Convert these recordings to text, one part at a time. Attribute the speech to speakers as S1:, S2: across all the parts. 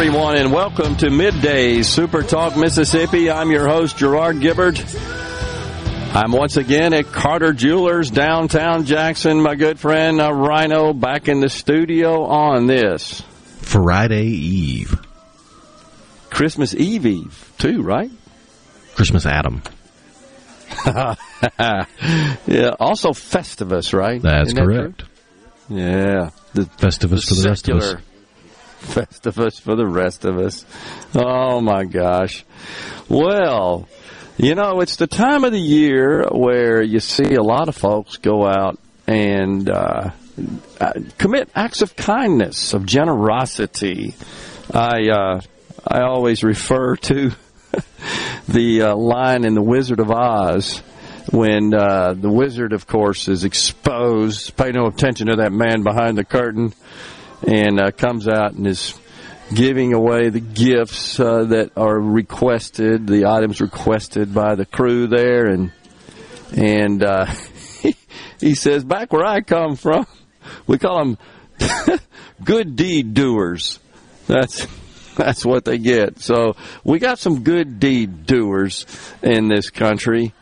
S1: Everyone, and welcome to Midday Super Talk Mississippi. I'm your host, Gerard Gibert. I'm once again at Carter Jewelers, downtown Jackson. My good friend uh, Rhino back in the studio on this
S2: Friday Eve,
S1: Christmas Eve Eve too, right?
S2: Christmas Adam.
S1: yeah. Also Festivus, right?
S2: That's Isn't correct.
S1: That yeah.
S2: The Festivus the for the rest of us.
S1: Festivus for the rest of us. Oh my gosh. Well, you know, it's the time of the year where you see a lot of folks go out and uh, uh commit acts of kindness, of generosity. I uh, I always refer to the uh, line in The Wizard of Oz when uh, the wizard, of course, is exposed. Pay no attention to that man behind the curtain and uh, comes out and is giving away the gifts uh, that are requested, the items requested by the crew there, and and uh, he says, back where I come from, we call them good deed doers. That's that's what they get. So we got some good deed doers in this country.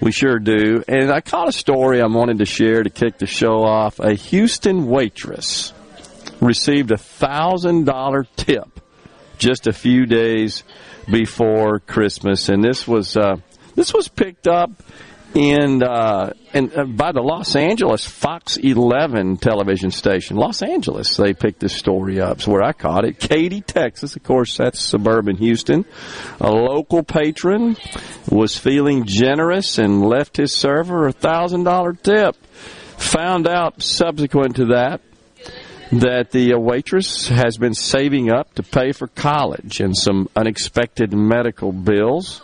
S1: We sure do. And I caught a story I wanted to share to kick the show off. A Houston waitress received a thousand dollar tip just a few days before Christmas, and this was uh, this was picked up in uh, and uh, by the Los Angeles Fox 11 television station. Los Angeles, they picked this story up. So where I caught it, Katy, Texas. Of course, that's suburban Houston. A local patron was feeling generous and left his server a thousand dollar tip. Found out subsequent to that that the uh, waitress has been saving up to pay for college and some unexpected medical bills.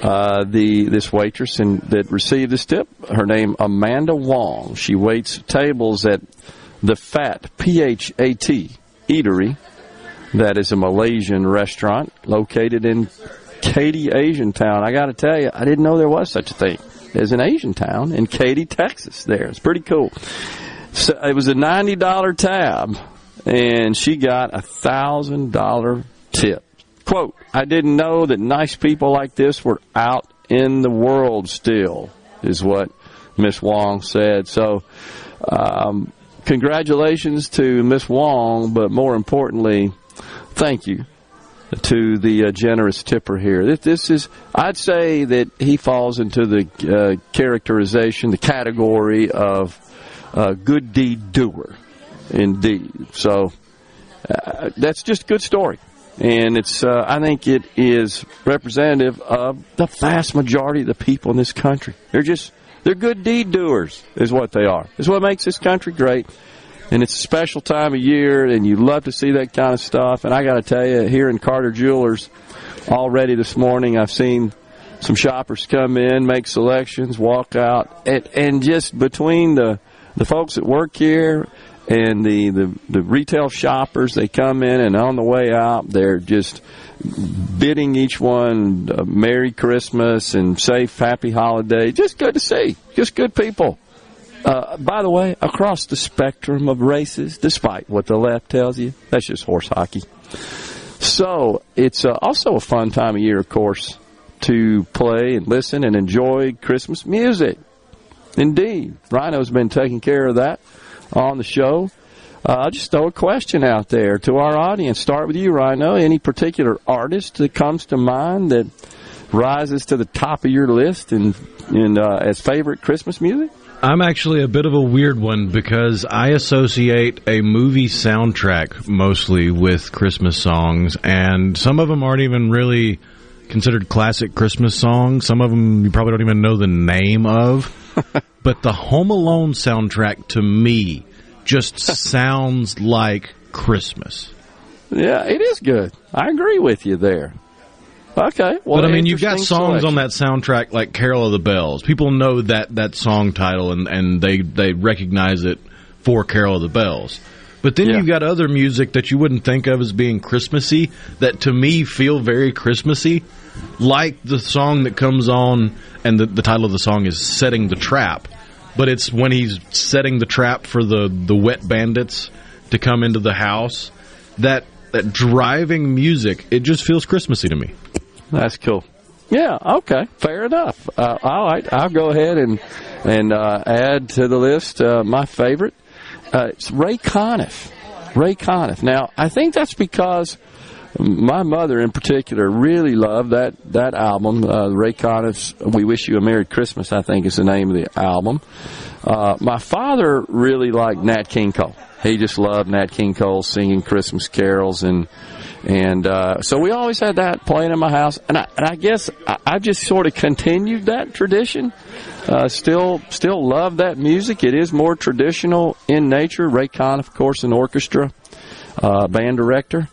S1: Uh, the this waitress in, that received this tip, her name Amanda Wong. She waits tables at the Fat P H A T Eatery. That is a Malaysian restaurant located in Katy, Asian Town. I got to tell you, I didn't know there was such a thing as an Asian town in Katy, Texas. There, it's pretty cool. So it was a ninety dollar tab, and she got a thousand dollar tip. Quote: I didn't know that nice people like this were out in the world still, is what Miss Wong said. So, um, congratulations to Miss Wong, but more importantly, thank you to the uh, generous tipper here. This is, I'd say that he falls into the uh, characterization, the category of uh, good deed doer, indeed. So uh, that's just a good story. And it's, uh, I think it is representative of the vast majority of the people in this country. They're just, they're good deed doers, is what they are. Is what makes this country great. And it's a special time of year, and you love to see that kind of stuff. And I got to tell you, here in Carter Jewelers, already this morning, I've seen some shoppers come in, make selections, walk out, and, and just between the the folks that work here and the, the, the retail shoppers, they come in and on the way out, they're just bidding each one Merry Christmas and safe, happy holiday. Just good to see. Just good people. Uh, by the way, across the spectrum of races, despite what the left tells you, that's just horse hockey. So it's uh, also a fun time of year, of course, to play and listen and enjoy Christmas music. Indeed. Rhino's been taking care of that on the show. Uh, I'll just throw a question out there to our audience. Start with you, Rhino. Any particular artist that comes to mind that rises to the top of your list in, in uh, as favorite Christmas music?
S3: I'm actually a bit of a weird one because I associate a movie soundtrack mostly with Christmas songs, and some of them aren't even really considered classic Christmas songs. Some of them you probably don't even know the name of. but the Home Alone soundtrack to me just sounds like Christmas.
S1: Yeah, it is good. I agree with you there. Okay.
S3: Well, but I mean, you've got songs selection. on that soundtrack like "Carol of the Bells." People know that that song title, and and they they recognize it for "Carol of the Bells." But then yeah. you've got other music that you wouldn't think of as being Christmassy that to me feel very Christmassy, like the song that comes on, and the, the title of the song is "Setting the Trap." But it's when he's setting the trap for the the wet bandits to come into the house. That that driving music, it just feels Christmassy to me.
S1: That's cool. Yeah. Okay. Fair enough. Uh, all right. I'll go ahead and and uh, add to the list uh, my favorite. Uh, Ray Conniff. Ray Conniff. Now, I think that's because my mother, in particular, really loved that that album. Uh, Ray Conniff's "We Wish You a Merry Christmas." I think is the name of the album. Uh, my father really liked Nat King Cole. He just loved Nat King Cole singing Christmas carols and and uh, so we always had that playing in my house, and I, and I guess I, I just sort of continued that tradition. Uh, still, still love that music. It is more traditional in nature. Ray Conniff, of course, an orchestra uh, band director,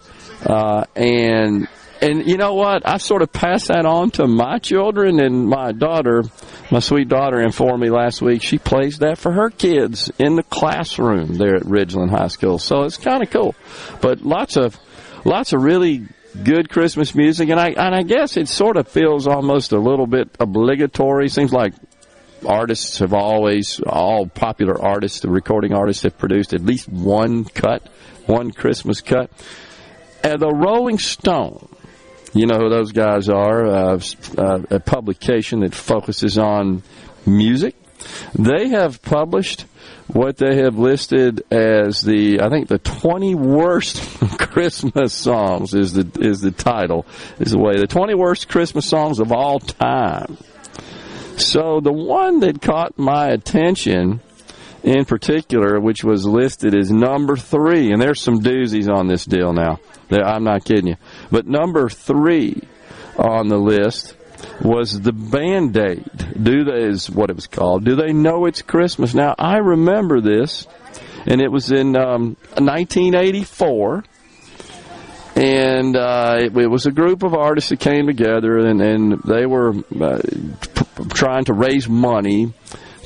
S1: uh, and and you know what? I sort of passed that on to my children, and my daughter, my sweet daughter, informed me last week she plays that for her kids in the classroom there at Ridgeland High School. So it's kind of cool, but lots of lots of really good Christmas music, and I and I guess it sort of feels almost a little bit obligatory. Seems like artists have always, all popular artists, the recording artists have produced at least one cut, one Christmas cut. And the Rolling Stone, you know who those guys are, uh, uh, a publication that focuses on music. They have published what they have listed as the I think the 20 worst Christmas songs is the is the title is the way the 20 worst Christmas songs of all time. So the one that caught my attention in particular, which was listed as number three, and there's some doozies on this deal now. I'm not kidding you, but number three on the list was the Band Aid. Do they is what it was called? Do they know it's Christmas? Now I remember this, and it was in um, 1984. And uh, it, it, was a group of artists that came together, and, and they were uh, p- trying to raise money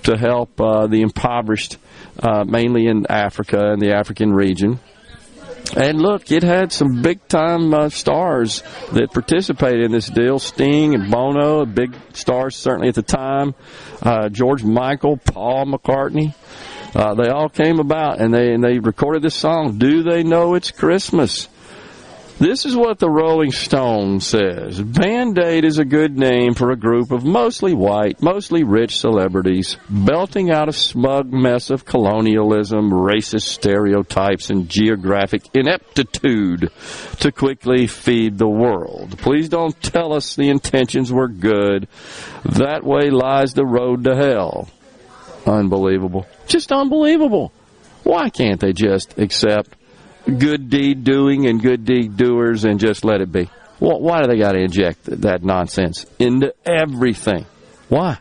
S1: to help uh, the impoverished, uh, mainly in Africa and the African region. And look, it had some big time uh, stars that participated in this deal. Sting and Bono, big stars certainly at the time. Uh, George Michael, Paul McCartney. Uh, they all came about and they and they recorded this song. Do they know it's Christmas? This is what the Rolling Stone says. Band-Aid is a good name for a group of mostly white, mostly rich celebrities belting out a smug mess of colonialism, racist stereotypes, and geographic ineptitude to quickly feed the world. Please don't tell us the intentions were good. That way lies the road to hell. Unbelievable. Just unbelievable. Why can't they just accept good deed doing and good deed doers and just let it be? Well, why do they got to inject that nonsense into everything? Why?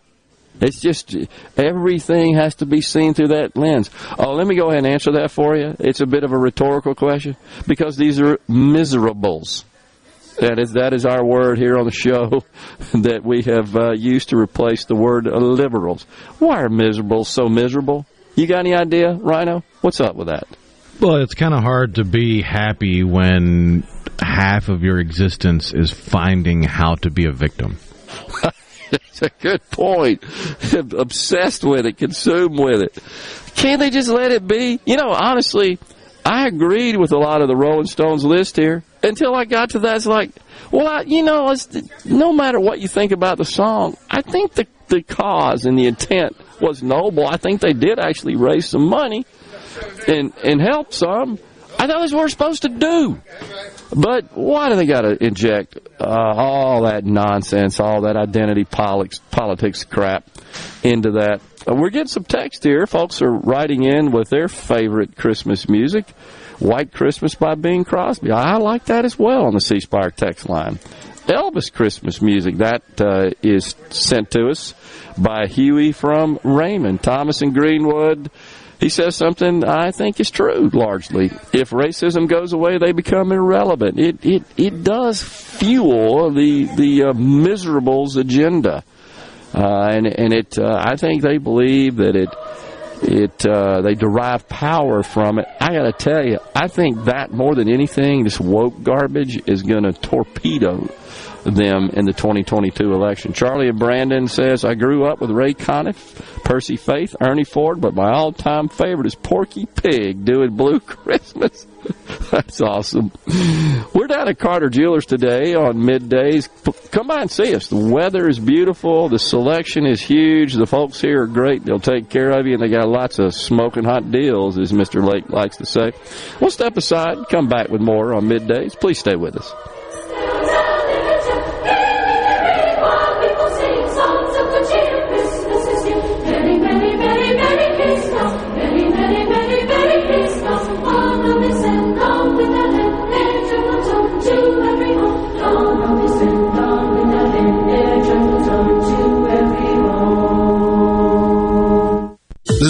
S1: It's just everything has to be seen through that lens. Oh, let me go ahead and answer that for you. It's a bit of a rhetorical question because these are miserables. That is that is our word here on the show that we have uh, used to replace the word liberals. Why are miserables so miserable? You got any idea, Rhino? What's up with that?
S3: Well, it's kind of hard to be happy when half of your existence is finding how to be a victim.
S1: That's a good point. Obsessed with it, consumed with it. Can't they just let it be? You know, honestly, I agreed with a lot of the Rolling Stones list here until I got to that. It's like, well, I, you know, no matter what you think about the song, I think the the cause and the intent was noble. I think they did actually raise some money and and help some. I thought that's what we're supposed to do. But why do they got to inject uh, all that nonsense, all that identity politics, politics crap into that? we're getting some text here. Folks are writing in with their favorite Christmas music. White Christmas by Bing Crosby. I like that as well on the C Spire text line. Elvis Christmas music that uh, is sent to us by Huey from Raymond. Thomas and Greenwood. He says something I think is true largely. If racism goes away, they become irrelevant. It it it does fuel the the uh, miserables agenda, uh, and and it. Uh, I think they believe that it it uh, they derive power from it. I got to tell you, I think that more than anything, this woke garbage is going to torpedo them in the 2022 election. Charlie and Brandon says, I grew up with Ray Conniff, Percy Faith, Ernie Ford, but my all-time favorite is Porky Pig doing Blue Christmas. That's awesome. We're down at Carter Jewelers today on middays. Come by and see us. The weather is beautiful. The selection is huge. The folks here are great. They'll take care of you, and they got lots of smoking hot deals, as Mr. Lake likes to say. We'll step aside, come back with more on middays. Please stay with us.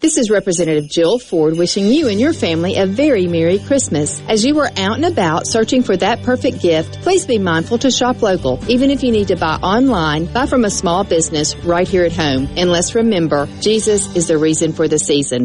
S4: This is Representative Jill Ford wishing you and your family a very Merry Christmas. As you are out and about searching for that perfect gift, please be mindful to shop local. Even if you need to buy online, buy from a small business right here at home. And let's remember, Jesus is the reason for the season.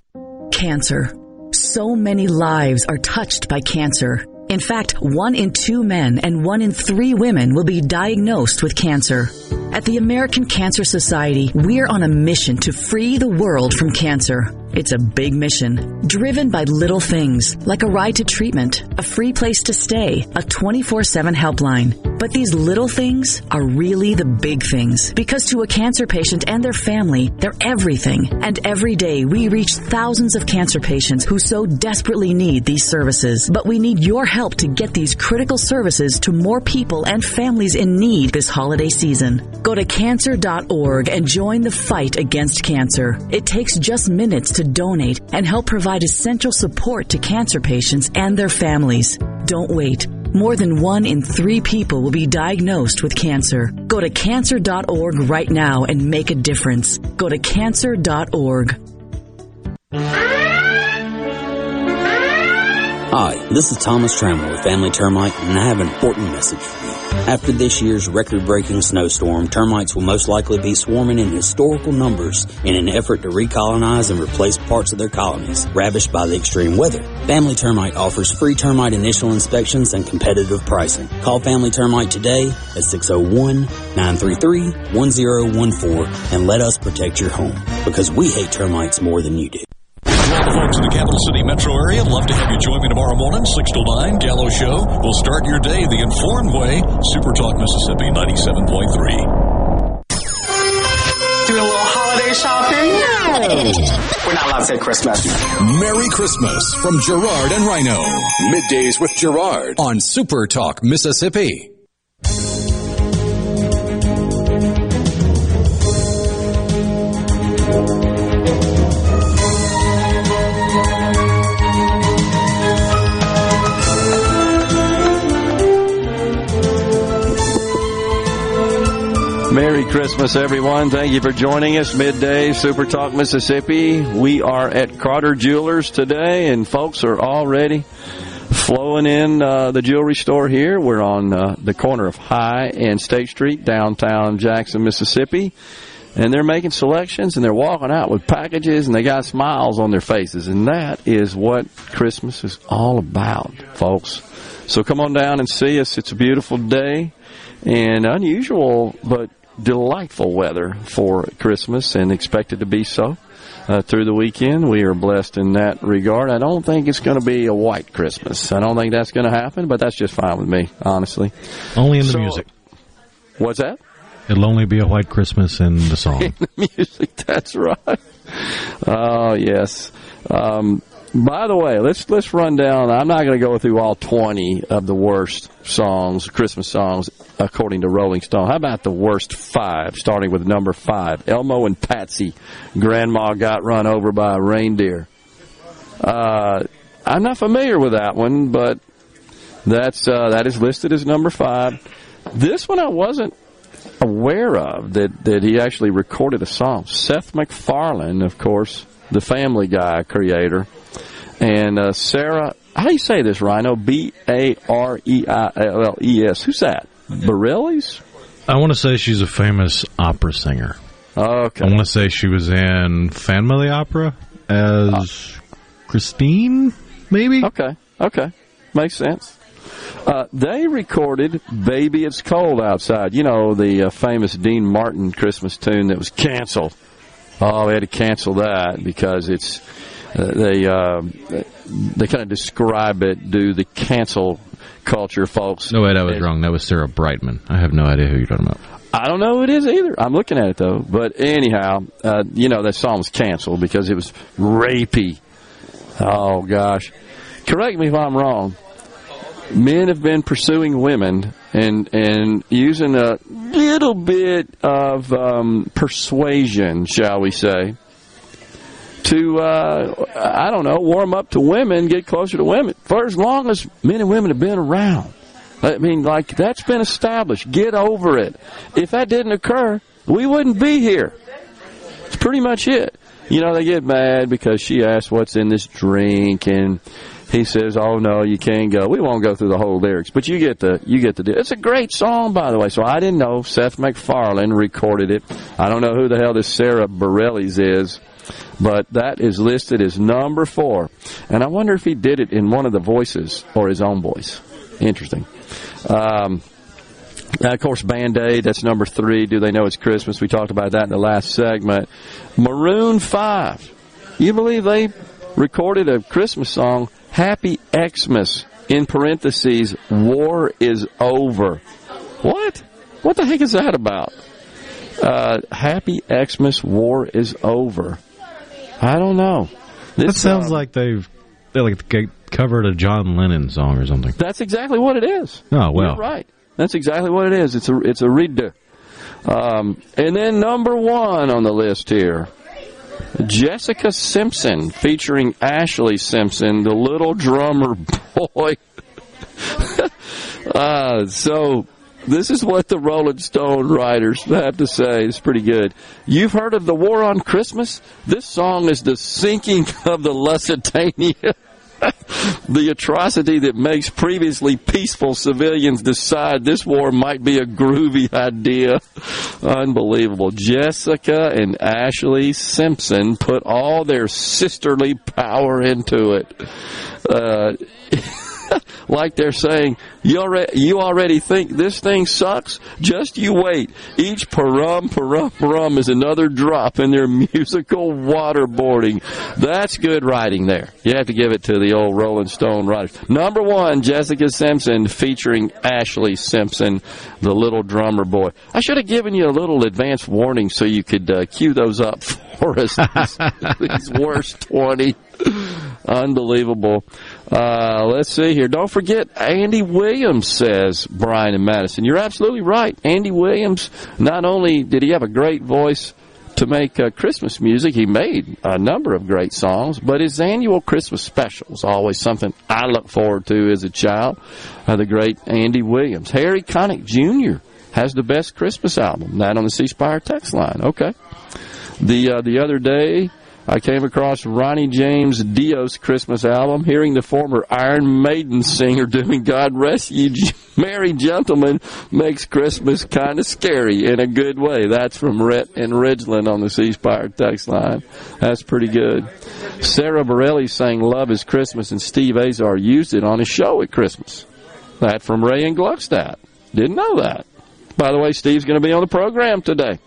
S5: Cancer. So many lives are touched by cancer. In fact, one in two men and one in three women will be diagnosed with cancer. At the American Cancer Society, we're on a mission to free the world from cancer. It's a big mission, driven by little things like a ride to treatment, a free place to stay, a 24 7 helpline. But these little things are really the big things because to a cancer patient and their family, they're everything. And every day we reach thousands of cancer patients who so desperately need these services. But we need your help to get these critical services to more people and families in need this holiday season. Go to cancer.org and join the fight against cancer. It takes just minutes to donate and help provide essential support to cancer patients and their families. Don't wait. More than one in three people will be diagnosed with cancer. Go to cancer.org right now and make a difference. Go to cancer.org.
S6: Hi, this is Thomas Trammell with Family Termite, and I have an important message for you. After this year's record-breaking snowstorm, termites will most likely be swarming in historical numbers in an effort to recolonize and replace parts of their colonies ravished by the extreme weather. Family Termite offers free termite initial inspections and competitive pricing. Call Family Termite today at 601-933-1014 and let us protect your home because we hate termites more than you do.
S7: To all the folks in the capital city metro area, love to have you join me tomorrow morning, 6 to 9, Gallo Show. We'll start your day the informed way. Super Talk Mississippi 97.3.
S8: Do a little holiday shopping? No. We're not allowed to say Christmas.
S7: Merry Christmas from Gerard and Rhino. Middays with Gerard on Super Talk Mississippi.
S1: Merry Christmas, everyone. Thank you for joining us. Midday Super Talk Mississippi. We are at Carter Jewelers today, and folks are already flowing in uh, the jewelry store here. We're on uh, the corner of High and State Street, downtown Jackson, Mississippi. And they're making selections and they're walking out with packages and they got smiles on their faces. And that is what Christmas is all about, folks. So come on down and see us. It's a beautiful day and unusual, but delightful weather for Christmas and expected to be so. Uh, through the weekend. We are blessed in that regard. I don't think it's going to be a white Christmas. I don't think that's going to happen, but that's just fine with me, honestly.
S2: Only in the so, music.
S1: What's that?
S2: It'll only be a white Christmas in the song.
S1: in the music, that's right. Oh, yes. Um, by the way, let's let's run down. I'm not going to go through all 20 of the worst songs, Christmas songs, according to Rolling Stone. How about the worst five, starting with number five? Elmo and Patsy. Grandma got run over by a reindeer. Uh, I'm not familiar with that one, but that's uh, that is listed as number five. This one I wasn't aware of that that he actually recorded a song. Seth MacFarlane, of course, the Family Guy creator and uh, Sarah, how do you say this, Rhino? B A R E I L E S. Who's that? Bareilles?
S2: I want to say she's a famous opera singer.
S1: Okay.
S2: I want to say she was in Family Opera as uh, Christine, maybe?
S1: Okay. Okay. Makes sense. Uh, they recorded "Baby It's Cold Outside." You know the uh, famous Dean Martin Christmas tune that was canceled. Oh, they had to cancel that because it's they uh, they kind of describe it, do the cancel culture, folks.
S2: No, wait, I was wrong. That was Sarah Brightman. I have no idea who you're talking about.
S1: I don't know who it is either. I'm looking at it though. But anyhow, uh, you know that song was canceled because it was rapey. Oh gosh, correct me if I'm wrong. Men have been pursuing women and and using a little bit of um, persuasion, shall we say, to uh, I don't know warm up to women, get closer to women for as long as men and women have been around. I mean, like that's been established. Get over it. If that didn't occur, we wouldn't be here. It's pretty much it. You know, they get mad because she asks what's in this drink, and he says, "Oh no, you can't go." We won't go through the whole lyrics, but you get the you get the. deal. It's a great song, by the way. So I didn't know Seth MacFarlane recorded it. I don't know who the hell this Sarah Bareilles is but that is listed as number four. And I wonder if he did it in one of the voices or his own voice. Interesting. Um, now, of course, Band Aid, that's number three. Do they know it's Christmas? We talked about that in the last segment. Maroon 5. You believe they recorded a Christmas song, Happy Xmas, in parentheses, War is Over. What? What the heck is that about? Uh, Happy Xmas, War is Over. I don't know.
S2: This that sounds uh, like they've they like covered a John Lennon song or something.
S1: That's exactly what it is.
S2: Oh well,
S1: You're right. That's exactly what it is. It's a it's a redo. Um, and then number one on the list here, Jessica Simpson featuring Ashlee Simpson, the little drummer boy. uh, so this is what the Rolling Stone writers have to say. It's pretty good. You've heard of the War on Christmas? This song is the sinking of the Lusitania. the atrocity that makes previously peaceful civilians decide this war might be a groovy idea. Unbelievable. Jessica and Ashlee Simpson put all their sisterly power into it. Uh, like they're saying, you already, you already think this thing sucks? Just you wait. Each parum, parum, parum is another drop in their musical waterboarding. That's good writing there. You have to give it to the old Rolling Stone writers. Number one, Jessica Simpson featuring Ashlee Simpson, the little drummer boy. I should have given you a little advance warning so you could uh, cue those up for us. these, these worst 20. Unbelievable. Uh, let's see here. Don't forget, Andy Williams says Brian and Madison. You're absolutely right. Andy Williams, not only did he have a great voice to make uh, Christmas music, he made a number of great songs, but his annual Christmas special is always something I look forward to as a child. Uh, the great Andy Williams. Harry Connick Jr. has the best Christmas album. That on the C Spire text line. Okay. The uh, the other day, I came across Ronnie James Dio's Christmas album, hearing the former Iron Maiden singer doing God Rest You Merry Gentlemen makes Christmas kind of scary in a good way. That's from Rhett and Ridgeland on the C Spire text line. That's pretty good. Sarah Bareilles sang Love is Christmas, and Steve Azar used it on his show at Christmas. That from Ray and Gluckstadt. Didn't know that. By the way, Steve's going to be on the program today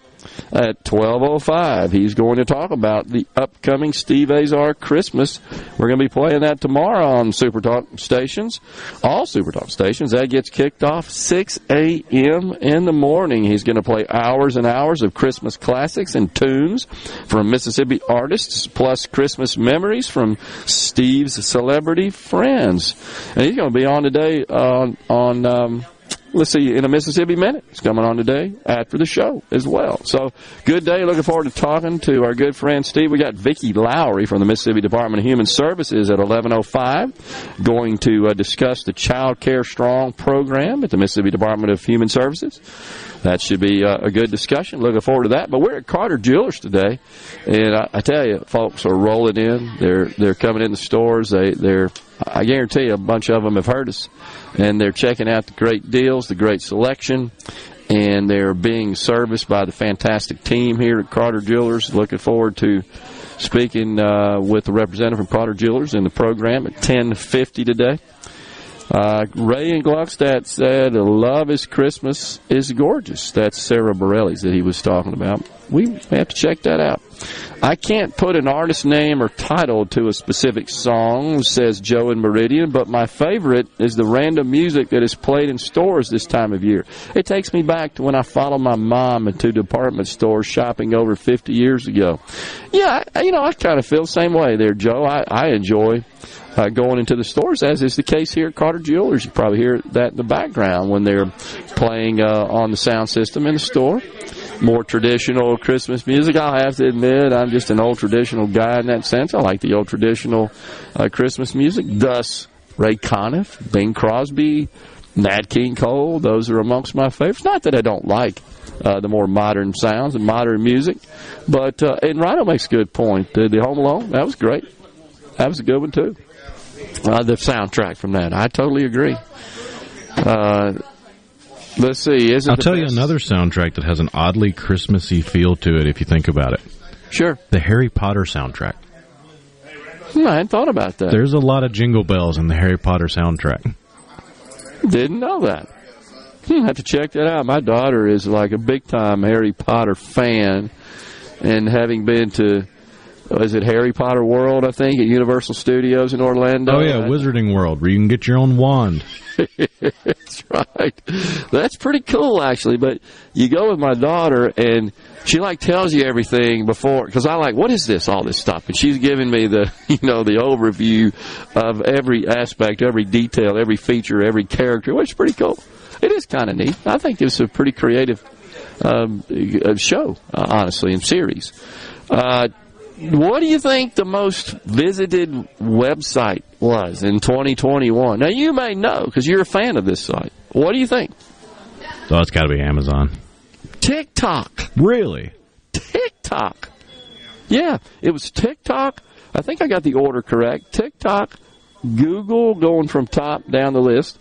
S1: at 12.05. He's going to talk about the upcoming Steve Azar Christmas. We're going to be playing that tomorrow on Super Talk stations, all Super Talk stations. That gets kicked off 6 a.m. in the morning. He's going to play hours and hours of Christmas classics and tunes from Mississippi artists, plus Christmas memories from Steve's celebrity friends. And he's going to be on today on, on, um, let's see, in a Mississippi Minute. It's coming on today after the show as well. So, good day. Looking forward to talking to our good friend Steve. We got Vicki Lowry from the Mississippi Department of Human Services at 11:05, going to uh, discuss the Child Care Strong program at the Mississippi Department of Human Services. That should be uh, a good discussion. Looking forward to that. But we're at Carter Jewelers today, and I, I tell you, folks are rolling in. They're they're coming in the stores. They they're I guarantee you, a bunch of them have heard us and they're checking out the great deals, the great selection, and they're being serviced by the fantastic team here at Carter Jewelers. Looking forward to speaking uh, with the representative from Carter Jewelers in the program at 10:50 today. Uh, Ray and Gluckstadt said, "Love is Christmas is gorgeous." That's Sarah Bareilles that he was talking about. We have to check that out. I can't put an artist name or title to a specific song, says Joe in Meridian, but my favorite is the random music that is played in stores this time of year. It takes me back to when I followed my mom into department stores shopping over 50 years ago. Yeah, you know, I kind of feel the same way there, Joe. I, I enjoy uh, going into the stores, as is the case here at Carter Jewelers. You probably hear that in the background when they're playing uh, on the sound system in the store. More traditional Christmas music. I'll have to admit, I'm just an old traditional guy in that sense. I like the old traditional uh, Christmas music. Thus, Ray Conniff, Bing Crosby, Nat King Cole. Those are amongst my favorites. Not that I don't like uh, the more modern sounds and modern music, but uh, and Rhino makes a good point. The, the Home Alone that was great. That was a good one too. Uh, the soundtrack from that. I totally agree. Uh, let's see. Is
S2: I'll tell best? you another soundtrack that has an oddly Christmassy feel to it if you think about it.
S1: Sure.
S2: The Harry Potter soundtrack.
S1: Hmm, I hadn't thought about that.
S2: There's a lot of jingle bells in the Harry Potter soundtrack.
S1: Didn't know that. Hmm, have to check that out. My daughter is like a big time Harry Potter fan, and having been to is it Harry Potter World? I think at Universal Studios in Orlando.
S2: Oh yeah, Wizarding World, where you can get your own wand.
S1: That's right. That's pretty cool, actually. But you go with my daughter, and she like tells you everything before because I like what is this all this stuff, and she's giving me the you know the overview of every aspect, every detail, every feature, every character, which is pretty cool. It is kind of neat. I think it's a pretty creative um, show, uh, honestly, and series. Uh, what do you think the most visited website was in 2021? Now, you may know because you're a fan of this site. What do you think?
S2: So it's got to be Amazon.
S1: TikTok.
S2: Really?
S1: TikTok. Yeah, it was TikTok. I think I got the order correct. TikTok, Google going from top down the list,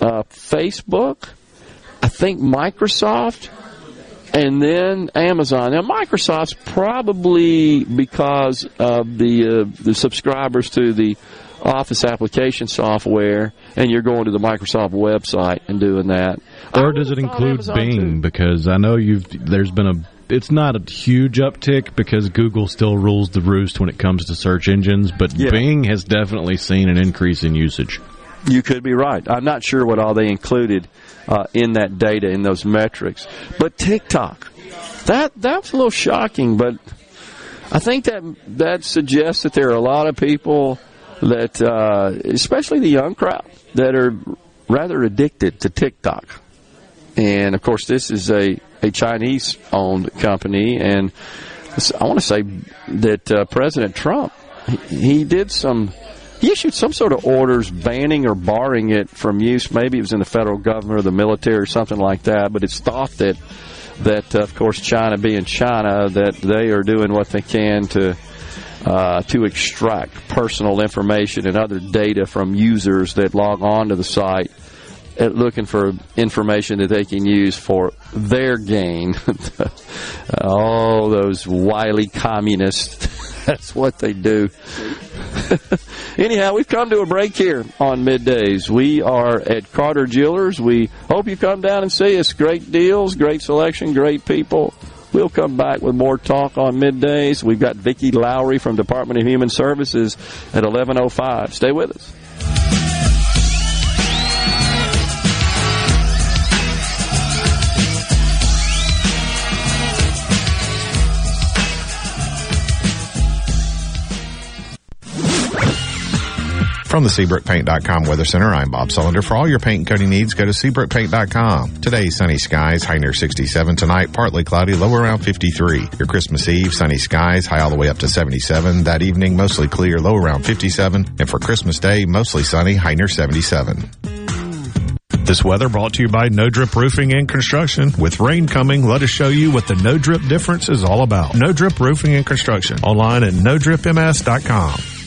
S1: uh, Facebook, I think Microsoft, and then Amazon. Now, Microsoft's probably because of the uh, the subscribers to the Office application software, and you're going to the Microsoft website and doing that.
S2: Or does it include Bing? Too. Because I know you've there's been a it's not a huge uptick because Google still rules the roost when it comes to search engines, but yeah. Bing has definitely seen an increase in usage.
S1: You could be right. I'm not sure what all they included uh, in that data in those metrics, but TikTok, that that's a little shocking. But I think that that suggests that there are a lot of people that, uh, especially the young crowd, that are rather addicted to TikTok. And of course, this is a a Chinese owned company, and I want to say that uh, President Trump he, he did some he issued some sort of orders banning or barring it from use. Maybe it was in the federal government or the military or something like that. But it's thought that that of course China being China that they are doing what they can to uh, to extract personal information and other data from users that log on to the site looking for information that they can use for their gain. All those wily communists, that's what they do. Anyhow, we've come to a break here on middays. We are at Carter Jewelers. We hope you come down and see us. Great deals, great selection, great people. We'll come back with more talk on middays. We've got Vicki Lowry from Department of Human Services at 11:05. Stay with us.
S9: From the SeabrookPaint.com Weather Center, I'm Bob Sullender. For all your paint and coating needs, go to SeabrookPaint.com. Today, sunny skies, high near 67. Tonight, partly cloudy, low around 53. Your Christmas Eve, sunny skies, high all the way up to 77. That evening, mostly clear, low around 57. And for Christmas Day, mostly sunny, high near 77. This weather brought to you by No Drip Roofing and Construction. With rain coming, let us show you what the No Drip difference is all about. No Drip Roofing and Construction. Online at NoDripMS.com.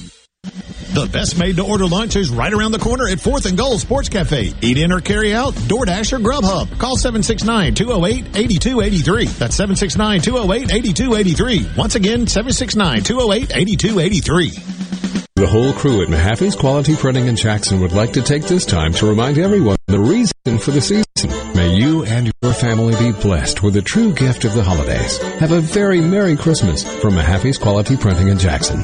S10: The best made to order lunch is right around the corner at 4th and Gold Sports Cafe. Eat in or carry out, DoorDash or Grubhub. Call 769-208-8283. That's 769-208-8283. Once again, 769-208-8283.
S11: The whole crew at Mahaffey's Quality Printing in Jackson would like to take this time to remind everyone the reason for the season. May you and your family be blessed with the true gift of the holidays. Have a very Merry Christmas from Mahaffey's Quality Printing in Jackson.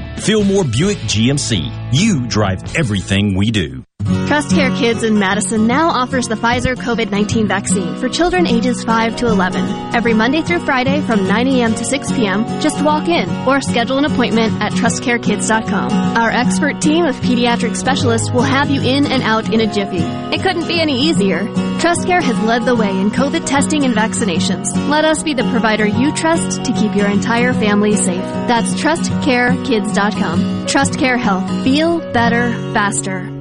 S12: Fillmore Buick GMC. You drive everything we do.
S13: Trust Care Kids in Madison now offers the Pfizer COVID-19 vaccine for children ages 5 to 11. Every Monday through Friday from 9 a.m. to 6 p.m., just walk in or schedule an appointment at trustcarekids.com. Our expert team of pediatric specialists will have you in and out in a jiffy. It couldn't be any easier. TrustCare has led the way in COVID testing and vaccinations. Let us be the provider you trust to keep your entire family safe. That's trustcarekids.com. TrustCare Health. Feel better, faster.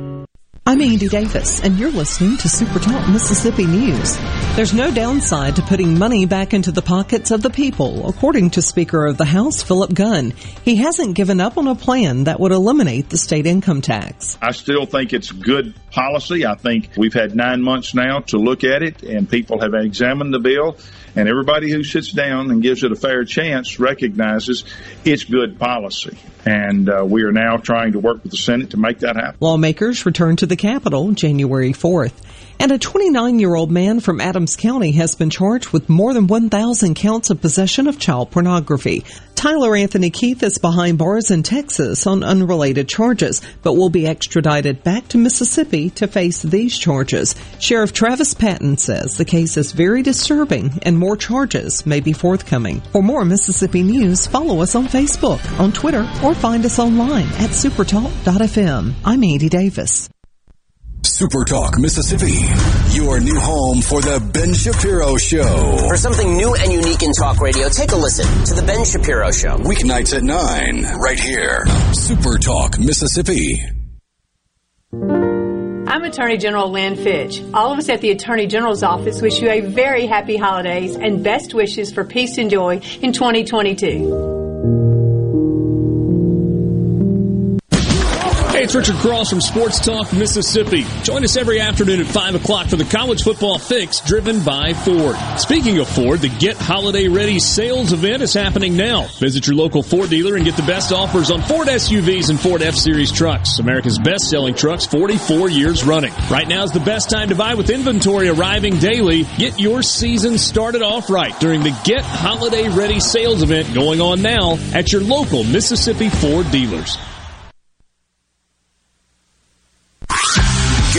S14: I'm Andy Davis, and you're listening to Super Talk Mississippi News. There's no downside to putting money back into the pockets of the people, according to Speaker of the House Philip Gunn. He hasn't given up on a plan that would eliminate the state income tax.
S15: I still think it's good policy. I think we've had nine months now to look at it, and people have examined the bill. And everybody who sits down and gives it a fair chance recognizes it's good policy. And uh, we are now trying to work with the Senate to make that happen.
S14: Lawmakers return to the Capitol January 4th. And a 29 year old man from Adams County has been charged with more than 1,000 counts of possession of child pornography. Tyler Anthony Keith is behind bars in Texas on unrelated charges, but will be extradited back to Mississippi to face these charges. Sheriff Travis Patten says the case is very disturbing and more charges may be forthcoming. For more Mississippi news, follow us on Facebook, on Twitter, or find us online at supertalk.fm. I'm Andy Davis.
S7: Super Talk Mississippi, your new home for the Ben Shapiro Show.
S16: For something new and unique in talk radio, take a listen to the Ben Shapiro Show.
S7: Weeknights at 9, right here. Super Talk Mississippi.
S17: I'm Attorney General Lynn Fitch. All of us at the Attorney General's office wish you a very happy holidays and best wishes for peace and joy in 2022.
S18: It's Richard Cross from Sports Talk Mississippi. Join us every afternoon at 5 o'clock for the College Football Fix driven by Ford. Speaking of Ford, the Get Holiday Ready sales event is happening now. Visit your local Ford dealer and get the best offers on Ford SUVs and Ford F-Series trucks. America's best selling trucks 44 years running. Right now is the best time to buy with inventory arriving daily. Get your season started off right during the Get Holiday Ready sales event going on now at your local Mississippi Ford dealers.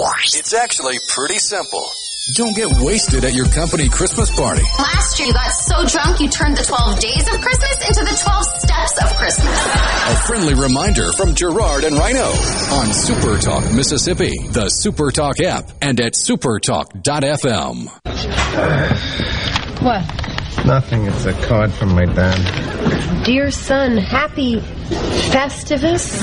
S7: It's actually pretty simple. Don't get wasted at your company Christmas party.
S19: Last year you got so drunk you turned the 12 days of Christmas into the 12 steps of Christmas.
S7: A friendly reminder from Gerard and Rhino on Super Talk Mississippi, the Super Talk app, and at supertalk.fm.
S20: What?
S21: Nothing. It's a card from my dad.
S20: Dear son, happy Festivus?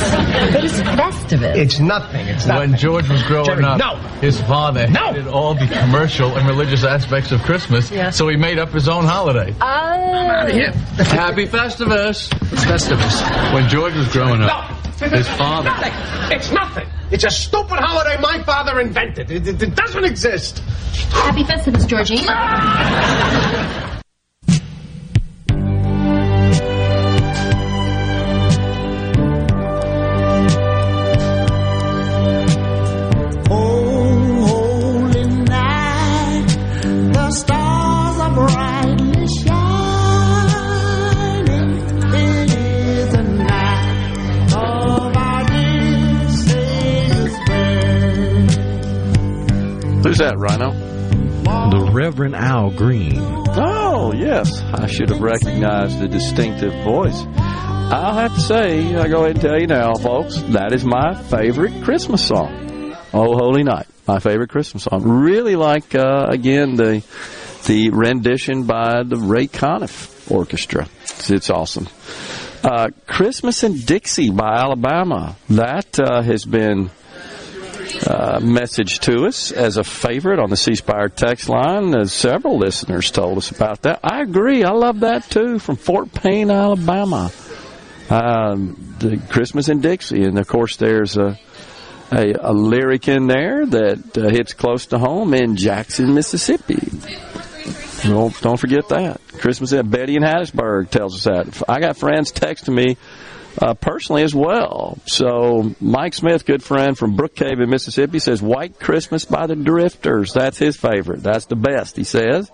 S20: What is Festivus?
S21: It's nothing. It's nothing.
S22: When George was growing
S21: Jerry,
S22: up,
S21: no.
S22: his father
S21: No.
S22: hated all the commercial and religious aspects of Christmas,
S20: Yeah.
S22: so he made up his own holiday.
S20: Oh.
S21: out of here.
S22: Happy Festivus!
S21: It's Festivus.
S22: When George was growing up,
S21: No.
S22: his father.
S21: Nothing. It's nothing. It's a stupid holiday my father invented. It, it, it doesn't exist.
S19: Happy Festivus, Georgie.
S23: Ah!
S1: Who's that, Rhino?
S2: The Reverend Al Green.
S1: Oh, yes. I should have recognized the distinctive voice. I'll have to say, I'll go ahead and tell you now, folks, that is my favorite Christmas song. Oh, Holy Night. My favorite Christmas song. Really like, uh, again, the the rendition by the Ray Conniff Orchestra. It's, it's awesome. Uh, Christmas in Dixie by Alabama. That uh, has been uh, message to us as a favorite on the C Spire text line. As several listeners told us about that. I agree. I love that too from Fort Payne, Alabama. Um, the Christmas in Dixie, and of course there's a a, a lyric in there that uh, hits close to home in Jackson, Mississippi. Don't, don't forget that. Christmas at Betty in Hattiesburg tells us that. I got friends texting me uh, personally as well. So Mike Smith, good friend from Brookhaven, in Mississippi, says White Christmas by the Drifters. That's his favorite. That's the best, he says.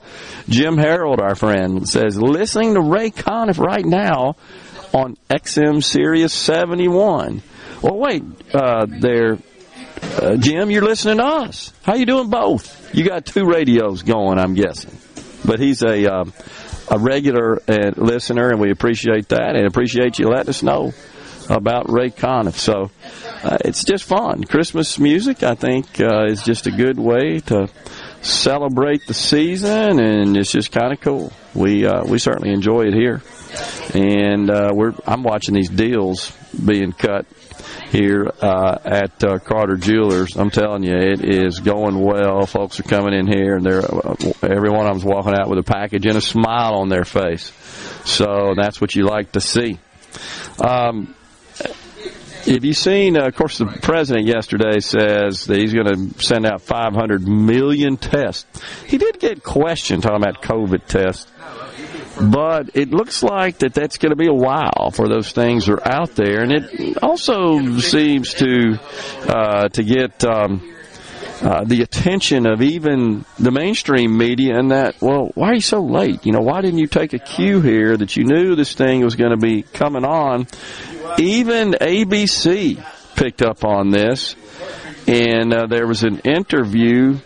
S1: Jim Harold, our friend, says listening to Ray Conniff right now on XM Sirius 71. Well, wait, uh, there, uh, Jim, you're listening to us. How you doing both? You got two radios going, I'm guessing. But he's a um, a regular uh, listener, and we appreciate that, and appreciate you letting us know about Ray Conniff. So uh, it's just fun. Christmas music, I think, uh, is just a good way to celebrate the season, and it's just kind of cool. We uh, we certainly enjoy it here, and uh, we're I'm watching these deals being cut here uh, at uh, Carter Jewelers. I'm telling you, it is going well. Folks are coming in here, and they're uh, every one of them's walking out with a package and a smile on their face. So that's what you like to see. Um, have you seen? Uh, of course, the president yesterday says that he's going to send out 500 million tests. He did get questioned talking about COVID tests but it looks like that that's going to be a while for those things are out there, and it also seems to uh, to get. Um, uh, the attention of even the mainstream media and that, well, why are you so late? You know, why didn't you take a cue here that you knew this thing was going to be coming on? Even ABC picked up on this, and uh, there was an interview.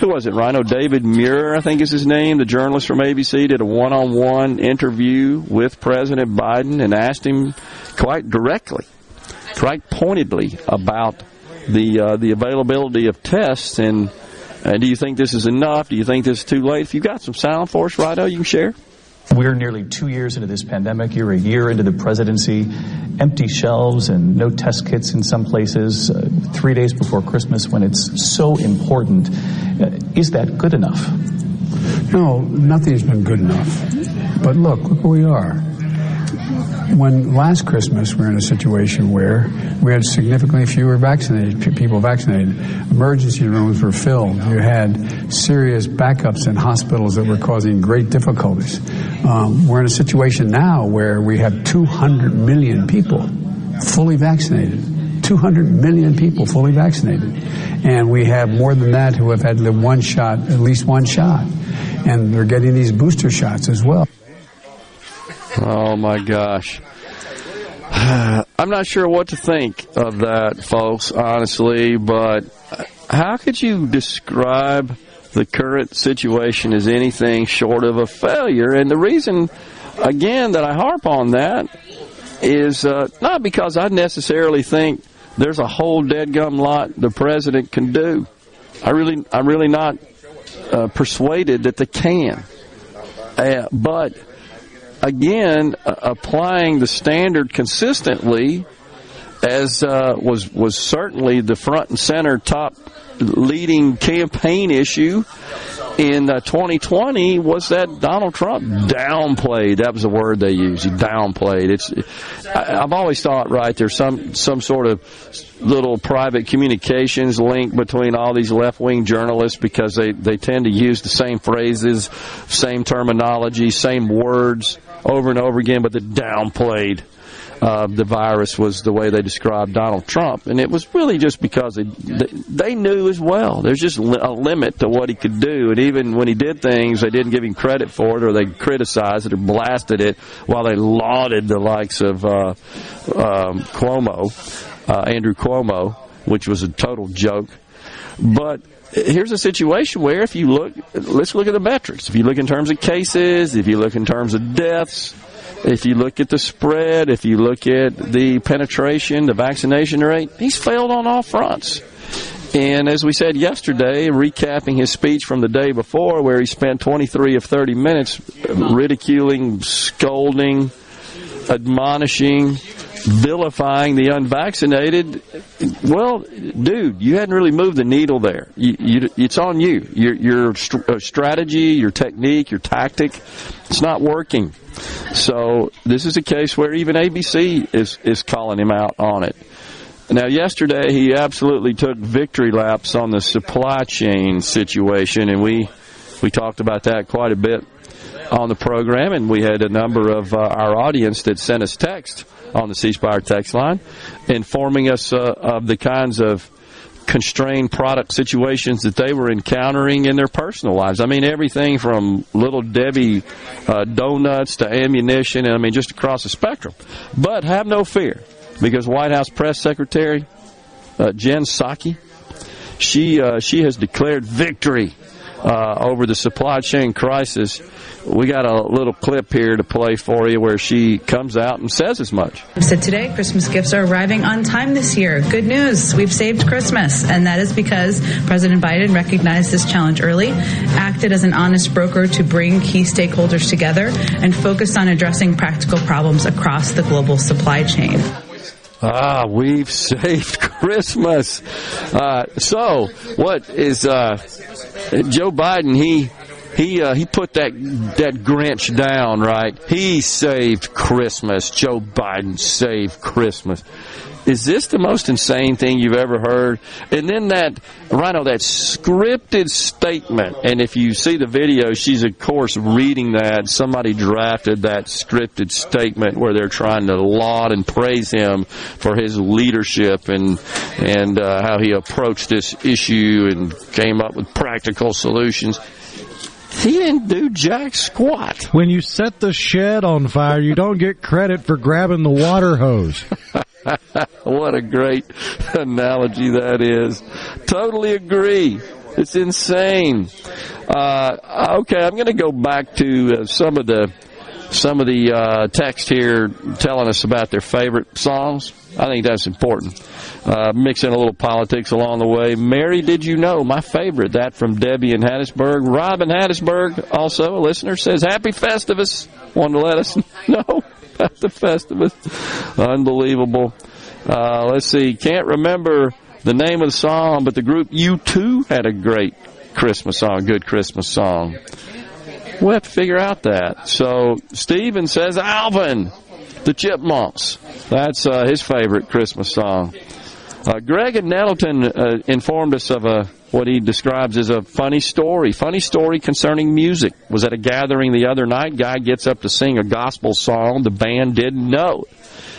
S1: Who was it? Rhino David Muir, I think is his name. The journalist from ABC did a one-on-one interview with President Biden and asked him quite directly, quite pointedly about the uh, the availability of tests and. Uh, do you think this is enough? Do you think this is too late? If you've got some sound for us, Rhino, you can share.
S24: We're nearly two years into this pandemic. You're a year into the presidency. Empty shelves and no test kits in some places. Uh, three days before Christmas, when it's so important, uh, is that good enough?
S25: No, nothing's been good enough. But look, look where we are when last Christmas we were in a situation where we had significantly fewer vaccinated people vaccinated. Emergency rooms were filled. You had serious backups in hospitals that were causing great difficulties. Um, we're in a situation now where we have 200 million people fully vaccinated. 200 million people fully vaccinated. And we have more than that who have had the one shot, at least one shot. And they're getting these booster shots as well.
S1: Oh my gosh. I'm not sure what to think of that, folks, honestly, but how could you describe the current situation is anything short of a failure? And the reason, again, that I harp on that is uh, not because I necessarily think there's a whole dead gum lot the president can do. I really, I'm really not uh, persuaded that they can. Uh, but again, applying the standard consistently, as uh, was was certainly the front and center top leading campaign issue in uh, 2020 was that Donald Trump downplayed. That was the word they used. He downplayed. It's. I, I've always thought, right, there's some some sort of little private communications link between all these left wing journalists because they they tend to use the same phrases, same terminology, same words over and over again, but the downplayed uh, the virus was the way they described Donald Trump, and it was really just because they they knew as well. There's just a limit to what he could do, and even when he did things, they didn't give him credit for it, or they criticized it or blasted it, while they lauded the likes of uh, um, Cuomo, uh, Andrew Cuomo, which was a total joke. But here's a situation where if you look, let's look at the metrics. If you look in terms of cases, if you look in terms of deaths, if you look at the spread, if you look at the penetration, the vaccination rate, he's failed on all fronts. And as we said yesterday, recapping his speech from the day before, where he spent 23 of 30 minutes ridiculing, scolding, admonishing, vilifying the unvaccinated, well, dude, you hadn't really moved the needle there. You, you, it's on you. Your, your st- uh, strategy, your technique, your tactic, it's not working. So this is a case where even ABC is is calling him out on it. Now, yesterday he absolutely took victory laps on the supply chain situation, and we we talked about that quite a bit on the program, and we had a number of uh, our audience that sent us text on the C Spire text line, informing us uh, of the kinds of constrained product situations that they were encountering in their personal lives. I mean, everything from little Debbie uh, donuts to ammunition, and I mean, just across the spectrum. But have no fear, because White House Press Secretary uh, Jen Psaki, she uh, she has declared victory uh, over the supply chain crisis. We got a little clip here to play for you where she comes out and says as much.
S26: Said today, Christmas gifts are arriving on time this year. Good news, we've saved Christmas, and that is because President Biden recognized this challenge early, acted as an honest broker to bring key stakeholders together, and focused on addressing practical problems across the global supply chain.
S1: Ah, we've saved Christmas. Uh, so, what is uh, Joe Biden? He he uh, he put that that Grinch down, right? He saved Christmas. Joe Biden saved Christmas. Is this the most insane thing you've ever heard? And then that, Rhino, that scripted statement. And if you see the video, she's of course reading that. Somebody drafted that scripted statement where they're trying to laud and praise him for his leadership and and uh, how he approached this issue and came up with practical solutions. He didn't do jack squat.
S2: When you set the shed on fire, you don't get credit for grabbing the water hose.
S1: what a great analogy that is. Totally agree. It's insane. Uh, okay, I'm going to go back to uh, some of the some of the uh, text here telling us about their favorite songs. I think that's important. Uh, mix in a little politics along the way. Mary, did you know? My favorite, that from Debbie in Hattiesburg. Robin Hattiesburg, also a listener, says, Happy Festivus. Wanted to let us know about the Festivus. Unbelievable. Uh, let's see. Can't remember the name of the song, but the group U2 had a great Christmas song, good Christmas song. We'll have to figure out that. So Steven says Alvin, the Chipmunks. That's uh, his favorite Christmas song. Uh, Greg and Nettleton uh, informed us of a what he describes as a funny story. Funny story concerning music. Was at a gathering the other night. Guy gets up to sing a gospel song. The band didn't know.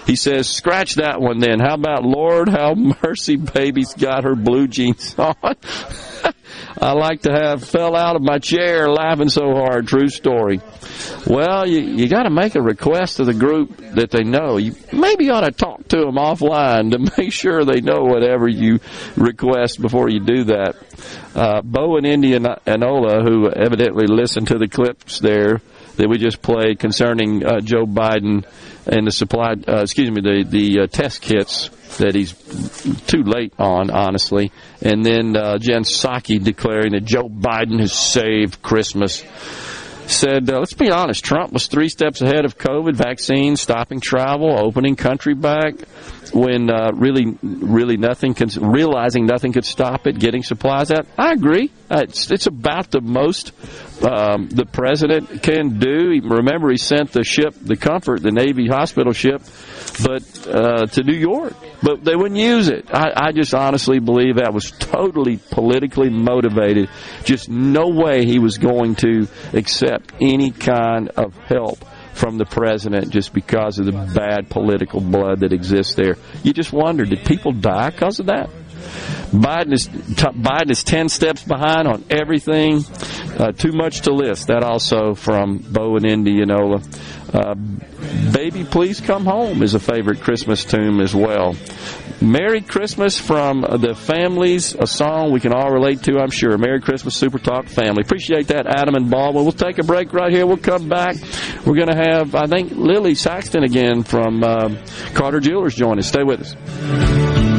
S1: He says, scratch that one then. How about Lord, how mercy baby's got her blue jeans on? I like to have fell out of my chair laughing so hard. True story. Well, you, you got to make a request to the group that they know. You maybe ought to talk to them offline to make sure they know whatever you request before you do that. Uh, Bo and Indian Indianola, who evidently listened to the clips there that we just played concerning uh, Joe Biden and the supply, uh, excuse me, the the uh, test kits that he's too late on, honestly. And then uh, Jen Psaki declaring that Joe Biden has saved Christmas. Said, uh, let's be honest, Trump was three steps ahead of COVID vaccines, stopping travel, opening country back when uh, really, really nothing can, realizing nothing could stop it, getting supplies out. I agree. It's, it's about the most um, the president can do. Remember, he sent the ship, the Comfort, the Navy hospital ship, but uh, to New York, but they wouldn't use it. I, I just honestly believe that was totally politically motivated. Just no way he was going to accept any kind of help from the president just because of the bad political blood that exists there. You just wonder, did people die because of that? Biden is Biden is ten steps behind on everything. Uh, too much to list. That also from Bo and Indianola. Uh, Baby, please come home is a favorite Christmas tune as well. Merry Christmas from the families, a song we can all relate to, I'm sure. Merry Christmas, Super Talk family. Appreciate that, Adam and Baldwin. We'll take a break right here. We'll come back. We're going to have, I think, Lily Saxton again from uh, Carter Jewelers join us. Stay with us.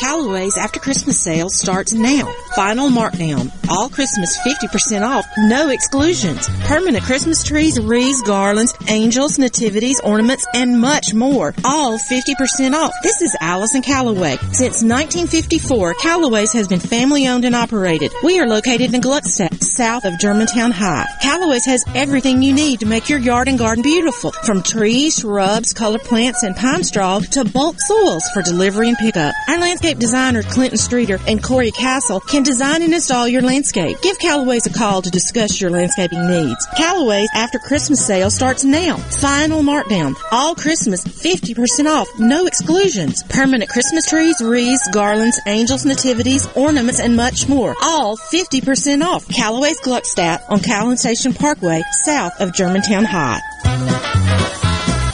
S27: Callaway's after Christmas sale starts now. Final markdown. All Christmas 50% off. No exclusions. Permanent Christmas trees, wreaths, garlands, angels, nativities, ornaments, and much more. All 50% off. This is Allison Callaway. Since 1954, Callaway's has been family owned and operated. We are located in Gluckstadt, south of Germantown High. Callaway's has everything you need to make your yard and garden beautiful. From trees, shrubs, color plants, and pine straw to bulk soils for delivery and pickup. Our landscape designer Clinton Streeter and Corey Castle can design and install your landscape. Give Callaway's a call to discuss your landscaping needs. Callaway's after Christmas sale starts now. Final markdown. All Christmas 50% off. No exclusions. Permanent Christmas trees, wreaths, garlands, angels, nativities, ornaments, and much more. All 50% off. Callaway's Gluckstadt on Callan Station Parkway, south of Germantown High.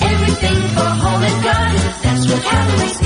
S23: Everything for home and garden. That's what Callaway's.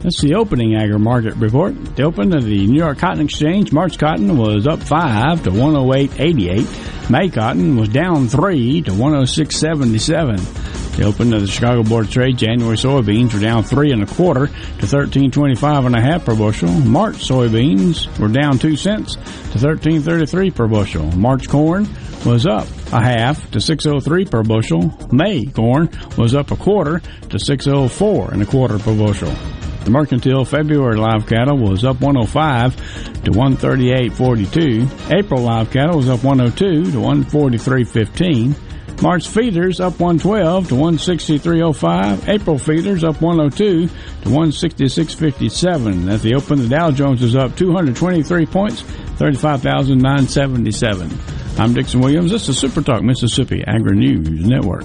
S28: That's the opening agri market report. The open of the New York Cotton Exchange, March cotton was up 5 to 108.88. May cotton was down 3 to 106.77. The open of the Chicago Board of Trade, January soybeans were down 3 and a quarter to 13.25 and a half per bushel. March soybeans were down 2 cents to 13.33 per bushel. March corn was up a half to 603 per bushel. May corn was up a quarter to 604 and a quarter per bushel. The mercantile February live cattle was up 105 to 138.42. April live cattle was up 102 to 143.15. March feeders up 112 to 163.05. April feeders up 102 to 166.57. At the open, the Dow Jones is up 223 points, 35,977. I'm Dixon Williams. This is Super Talk Mississippi Agri News Network.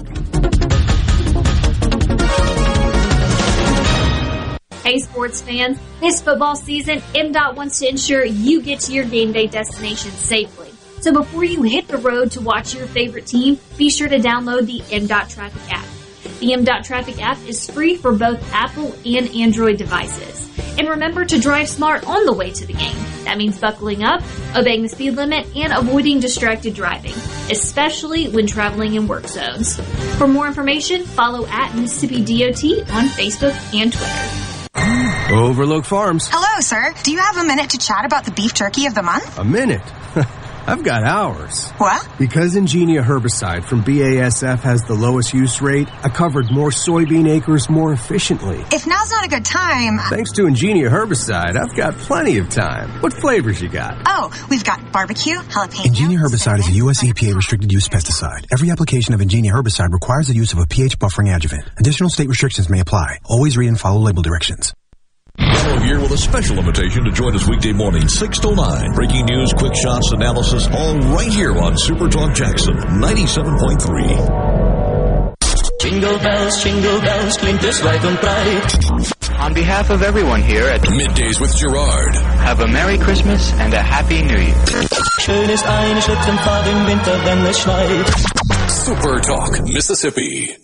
S29: Hey, sports fans. This football season, MDOT wants to ensure you get to your game day destination safely. So before you hit the road to watch your favorite team, be sure to download the MDOT Traffic app. The MDOT Traffic app is free for both Apple and Android devices. And remember to drive smart on the way to the game. That means buckling up, obeying the speed limit, and avoiding distracted driving, especially when traveling in work zones. For more information, follow at Mississippi DOT on Facebook and Twitter.
S30: Overlook Farms.
S31: Hello, sir. Do you have a minute to chat about the beef turkey of the month?
S30: A minute? I've got hours.
S31: What?
S30: Because Engenia herbicide from BASF has the lowest use rate, I covered more soybean acres more efficiently.
S31: If now's not a good time.
S30: Thanks to Engenia herbicide, I've got plenty of time. What flavors you got?
S31: Oh, we've got barbecue, jalapeno.
S32: Engenia herbicide is a U.S. EPA restricted use pesticide. Every application of Engenia herbicide requires the use of a pH buffering adjuvant. Additional state restrictions may apply. Always read and follow label directions.
S33: Gallo here with a special invitation to join us weekday morning, 6 to 9. Breaking news, quick shots, analysis, all right here on Super Talk Jackson 97.3.
S34: Jingle bells, jingle bells, klingt es weit und breit.
S7: On behalf of everyone here at
S33: Middays with Gerard,
S7: have a Merry Christmas and a Happy New Year.
S34: Schön ist eine Schlittenfahrt im Winter, wenn es schneit.
S33: Super Talk Mississippi.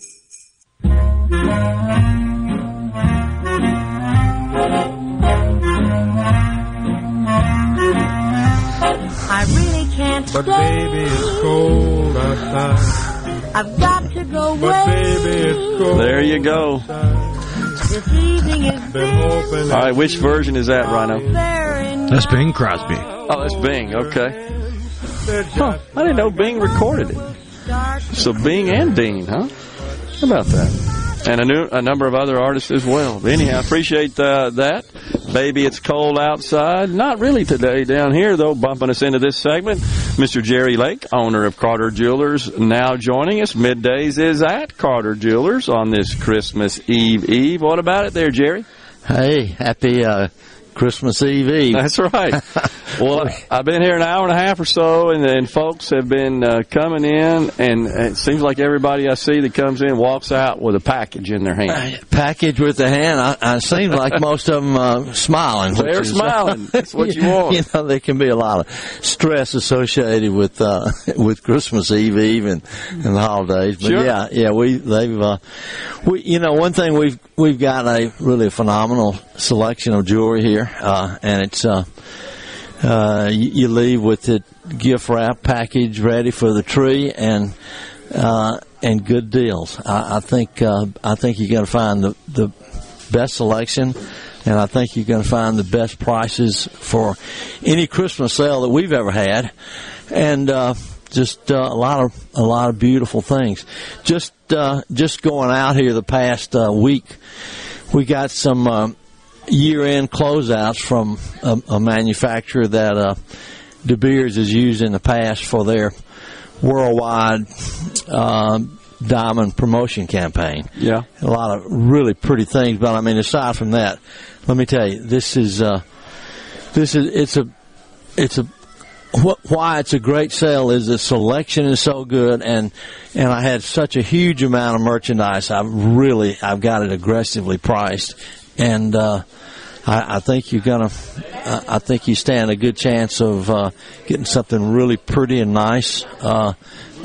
S34: Can't
S35: But baby, it's cold outside.
S34: I've got to go
S35: But baby, it's cold.
S1: There you go.
S34: This evening is
S35: Been
S1: All right, which version is that, Rhino?
S3: That's Bing Crosby.
S1: Oh, that's Bing. Okay. Huh, I didn't know Bing recorded it. So Bing and Dean, huh? How about that? And a, new, a number of other artists as well. But anyhow, appreciate uh, that. Baby, it's cold outside. Not really today down here, though. Bumping us into this segment, Mr. Jerry Lake, owner of Carter Jewelers, now joining us. Middays is at Carter Jewelers on this Christmas Eve Eve. What about it there, Jerry?
S36: Hey, happy uh, Christmas Eve Eve.
S1: That's right. well, I've been here an hour and a half or so, and, and folks have been uh, coming in, and it seems like everybody I see that comes in walks out with a package in their hand.
S36: Package with the hand. I, I seem like most of them uh, smiling.
S1: They're
S36: is-
S1: smiling. That's what you want.
S36: You know, there can be a lot of stress associated with uh, with Christmas Eve Eve and, and the holidays. But
S1: Sure.
S36: yeah, yeah, we they've uh, we you know one thing we've we've got a really phenomenal selection of jewelry here, uh, and it's uh, uh, you, leave with the gift wrap package ready for the tree and uh, and good deals. I, I think uh, I think you're going to find the the best selection, and I think you're going to find the best prices for any Christmas sale that we've ever had, and uh, just uh, a lot of a lot of beautiful things. Just uh, just going out here the past uh, week, we got some. Year-end closeouts from a, a manufacturer that uh, De Beers has used in the past for their worldwide uh, diamond promotion campaign.
S1: Yeah,
S36: a lot of really pretty things. But I mean, aside from that, let me tell you, this is uh, this is it's a it's a wh- why it's a great sale is the selection is so good and and I had such a huge amount of merchandise. I've really I've got it aggressively priced and. uh I, I think you're gonna. I think you stand a good chance of uh, getting something really pretty and nice uh,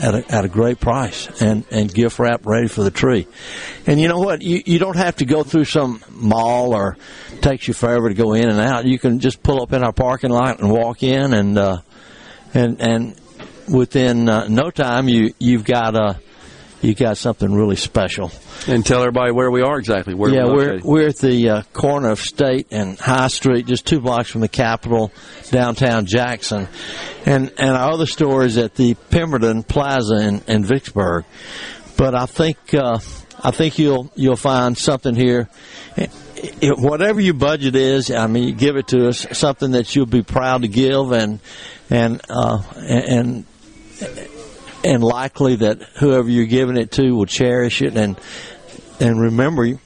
S36: at a, at a great price and and gift wrap ready for the tree. And you know what? You you don't have to go through some mall or takes you forever to go in and out. You can just pull up in our parking lot and walk in and uh, and and within uh, no time you you've got a you got something really special.
S1: And tell everybody where we are exactly. Where
S36: yeah,
S1: we're
S36: we're, we're at the uh, corner of State and High Street, just two blocks from the Capitol, downtown Jackson, and and our other store is at the Pemberton Plaza in, in Vicksburg. But I think uh, I think you'll you'll find something here. It, whatever your budget is, I mean, you give it to us something that you'll be proud to give, and and uh, and and likely that whoever you're giving it to will cherish it. And and remember you.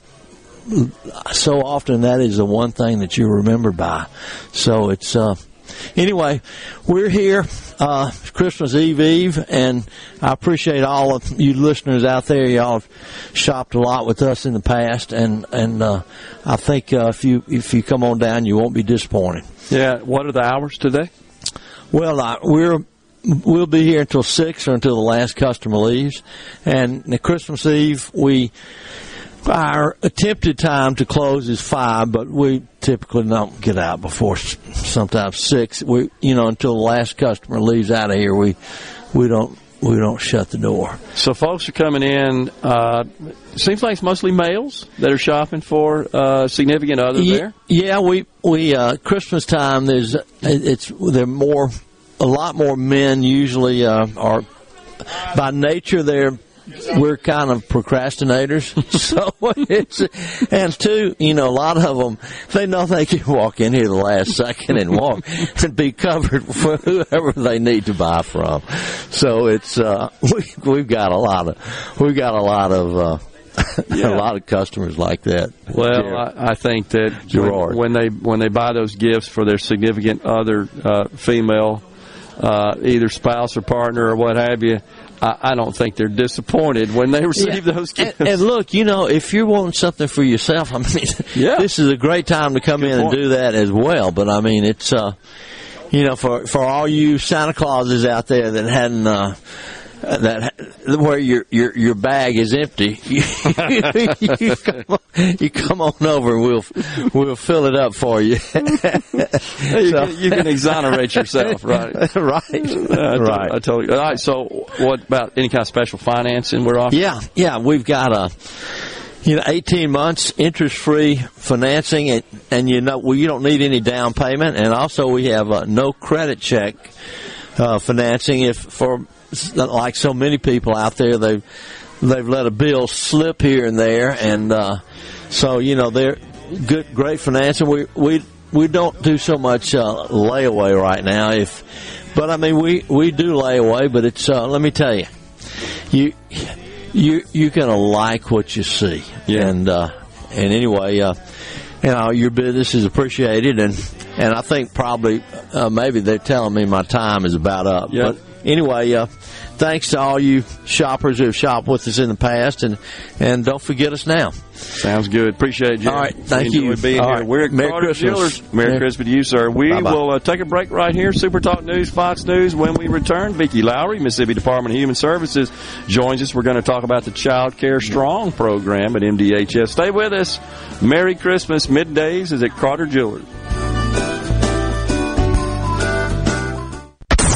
S36: so often that is the one thing that you're remembered by. So it's uh anyway we're here uh christmas eve eve and i appreciate all of you listeners out there. Y'all have shopped a lot with us in the past and and uh i think uh, if you if you come on down you won't be disappointed.
S1: Yeah what are the hours today?
S36: Well uh, we're we'll be here until six or until the last customer leaves. And the Christmas Eve, we our attempted time to close is five, but we typically don't get out before sometimes six. We, you know, until the last customer leaves out of here, we we don't we don't shut the door.
S1: So folks are coming in. Uh, seems like it's mostly males that are shopping for uh, significant other
S36: yeah,
S1: there.
S36: Yeah, we we uh, Christmas time. There's it's they're more a lot more men usually uh, are by nature they're we're kind of procrastinators. so it's, and two, you know, a lot of them, they know they can walk in here the last second and walk and be covered for whoever they need to buy from. So it's, uh, we, we've got a lot of, we've got a lot of, uh,
S1: Yeah.
S36: a lot of customers like that.
S1: Well, I, I think that
S36: Gerard.
S1: when, when they when they buy those gifts for their significant other uh, female, uh, either spouse or partner or what have you, I, I don't think they're disappointed when they receive
S36: Yeah.
S1: those
S36: And,
S1: gifts.
S36: and look, you know, if you're wanting something for yourself, I mean, this is a great time to come in and do that as well. But I mean, it's, uh, you know, for for all you Santa Clauses out there that hadn't. Uh, that where your your your bag is empty, you, you, come, on, you come on over and we'll we'll fill it up for you.
S1: you, can, you can exonerate yourself, right?
S36: right,
S1: Uh,
S36: right.
S1: I told you. All right. So, what about any kind of special financing we're offering?
S36: Yeah, yeah, we've got a you know 18 months interest free financing and, and you know well, you don't need any down payment and also we have a no credit check uh, financing if for like so many people out there they've they've let a bill slip here and there and uh, so you know they're good great financing we we we don't do so much uh, layaway right now if but I mean we we do layaway but it's uh, let me tell you you you you're gonna like what you see. And uh and anyway uh you know your business is appreciated and and I think probably uh, maybe they're telling me my time is about up
S1: Yeah.
S36: but anyway uh thanks to all you shoppers who have shopped with us in the past and and don't forget us now
S1: Sounds good. Appreciate it.
S36: All right. Thank
S1: enjoy
S36: you.
S1: being
S36: All
S1: here.
S36: right.
S1: We're at
S36: Merry
S1: Carter
S36: Christmas.
S1: Merry
S36: Merry-
S1: Christmas to you, sir. We
S36: Bye-bye.
S1: will uh, take a break right here. Super Talk News, Fox News. When we return, Vicki Lowry, Mississippi Department of Human Services, joins us. We're going to talk about the Child Care Strong program at MDHS. Stay with us. Merry Christmas. Middays is at Carter Jewelers.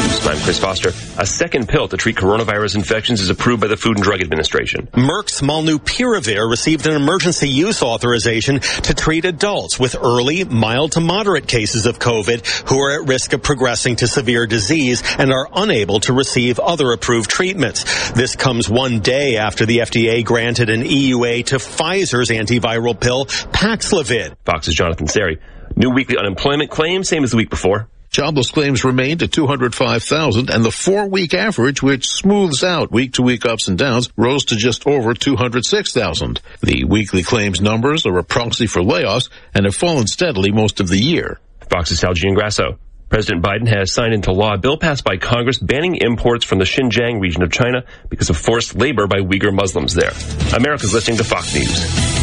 S37: News. I'm Chris Foster. A second pill to treat coronavirus infections is approved by the Food and Drug Administration.
S38: Merck's Molnupiravir received an emergency use authorization to treat adults with early, mild to moderate cases of COVID who are at risk of progressing to severe disease and are unable to receive other approved treatments. This comes one day after the FDA granted an EUA to Pfizer's antiviral pill Paxlovid.
S37: Fox's Jonathan Serrie. New weekly unemployment claims, same as the week before.
S30: Jobless claims remained at 205,000 and the four-week average, which smooths out week-to-week ups and downs, rose to just over 206,000. The weekly claims numbers are a proxy for layoffs and have fallen steadily most of the year.
S37: Fox's Sal Giangrasso. President Biden has signed into law a bill passed by Congress banning imports from the Xinjiang region of China because of forced labor by Uyghur Muslims there. America's listening to Fox News.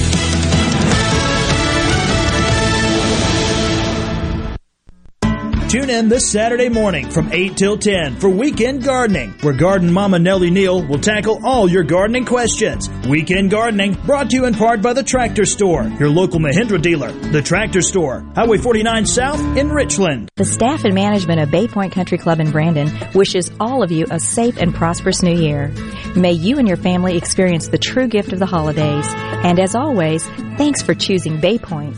S39: Tune in this Saturday morning from 8 till 10 for Weekend Gardening, where Garden Mama Nellie Neal will tackle all your gardening questions. Weekend Gardening brought to you in part by the Tractor Store, your local Mahindra dealer. The Tractor Store, Highway 49 South in Richland.
S40: The staff and management of Bay Point Country Club in Brandon wishes all of you a safe and prosperous new year. May you and your family experience the true gift of the holidays. And as always, thanks for choosing Bay Point.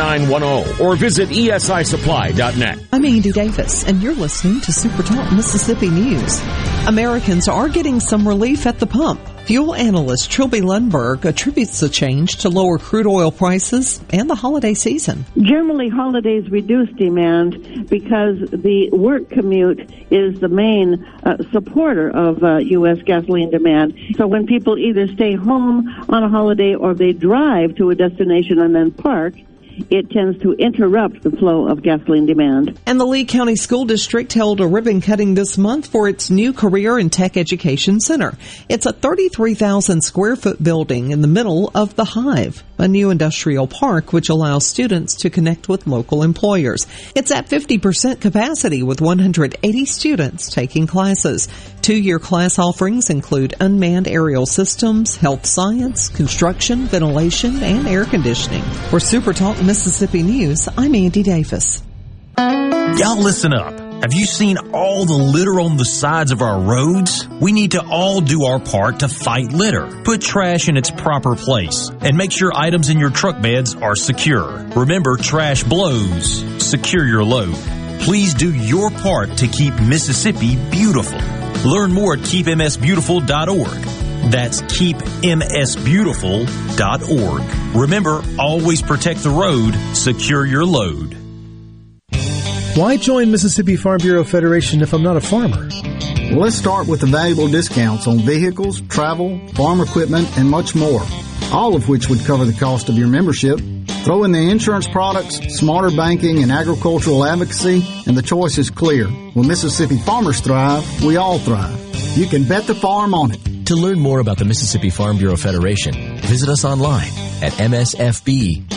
S41: or visit esisupply.net.
S14: I'm Andy Davis and you're listening to Super Talk Mississippi News. Americans are getting some relief at the pump. Fuel analyst Trilby Lundberg attributes the change to lower crude oil prices and the holiday season.
S42: Generally, holidays reduce demand because the work commute is the main uh, supporter of uh, U.S. gasoline demand. So when people either stay home on a holiday or they drive to a destination and then park, it tends to interrupt the flow of gasoline demand.
S14: And the Lee County School District held a ribbon cutting this month for its new Career and Tech Education Center. It's a 33,000 square foot building in the middle of the Hive, a new industrial park which allows students to connect with local employers. It's at 50% capacity with 180 students taking classes. Two-year class offerings include unmanned aerial systems, health science, construction, ventilation, and air conditioning. For Super Talk Mississippi News, I'm Andy Davis.
S12: Y'all listen up. Have you seen all the litter on the sides of our roads? We need to all do our part to fight litter. Put trash in its proper place and make sure items in your truck beds are secure. Remember, trash blows. Secure your load. Please do your part to keep Mississippi beautiful. Learn more at keepmsbeautiful.org. That's keepmsbeautiful.org. Remember, always protect the road, secure your load.
S43: Why join Mississippi Farm Bureau Federation if I'm not a farmer?
S44: Well, let's start with the valuable discounts on vehicles, travel, farm equipment, and much more, all of which would cover the cost of your membership. Throw in the insurance products, smarter banking, and agricultural advocacy, and the choice is clear. When Mississippi farmers thrive, we all thrive. You can bet the farm on it.
S45: To learn more about the Mississippi Farm Bureau Federation, visit us online at msfb.org.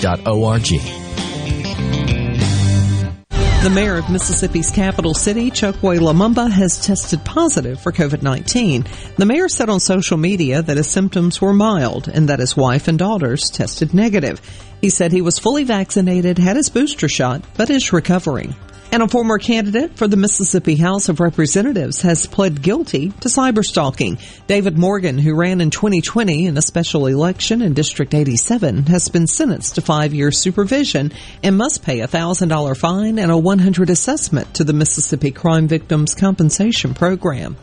S14: The mayor of Mississippi's capital city, Chokwe Lumumba, has tested positive for COVID-19. The mayor said on social media that his symptoms were mild and that his wife and daughters tested negative. He said he was fully vaccinated, had his booster shot, but is recovering. And a former candidate for the Mississippi House of Representatives has pled guilty to cyberstalking. David Morgan, who ran in 2020 in a special election in District 87, has been sentenced to five years supervision and must pay a $1,000 fine and a 100 assessment to the Mississippi Crime Victims Compensation Program.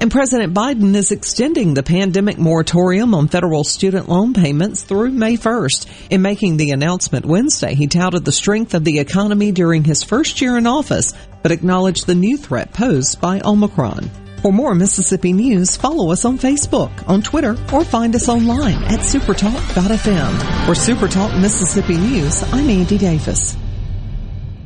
S14: And President Biden is extending the pandemic moratorium on federal student loan payments through May 1st. In making the announcement Wednesday, he touted the strength of the economy during his first year in office, but acknowledged the new threat posed by Omicron. For more Mississippi news, follow us on Facebook, on Twitter, or find us online at supertalk.fm. For Supertalk Mississippi News, I'm Andy Davis.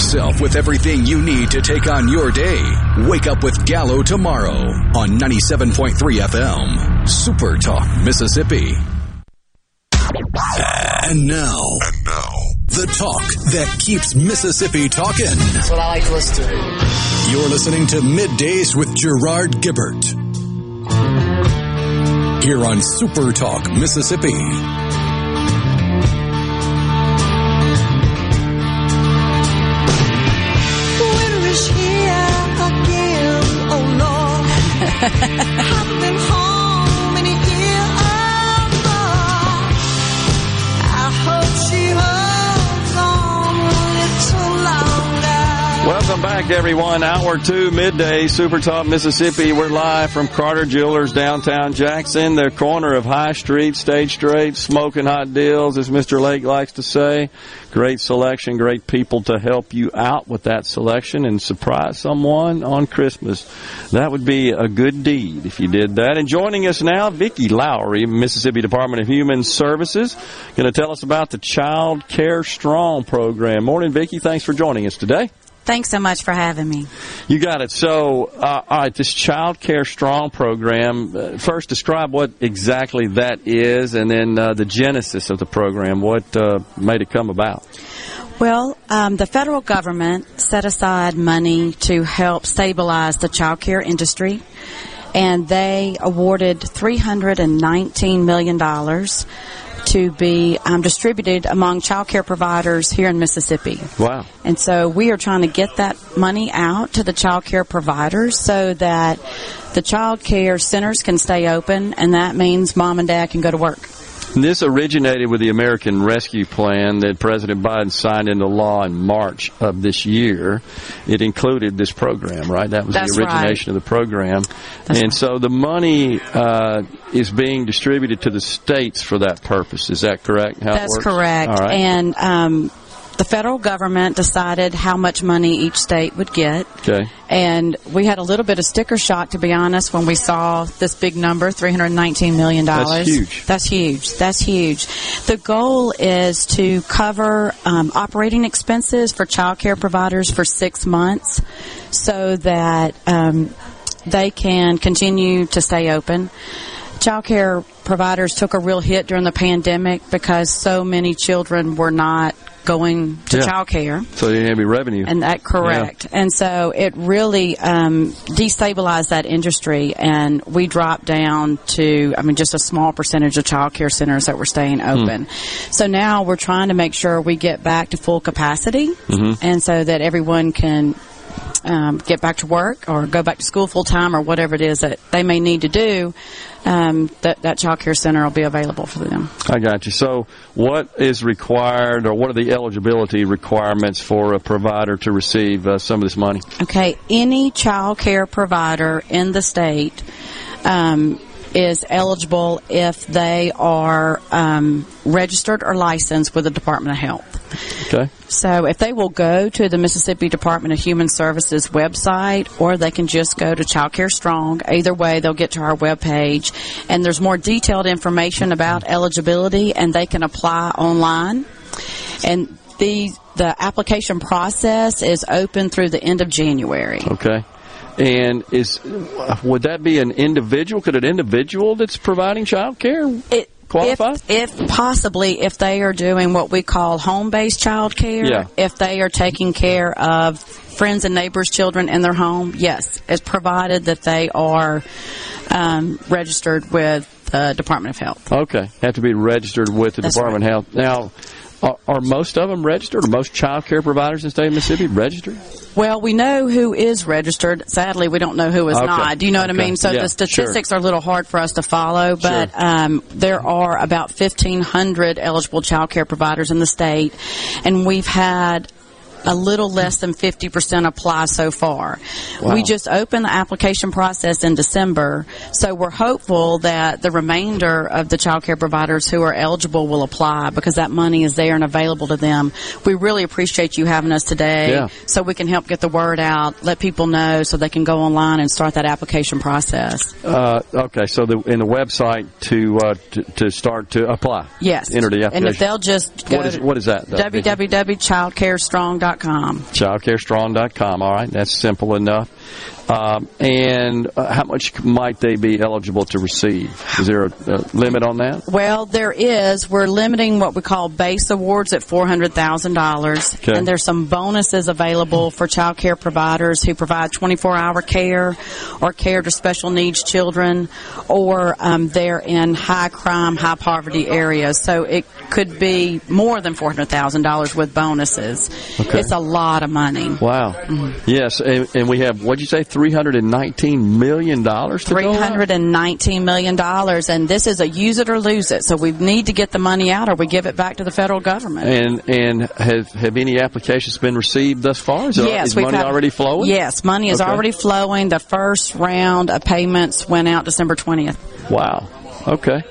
S7: Yourself with everything you need to take on your day. Wake up with Gallo tomorrow on 97.3 FM. Super Talk, Mississippi. And now. And now. The talk that keeps Mississippi talking.
S46: That's what I like to listen to.
S7: You're listening to Middays with Gerard Gibert. Here on Super Talk, Mississippi.
S1: Everyone. Hour two, midday, Super Talk, Mississippi. We're live from Carter Jewelers, downtown Jackson, the corner of High Street, State Street, smoking hot deals, as Mr. Lake likes to say. Great selection, great people to help you out with that selection and surprise someone on Christmas. That would be a good deed if you did that. And joining us now, Vicki Lowry, Mississippi Department of Human Services, going to tell us about the Child Care Strong program. Morning, Vicki. Thanks for joining us today.
S47: Thanks so much for having me.
S1: You got it. So, uh, all right, this Child Care Strong program. Uh, first, describe what exactly that is, and then uh, the genesis of the program. What uh, made it come about?
S47: Well, um, the federal government set aside money to help stabilize the child care industry, and they awarded $319 million to be um, distributed among child care providers here in Mississippi.
S1: Wow.
S47: And so we are trying to get that money out to the child care providers so that the child care centers can stay open, and that means mom and dad can go to work.
S1: This originated with the American Rescue Plan that President Biden signed into law in March of this year. It included this program, right? That was
S47: That's
S1: the origination
S47: right.
S1: of the program. and so the money uh, is being distributed to the states for that purpose. Is that correct?
S47: That's correct.
S1: Right.
S47: And um, the federal government decided how much money each state would get.
S1: okay.
S47: And we had a little bit of sticker shock, to be honest, when we saw this big number, $319 million.
S1: That's huge.
S47: That's huge. That's huge. The goal is to cover um, operating expenses for child care providers for six months so that um, they can continue to stay open. Child care providers took a real hit during the pandemic because so many children were not going to
S1: Yeah.
S47: child care.
S1: So you have any revenue.
S47: And that correct. And so it really um, destabilized that industry, and we dropped down to, I mean, just a small percentage of child care centers that were staying open. So now we're trying to make sure we get back to full capacity,
S1: Mhm.
S47: and so that everyone can. Um, get back to work or go back to school full time or whatever it is that they may need to do, um, that, that child care center will be available for them.
S1: I got you. So, what is required, or what are the eligibility requirements for a provider to receive uh, some of this money?
S47: Okay, any child care provider in the state um, is eligible if they are um, registered or licensed with the Department of Health.
S1: Okay.
S47: So if they will go to the Mississippi Department of Human Services website or they can just go to Child Care Strong. Either way, they'll get to our webpage and there's more detailed information about eligibility and they can apply online. And the the application process is open through the end of January.
S1: Okay. And is would that be an individual? Could an individual that's providing child care?
S47: It
S1: qualify?
S47: If, if possibly, if they are doing what we call home-based child care,
S1: Yeah.
S47: if they are taking care of friends and neighbors' children in their home, yes, it's provided that they are um, registered with the Department of Health.
S1: Okay, have to be registered with the
S47: That's
S1: Department of Health. Now, are, are most of them registered? Are most child care providers in the state of Mississippi registered?
S47: Well, we know who is registered. Sadly, we don't know who is
S1: Okay.
S47: not. Do you know what I mean? So
S1: Yeah,
S47: the statistics are a little hard for us to follow, but um, there are about 1,500 eligible child care providers in the state, and we've had a little less than 50% apply so far.
S46: Wow.
S47: We just opened the application process in December, so we're hopeful that the remainder of the child care providers who are eligible will apply because that money is there and available to them. We really appreciate you having us today
S1: Yeah.
S47: so we can help get the word out, let people know so they can go online and start that application process.
S1: Uh, okay, so the, in the website to, uh, to to start to apply.
S47: Yes.
S1: Enter the
S47: And if they'll just go
S1: what is what is that?
S47: www.childcarestrong.com.
S1: Childcarestrong.com. All right, that's simple enough. Um, and uh, how much might they be eligible to receive? Is there a, a limit on that?
S47: Well, there is. We're limiting what we call base awards at four hundred thousand dollars,
S1: Okay.
S47: and there's some bonuses available for child care providers who provide twenty-four hour care or care to special needs children, or um, they're in high crime, high poverty areas. So it could be more than four hundred thousand dollars with bonuses.
S1: Okay.
S47: It's a lot of money.
S1: Wow. Yes, and, and we have what'd you say, three hundred and nineteen million dollars to
S47: Three
S1: go. out?
S47: hundred and nineteen million dollars, and this is a use it or lose it. So we need to get the money out, or we give it back to the federal government.
S1: And and have have any applications been received thus far? Is, uh,
S47: yes,
S1: is money
S47: had-
S1: already flowing?
S47: Yes, money is
S1: Okay.
S47: already flowing. The first round of payments went out December twentieth.
S1: Wow. Okay.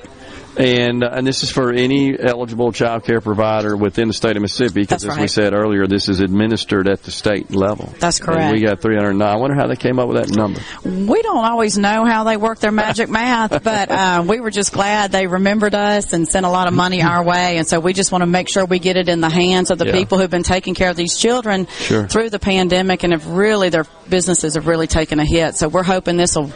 S1: And uh, and this is for any eligible child care provider within the state of Mississippi because, as we said earlier, this is administered at the state level.
S47: That's
S1: And
S47: correct.
S1: we got 309. I wonder how they came up with that number.
S47: We don't always know how they work their magic math, but uh, we were just glad they remembered us and sent a lot of money our way. And so we just want to make sure we get it in the hands of the
S1: Yeah.
S47: people who've been taking care of these children
S1: Sure.
S47: through the pandemic and have really their businesses have really taken a hit. So we're hoping this will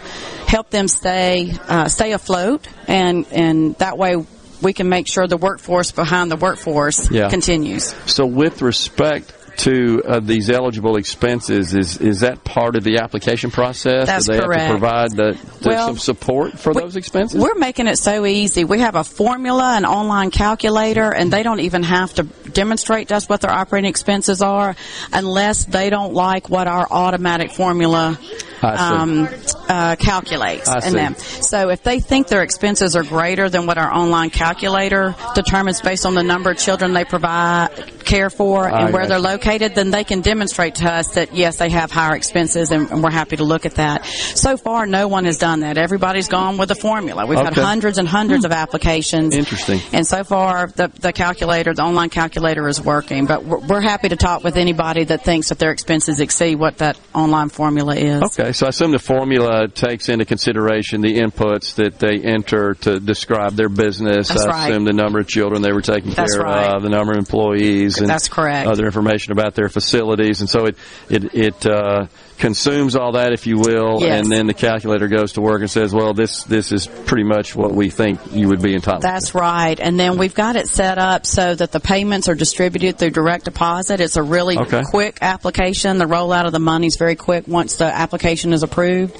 S47: help them stay uh, stay afloat, and and that way we can make sure the workforce behind the workforce
S1: Yeah.
S47: continues.
S1: So, with respect to uh, these eligible expenses, is is that part of the application process?
S47: That's
S1: Do they
S47: correct.
S1: have to provide the, the-
S47: Well,
S1: some support for those expenses?
S47: We're making it so easy. We have a formula, an online calculator, and they don't even have to demonstrate to us what their operating expenses are unless they don't like what our automatic formula um, uh, calculates in them. So if they think their expenses are greater than what our online calculator determines based on the number of children they provide care for and where they're located, then they can demonstrate to us that yes, they have higher expenses, and, and we're happy to look at that. So far, no one has done that. Everybody's gone with the formula. We've had hundreds and hundreds of hmm. applications.
S1: Interesting.
S47: And so far, the, the calculator, the online calculator is working. But we're, we're happy to talk with anybody that thinks that their expenses exceed what that online formula is.
S1: Okay, so I assume the formula takes into consideration the inputs that they enter to describe their business.
S47: That's
S1: I
S47: right.
S1: assume the number of children they were taking
S47: That's
S1: care
S47: right.
S1: of, the number of employees, and
S47: That's correct.
S1: other information about their facilities, and so it it it uh, consumes all that, if you will,
S47: Yes.
S1: and then the calculator goes to work and says, "Well, this this is pretty much what we think you would be entitled." To.
S47: That's right. And then we've got it set up so that the payments are distributed through direct deposit. It's a really
S1: Okay.
S47: quick application. The rollout of the money is very quick once the application is approved.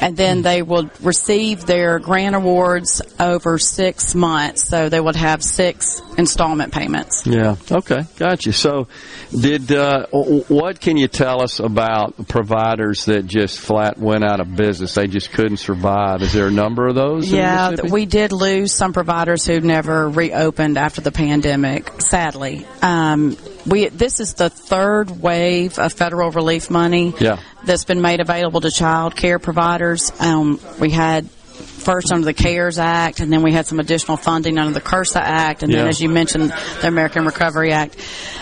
S47: And then they will receive their grant awards over six months. So they would have six installment payments.
S1: Yeah. Okay. Gotcha. So, did uh, what can you tell us about providers that just flat went out of business? They just couldn't survive. Is there a number of those?
S47: Yeah, we did lose some providers who never reopened after the pandemic. Sadly, um, we this is the third wave of federal relief money
S1: Yeah.
S47: that's been made available to child care providers. Um, we had first under the CARES Act, and then we had some additional funding under the CRRSA Act, and then, as you mentioned, the American Recovery Act.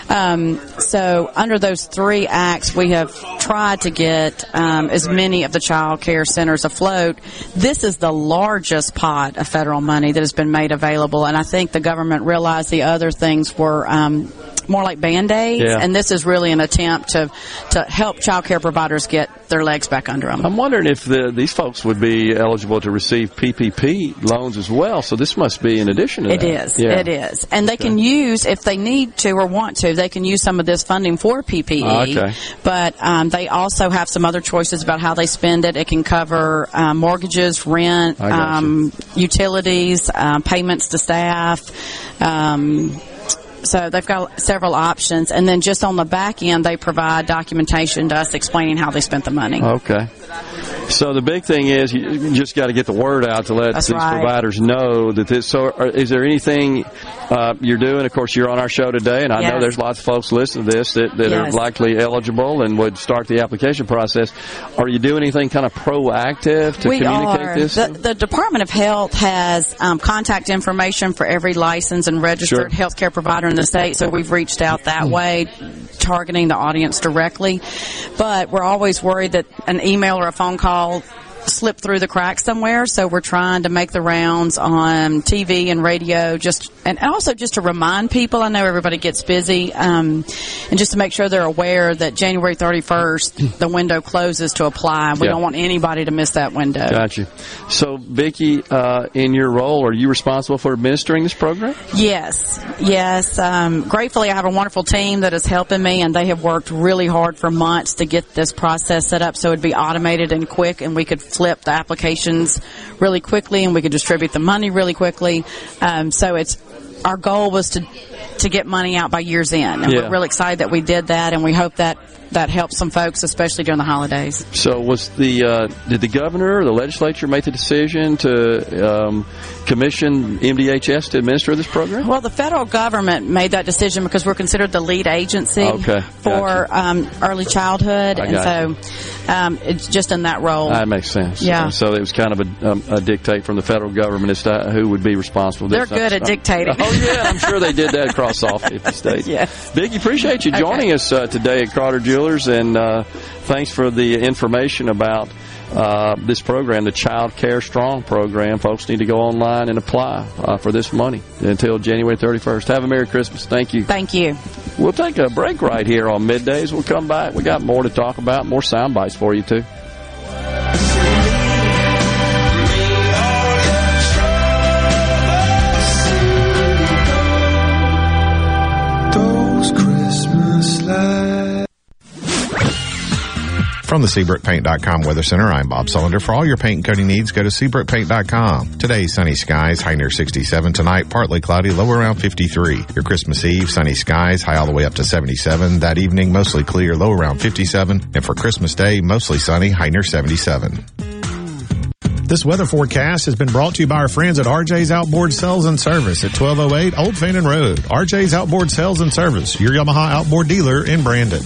S47: Um, so, under those three acts, we have tried to get um, as many of the child care centers afloat. This is the largest pot of federal money that has been made available, and I think the government realized the other things were. Um, more like band aids,
S1: Yeah.
S47: and this is really an attempt to to help child care providers get their legs back under them.
S1: I'm wondering if the, these folks would be eligible to receive PPP loans as well. So this must be in addition to
S47: It
S1: that.
S47: is.
S1: Yeah.
S47: It is. And they can use, if they need to or want to, they can use some of this funding for PPE.
S1: Ah, Okay.
S47: But um, they also have some other choices about how they spend it. It can cover um, mortgages, rent,
S1: I got you.
S47: um, utilities, um, payments to staff. Um, so they've got several options. And then just on the back end, they provide documentation to us explaining how they spent the money.
S1: Okay. So the big thing is you just got to get the word out to let
S47: That's
S1: these
S47: right.
S1: providers know that this. So, are, is there anything uh, you're doing? Of course, you're on our show today, and I know there's lots of folks listening to this that, that
S47: Yes.
S1: are likely eligible and would start the application process. Are you doing anything kind of proactive to
S47: we
S1: communicate
S47: are.
S1: this?
S47: The, the Department of Health has um, contact information for every licensed and registered
S1: Sure.
S47: healthcare provider in the state, so we've reached out that hmm. way, targeting the audience directly. But we're always worried that an email or a phone call slip through the cracks somewhere so we're trying to make the rounds on TV and radio just and also just to remind people I know everybody gets busy um, and just to make sure they're aware that January 31st the window closes to apply we
S1: Yeah.
S47: don't want anybody to miss that window
S1: Got you. So, Vicki, uh, in your role, are you responsible for administering this program?
S47: Yes, yes. Um, gratefully, I have a wonderful team that is helping me, and they have worked really hard for months to get this process set up so it'd be automated and quick, and we could flip the applications really quickly, and we could distribute the money really quickly. Um, so it's our goal was to to get money out by year's end, and
S1: Yeah.
S47: we're really excited that we did that, and we hope that that helps some folks, especially during the holidays.
S1: So, was the uh, did the governor or the legislature make the decision to um, commission MDHS to administer this program?
S47: Well, the federal government made that decision because we're considered the lead agency
S1: Okay,
S47: for um, early childhood, and so um, it's just in that role.
S1: That makes sense.
S47: Yeah.
S1: So it was kind of a, um, a dictate from the federal government as to who would be responsible.
S47: They're
S1: This-
S47: good at dictating.
S1: Oh yeah, I'm sure they did that across all 50 states.
S47: Yes.
S1: Vicki, appreciate you joining us uh, today at Carter And uh, thanks for the information about uh, this program, the Child Care Strong program. Folks need to go online and apply uh, for this money until January 31st. Have a Merry Christmas. Thank you.
S47: Thank you.
S1: We'll take a break right here on middays. We'll come back. We got more to talk about, more sound bites for you too.
S48: From the SeabrookPaint.com Weather Center, I'm Bob Sullender. For all your paint and coating needs, go to SeabrookPaint.com. Today, sunny skies, high near 67. Tonight, partly cloudy, low around 53. Your Christmas Eve, sunny skies, high all the way up to 77. That evening, mostly clear, low around 57. And for Christmas Day, mostly sunny, high near 77.
S49: This weather forecast has been brought to you by our friends at RJ's Outboard Sales and Service at 1208 Old Fannin Road. RJ's Outboard Sales and Service, your Yamaha outboard dealer in Brandon.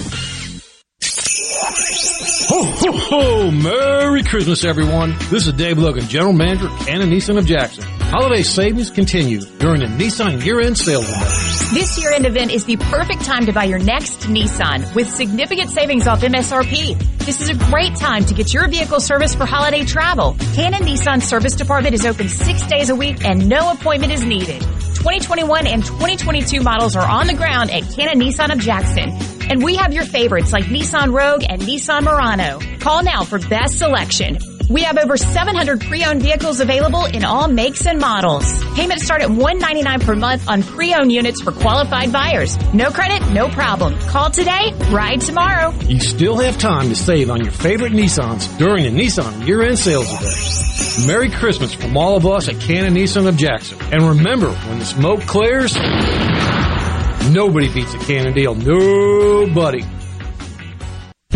S50: Ho, ho! Merry Christmas, everyone. This is Dave Logan, General Manager, Cannon Nissan of Jackson. Holiday savings continue during the Nissan year-end sales event.
S51: This year-end event is the perfect time to buy your next Nissan with significant savings off MSRP. This is a great time to get your vehicle serviced for holiday travel. Cannon Nissan Service Department is open six days a week and no appointment is needed. 2021 and 2022 models are on the ground at Cannon Nissan of Jackson. And we have your favorites like Nissan Rogue and Nissan Murano. Call now for best selection. We have over 700 pre-owned vehicles available in all makes and models. Payments start at 199 per month on pre-owned units for qualified buyers. No credit, no problem. Call today, ride tomorrow.
S50: You still have time to save on your favorite Nissans during the Nissan year-end sales event. Merry Christmas from all of us at Cannon Nissan of Jackson. And remember, when the smoke clears, nobody beats a Cannon deal. Nobody.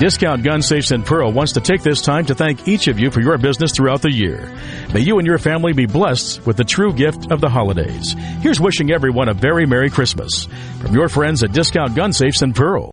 S50: Discount Gun Safes in Pearl wants to take this time to thank each of you for your business throughout the year. May you and your family be blessed with the true gift of the holidays. Here's wishing everyone a very Merry Christmas from your friends at Discount Gun Safes in Pearl.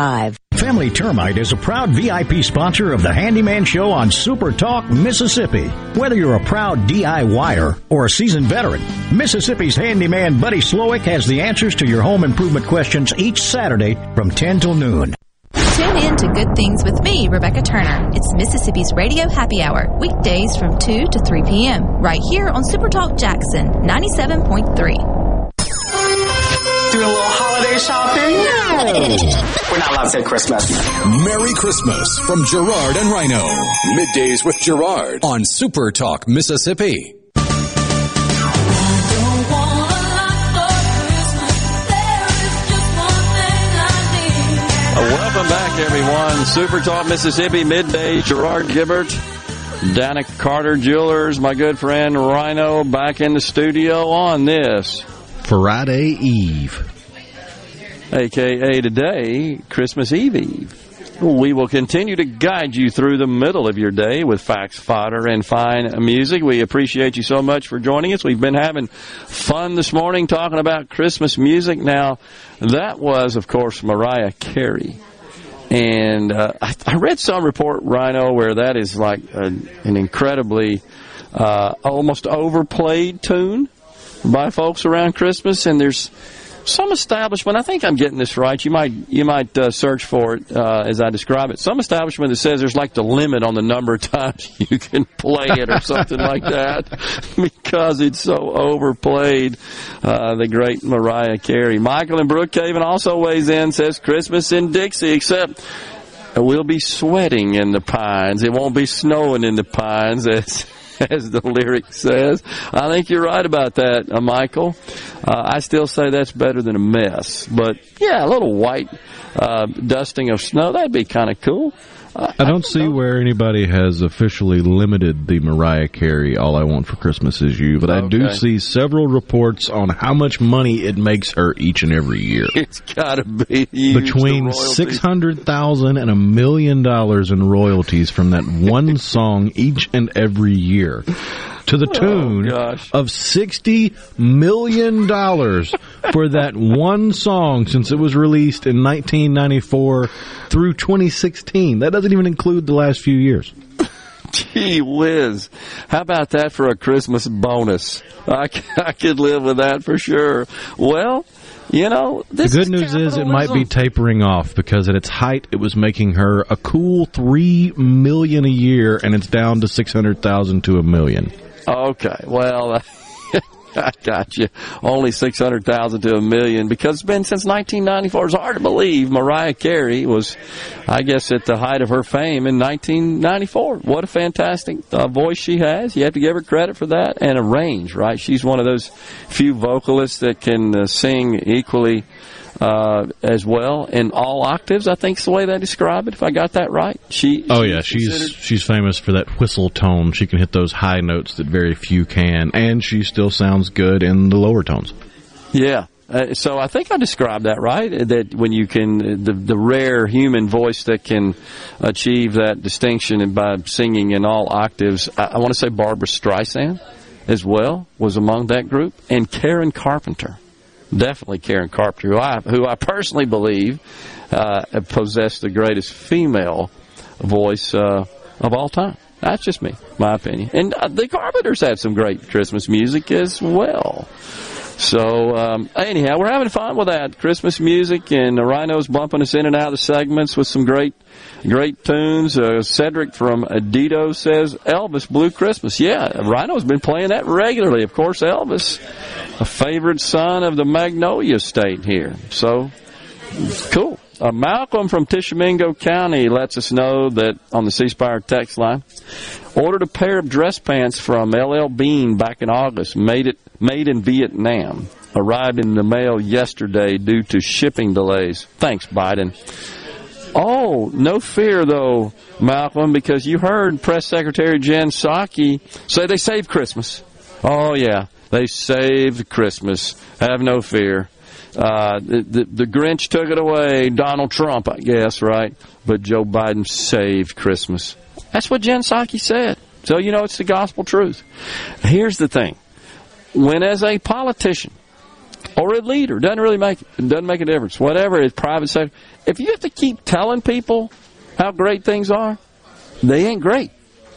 S41: Family Termite is a proud VIP sponsor of the Handyman Show on Super Talk, Mississippi. Whether you're a proud DIYer or a seasoned veteran, Mississippi's handyman Buddy Slowick has the answers to your home improvement questions each Saturday from 10 till noon.
S52: Tune in to Good Things with me, Rebecca Turner. It's Mississippi's Radio Happy Hour, weekdays from 2 to 3 p.m., right here on Super Talk Jackson 97.3.
S53: Doing a little holiday shopping? We're not allowed to say Christmas.
S7: Merry Christmas from Gerard and Rhino. Middays with Gerard on Super Talk, Mississippi.
S1: Uh, welcome back, everyone. Super Talk Mississippi midday. Gerard Gibert, Dana Carter Jewelers, my good friend Rhino, back in the studio on this
S3: Friday Eve,
S1: aka today, Christmas Eve Eve. We will continue to guide you through the middle of your day with facts, fodder, and fine music. We appreciate you so much for joining us. We've been having fun this morning talking about Christmas music. Now, that was, of course, Mariah Carey. And uh, I, I read some report, Rhino, where that is like a, an incredibly uh, almost overplayed tune by folks around Christmas. And there's some establishment. I think I'm getting this right. You might you might uh, search for it uh, as I describe it. Some establishment that says there's like the limit on the number of times you can play it or something like that because it's so overplayed. Uh, the great Mariah Carey. Michael in Brookhaven also weighs in. Says Christmas in Dixie, except. We'll be sweating in the pines. It won't be snowing in the pines, as the lyric says. I think you're right about that, uh, Michael. Uh, I still say that's better than a mess. But yeah, a little white uh, dusting of snow, that'd be kind of cool.
S3: I don't see where anybody has officially limited the Mariah Carey "All I Want for Christmas Is You," but I do see several reports on how much money it makes her each and every year.
S1: It's got to be
S3: Between six hundred thousand and a million dollars in royalties from that one song each and every year, to the oh, tune of sixty million dollars for that one song since it was released in 1994 through 2016. That doesn't even include the last few years.
S1: Gee whiz. How about that for a Christmas bonus? I, I could live with that for sure. Well, you know, this
S3: the good news is it might be tapering off because at its height it was making her a cool three million a year, and it's down to six hundred thousand to a million.
S1: Okay, well, I got you. Only six hundred thousand to a million because it's been since 1994. It's hard to believe Mariah Carey was, I guess, at the height of her fame in 1994. What a fantastic uh, voice she has. You have to give her credit for that and a range, right? She's one of those few vocalists that can uh, sing equally. Uh, as well in all octaves, I think is the way they describe it. If I got that right, she.
S3: Oh yeah, she's she's famous for that whistle tone. She can hit those high notes that very few can, and she still sounds good in the lower tones.
S1: Yeah. Uh, so I think I described that right. That when you can, the the rare human voice that can achieve that distinction and by singing in all octaves. I, I want to say Barbra Streisand as well was among that group, and Karen Carpenter, definitely Karen Carpenter, who I who I personally believe uh, possessed the greatest female voice uh, of all time. That's just me, my opinion. And uh, the Carpenters had some great Christmas music as well. So um, anyhow, we're having fun with that Christmas music, and uh, Rhino's bumping us in and out of the segments with some great, great tunes. Uh, Cedric from Adito says Elvis Blue Christmas. Yeah, Rhino's been playing that regularly. Of course, Elvis, a favorite son of the Magnolia State here. So cool. uh, Malcolm from Tishomingo County lets us know that on the C Spire text line, ordered a pair of dress pants from LL Bean back in August, made it made in Vietnam. Arrived in the mail yesterday due to shipping delays. Thanks, Biden. Oh, no fear though, Malcolm, because you heard Press Secretary Jen Psaki say they saved Christmas. Oh yeah, they saved Christmas. Have no fear. Uh, the, the, the Grinch took it away. Donald Trump, I guess, right? But Joe Biden saved Christmas. That's what Jen Psaki said. So you know it's the gospel truth. Here's the thing: when as a politician or a leader doesn't really make doesn't make a difference. Whatever it's private sector. If you have to keep telling people how great things are, they ain't great.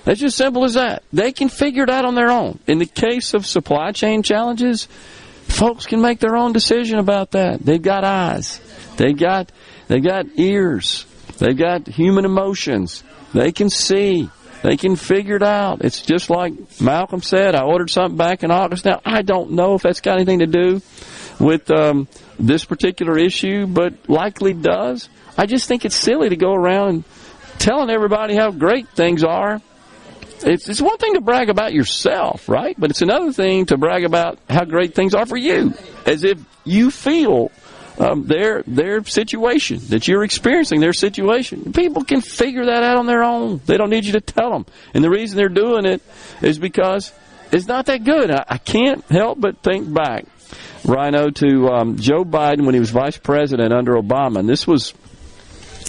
S1: It's just simple as that. They can figure it out on their own. In the case of supply chain challenges, folks can make their own decision about that. They've got eyes. They've got they got ears. They've got human emotions. They can see. They can figure it out. It's just like Malcolm said. I ordered something back in August. Now I don't know if that's got anything to do with um, this particular issue, but likely does. I just think it's silly to go around telling everybody how great things are. It's, it's one thing to brag about yourself, right? But it's another thing to brag about how great things are for you, as if you feel um, their their situation that you're experiencing their situation. People can figure that out on their own. They don't need you to tell them. And the reason they're doing it is because it's not that good. I, I can't help but think back Rhino, to um, Joe Biden when he was vice president under Obama. And this was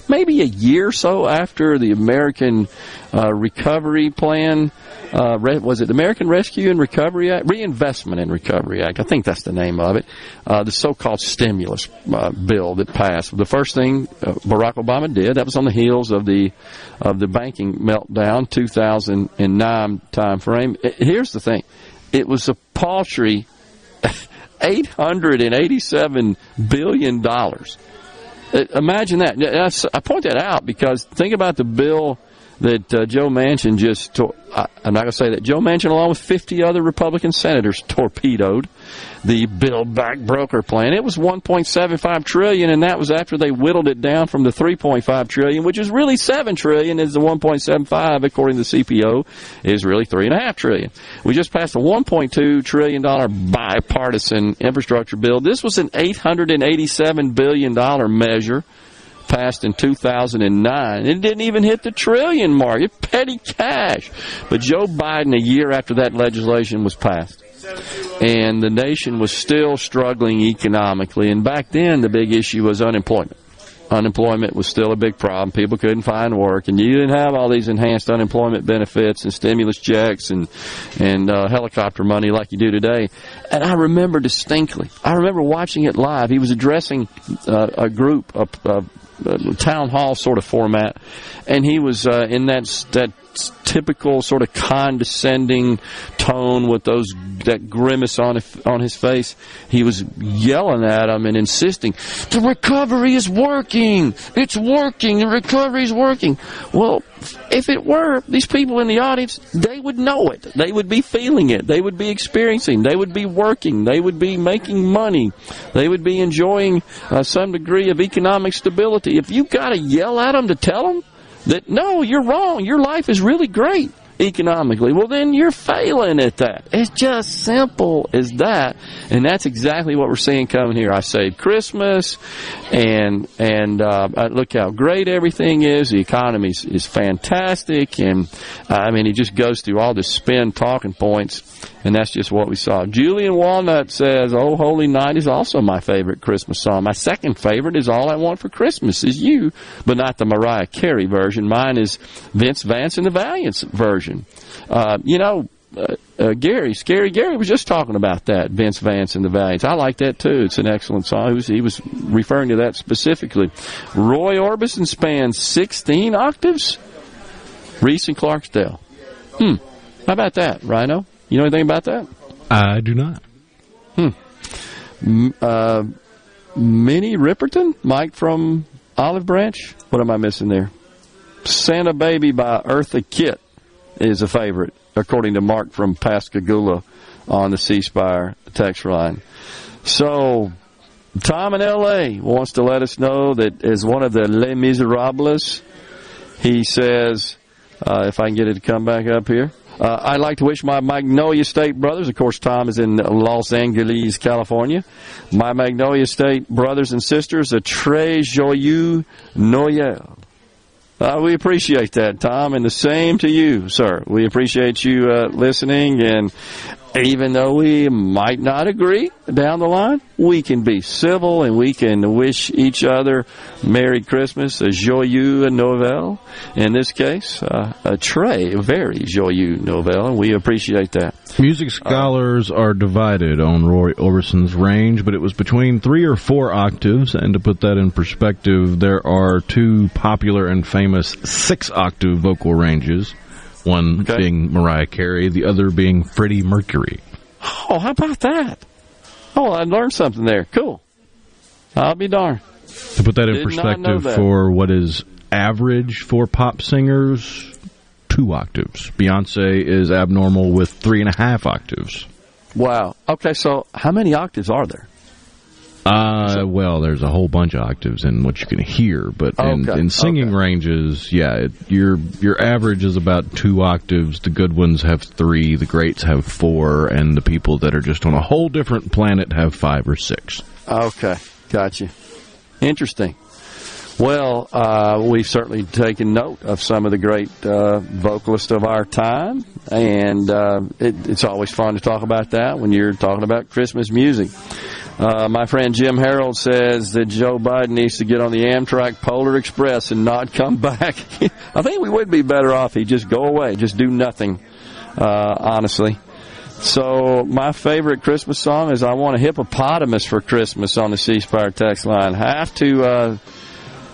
S1: maybe a year or so after the American uh, Recovery Plan. Uh, was it the American Rescue and Recovery Act? Reinvestment and Recovery Act. I think that's the name of it. Uh, the so-called stimulus uh, bill that passed. The first thing uh, Barack Obama did, that was on the heels of the of the banking meltdown, 2009 time frame. Here's the thing. It was a paltry $887 billion. Uh, imagine that. I point that out because think about the bill that uh, Joe Manchin just, to- I'm not going to say that, Joe Manchin, along with 50 other Republican senators, torpedoed the Build Back Broker plan. It was 1.75 trillion, and that was after they whittled it down from the 3.5 trillion, which is really 7 trillion, is the 1.75, according to the CBO, is really 3.5 trillion. We just passed a 1.2 trillion dollar bipartisan infrastructure bill. This was an 887 billion dollar measure passed in 2009. It didn't even hit the trillion mark. It's petty cash. But Joe Biden, a year after that legislation was passed, and the nation was still struggling economically. And back then, the big issue was unemployment. Unemployment was still a big problem. People couldn't find work, and you didn't have all these enhanced unemployment benefits and stimulus checks and and uh, helicopter money like you do today. And I remember distinctly. I remember watching it live. He was addressing uh, a group, of, a town hall sort of format, and he was uh, in that that typical sort of condescending tone with those that grimace on on his face. He was yelling at him and insisting, "The recovery is working. It's working. The recovery is working." Well, if it were, these people in the audience, they would know it. They would be feeling it. They would be experiencing. They would be working. They would be making money. They would be enjoying uh, some degree of economic stability. If you got to yell at them to tell them that no, you're wrong. Your life is really great economically. Well, then you're failing at that. It's just simple as that, and that's exactly what we're seeing coming here. I saved Christmas, and and uh, look how great everything is. The economy is, is fantastic, and uh, I mean, he just goes through all the spin talking points and that's just what we saw. Julian Walnut says, "Oh, Holy Night is also my favorite Christmas song. My second favorite is All I Want for Christmas is You, but not the Mariah Carey version. Mine is Vince Vance and the Valiants version. Uh, you know." Uh, uh, Gary, Scary Gary was just talking about that, Vince Vance and the Valiants. I like that too. It's an excellent song. He was, he was referring to that specifically. Roy Orbison spans 16 octaves. Reese and Clarksdale. Hmm. How about that, Rhino? You know anything about that?
S54: I do not.
S1: Hmm. M- uh, Minnie Riperton? Mike from Olive Branch? What am I missing there? Santa Baby by Eartha Kitt is a favorite, according to Mark from Pascagoula on the C Spire text line. So, Tom in L.A. wants to let us know that as one of the Les Miserables, he says, uh, if I can get it to come back up here. Uh, I'd like to wish my Magnolia State brothers, of course, Tom is in Los Angeles, California. My Magnolia State brothers and sisters, a très joyeux Noël. Uh, we appreciate that, Tom, and the same to you, sir. We appreciate you uh, listening, and even though we might not agree down the line, we can be civil and we can wish each other Merry Christmas, a joyeux Noël. In this case, uh, a très very joyeux Noël, and we appreciate that.
S3: Music scholars are divided on Roy Orbison's range, but it was between three or four octaves. And to put that in perspective, there are two popular and famous six octave vocal ranges. One being Mariah Carey, the other being Freddie Mercury.
S1: Oh, how about that? Oh, I learned something there. Cool. I'll be darned.
S3: To put that in
S1: Did
S3: perspective
S1: that.
S3: for what is average for pop singers, two octaves. Beyonce is abnormal with three and a half octaves.
S1: Wow. Okay, so how many octaves are there?
S3: Uh, well, there's a whole bunch of octaves in what you can hear, but in,
S1: Okay,
S3: in singing ranges, yeah, it, your your average is about two octaves. The good ones have three, the greats have four, and the people that are just on a whole different planet have five or six.
S1: Okay, gotcha. Interesting. Well, uh, we've certainly taken note of some of the great uh, vocalists of our time, and uh, it, it's always fun to talk about that when you're talking about Christmas music. Uh, my friend Jim Harold says that Joe Biden needs to get on the Amtrak Polar Express and not come back. I think we would be better off if he'd just go away, just do nothing, uh, honestly. So my favorite Christmas song is "I Want a Hippopotamus for Christmas" on the C Spire text line. Have to uh,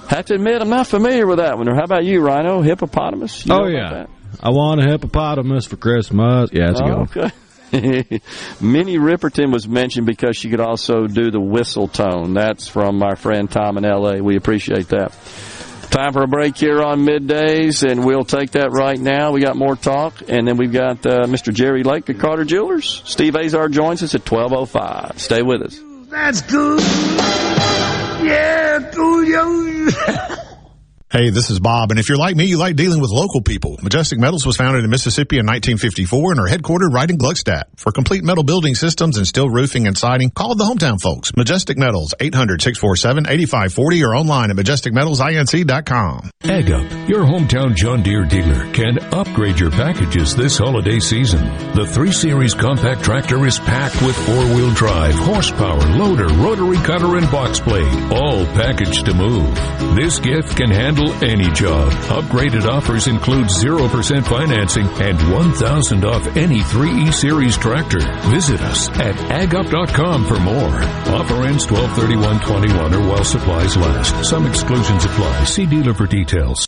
S1: have to admit I'm not familiar with that one. Or how about you, Rhino? Hippopotamus? You
S3: oh yeah. I want a hippopotamus for Christmas. Yeah, it's a good
S1: Oh,
S3: one.
S1: okay. Minnie Riperton was mentioned because she could also do the whistle tone. That's from our friend Tom in L.A. We appreciate that. Time for a break here on middays, and we'll take that right now. We got more talk, and then we've got uh, Mr. Jerry Lake at Carter Jewelers. Steve Azar joins us at twelve oh five. Stay with us.
S55: That's good. Yeah, good.
S9: Hey, this is Bob, and if you're like me, you like dealing with local people. Majestic Metals was founded in Mississippi in 1954 and are headquartered right in Gluckstadt. For complete metal building systems and steel roofing and siding, call the hometown folks. Majestic Metals, 800-647-8540 or online at majesticmetalsinc.com.
S33: Ag Up, your hometown John Deere dealer, can upgrade your packages this holiday season. The 3 Series compact tractor is packed with four-wheel drive, horsepower, loader, rotary cutter, and box blade, all packaged to move. This gift can handle any job. Upgraded offers include 0% financing and 1000 off any 3E Series tractor. Visit us at agup.com for more. Offer ends 123121 or while supplies last. Some exclusions apply. See dealer for details.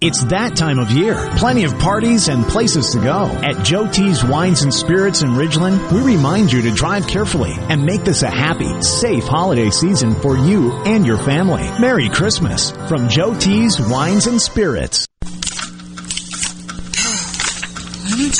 S41: It's that time of year. Plenty of parties and places to go. At Joe T's Wines and Spirits in Ridgeland, we remind you to drive carefully and make this a happy, safe holiday season for you and your family. Merry Christmas from Joe T's Wines and Spirits.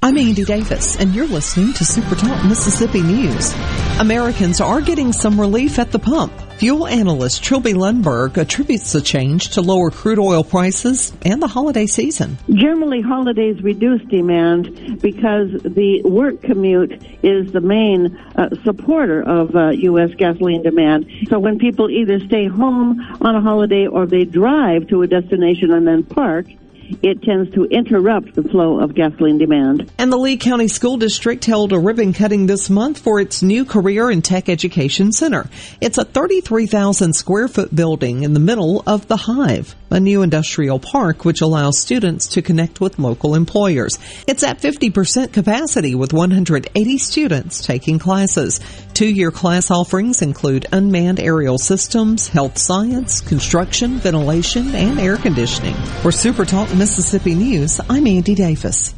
S14: I'm Andy Davis, and you're listening to Super Talk Mississippi News. Americans are getting some relief at the pump. Fuel analyst Trilby Lundberg attributes the change to lower crude oil prices and the holiday season.
S56: Generally, holidays reduce demand because the work commute is the main uh, supporter of uh, U.S. gasoline demand. So when people either stay home on a holiday or they drive to a destination and then park, it tends to interrupt the flow of gasoline demand.
S14: And the Lee County School District held a ribbon cutting this month for its new Career and Tech Education Center. It's a 33,000 square foot building in the middle of the Hive, a new industrial park which allows students to connect with local employers. It's at 50% capacity with 180 students taking classes. Two-year class offerings include unmanned aerial systems, health science, construction, ventilation, and air conditioning. For Super Talk Mississippi News, I'm Andy Davis.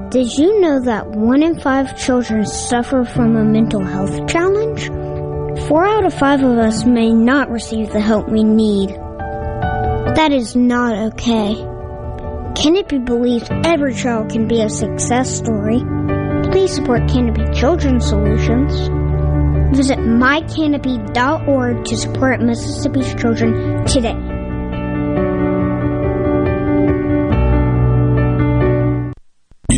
S57: Did you know that one in five children suffer from a mental health challenge? Four out of five of us may not receive the help we need. That is not okay. Canopy believes every child can be a success story. Please support Canopy Children's Solutions. Visit mycanopy.org to support Mississippi's children today.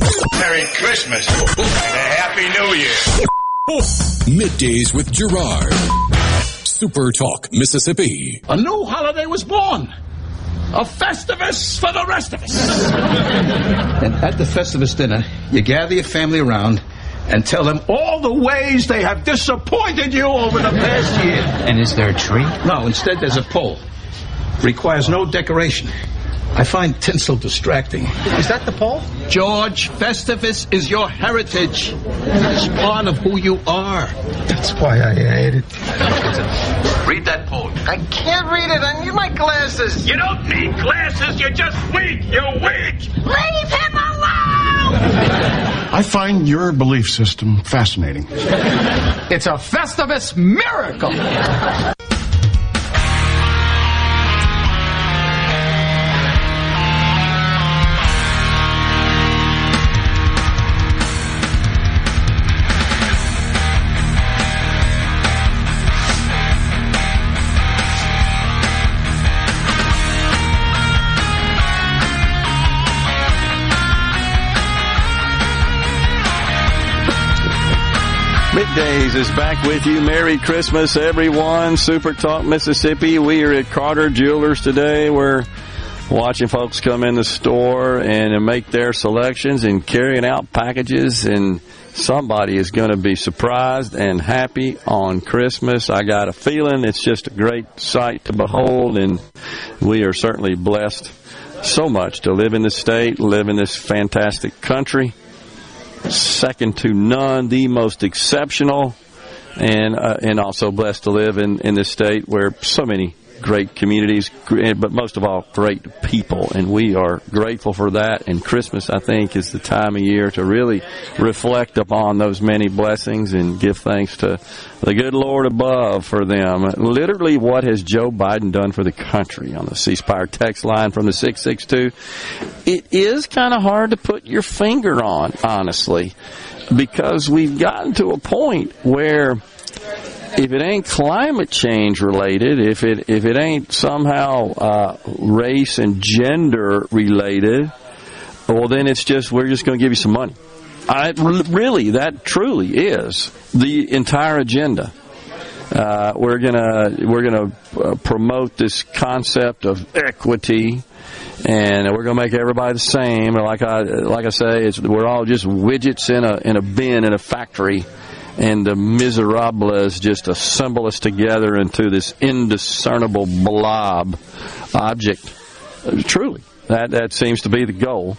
S58: Merry Christmas and a Happy New Year.
S7: Middays with Gerard. Super Talk, Mississippi.
S59: A new holiday was born. A Festivus for the rest of us. and at the Festivus dinner, you gather your family around and tell them all the ways they have disappointed you over the past year.
S60: And is there a tree?
S59: No, instead there's a pole. Requires no decoration. I find tinsel distracting.
S60: Is that the pole?
S59: George, Festivus is your heritage. It's part of who you are.
S60: That's why I hate it.
S59: Read that poem.
S60: I can't read it. I need my glasses.
S58: You don't need glasses. You're just weak. You're weak.
S60: Leave him alone!
S61: I find your belief system fascinating.
S60: It's a Festivus miracle.
S1: Is back with you. Merry Christmas, everyone. Super Talk Mississippi. We are at Carter Jewelers today. We're watching folks come in the store and make their selections and carrying out packages and somebody is going to be surprised and happy on Christmas. I got a feeling it's just a great sight to behold, and we are certainly blessed so much to live in this state, live in this fantastic country. Second to none, the most exceptional, and uh, and also blessed to live in in this state where so many great communities, but most of all, great people. And we are grateful for that. And Christmas, I think, is the time of year to really reflect upon those many blessings and give thanks to the good Lord above for them. Literally, what has Joe Biden done for the country on the C Spire text line from the 662? It is kind of hard to put your finger on, honestly, because we've gotten to a point where if it ain't climate change related, if it if it ain't somehow uh, race and gender related, well then it's just we're just going to give you some money. I really that truly is the entire agenda. Uh, we're gonna we're gonna uh, promote this concept of equity, and we're gonna make everybody the same. Like I like I say, we're all just widgets in a in a bin in a factory and the miserables just assemble us together into this indiscernible blob object. Truly, that that seems to be the goal.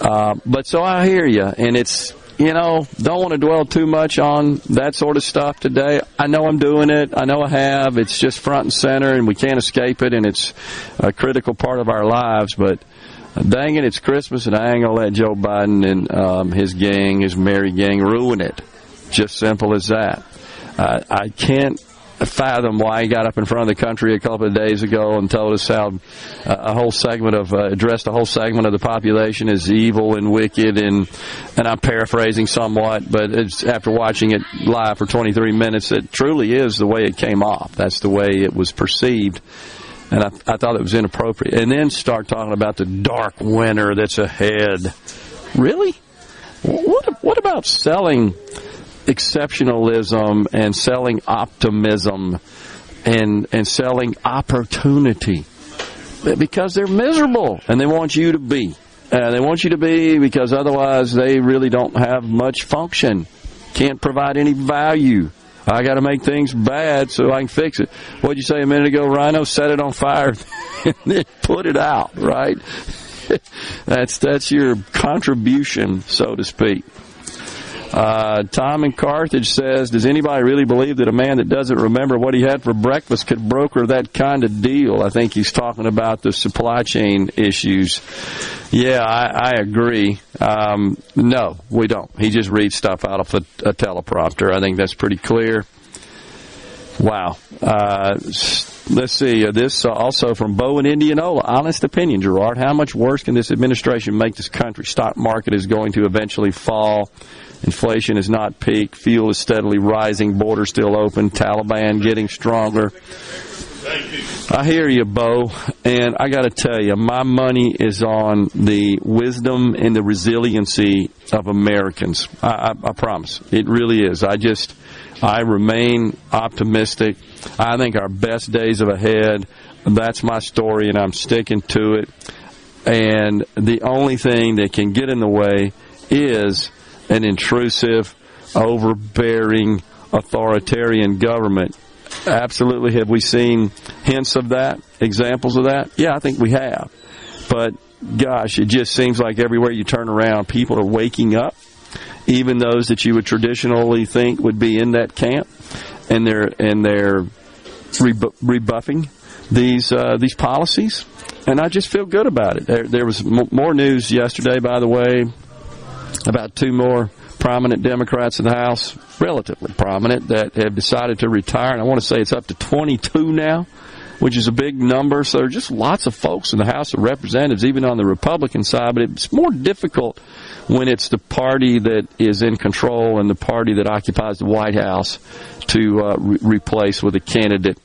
S1: Uh, but so I hear you, and it's you know don't want to dwell too much on that sort of stuff today. I know I'm doing it. I know I have. It's just front and center, and we can't escape it, and it's a critical part of our lives. But dang it, it's Christmas, and I ain't gonna let Joe Biden and um, his gang, his merry gang, ruin it. Just simple as that. Uh, I can't fathom why he got up in front of the country a couple of days ago and told us how uh, a whole segment of uh, addressed a whole segment of the population is evil and wicked and and I'm paraphrasing somewhat, but it's after watching it live for 23 minutes, it truly is the way it came off. That's the way it was perceived. And I, I thought it was inappropriate. And then start talking about the dark winter that's ahead. Really? What, what about selling exceptionalism and selling optimism and and selling opportunity because they're miserable and they want you to be. Uh, they want you to be because otherwise they really don't have much function, can't provide any value. I got to make things bad so I can fix it. What'd you say a minute ago, Rhino? Set it on fire and then put it out, right? that's that's your contribution, so to speak. Uh, Tom in Carthage says, "Does anybody really believe that a man that doesn't remember what he had for breakfast could broker that kind of deal?" I think he's talking about the supply chain issues. Yeah, I, I agree. Um, no, we don't. He just reads stuff out of a, a teleprompter. I think that's pretty clear. Wow. Uh, let's see. Uh, this uh, also from Bo in Indianola. Honest opinion, Gerard. How much worse can this administration make this country? Stock market is going to eventually fall. Inflation is not peaked. Fuel is steadily rising. Border still open. Taliban getting stronger. I hear you, Bo, and I got to tell you, my money is on the wisdom and the resiliency of Americans. I, I, I promise, it really is. I just, I remain optimistic. I think our best days are ahead. That's my story, and I'm sticking to it. And the only thing that can get in the way is an intrusive, overbearing, authoritarian government. Absolutely. Have we seen hints of that, examples of that? Yeah, I think we have. But gosh, it just seems like everywhere you turn around, people are waking up, even those that you would traditionally think would be in that camp, and they're and they're rebu- rebuffing these uh, these policies, and I just feel good about it. There, there was more news yesterday, by the way, about two more prominent Democrats in the House, relatively prominent, that have decided to retire. And I want to say it's up to 22 now, which is a big number. So there are just lots of folks in the House of Representatives, even on the Republican side. But it's more difficult when it's the party that is in control and the party that occupies the White House to uh, re- replace with a candidate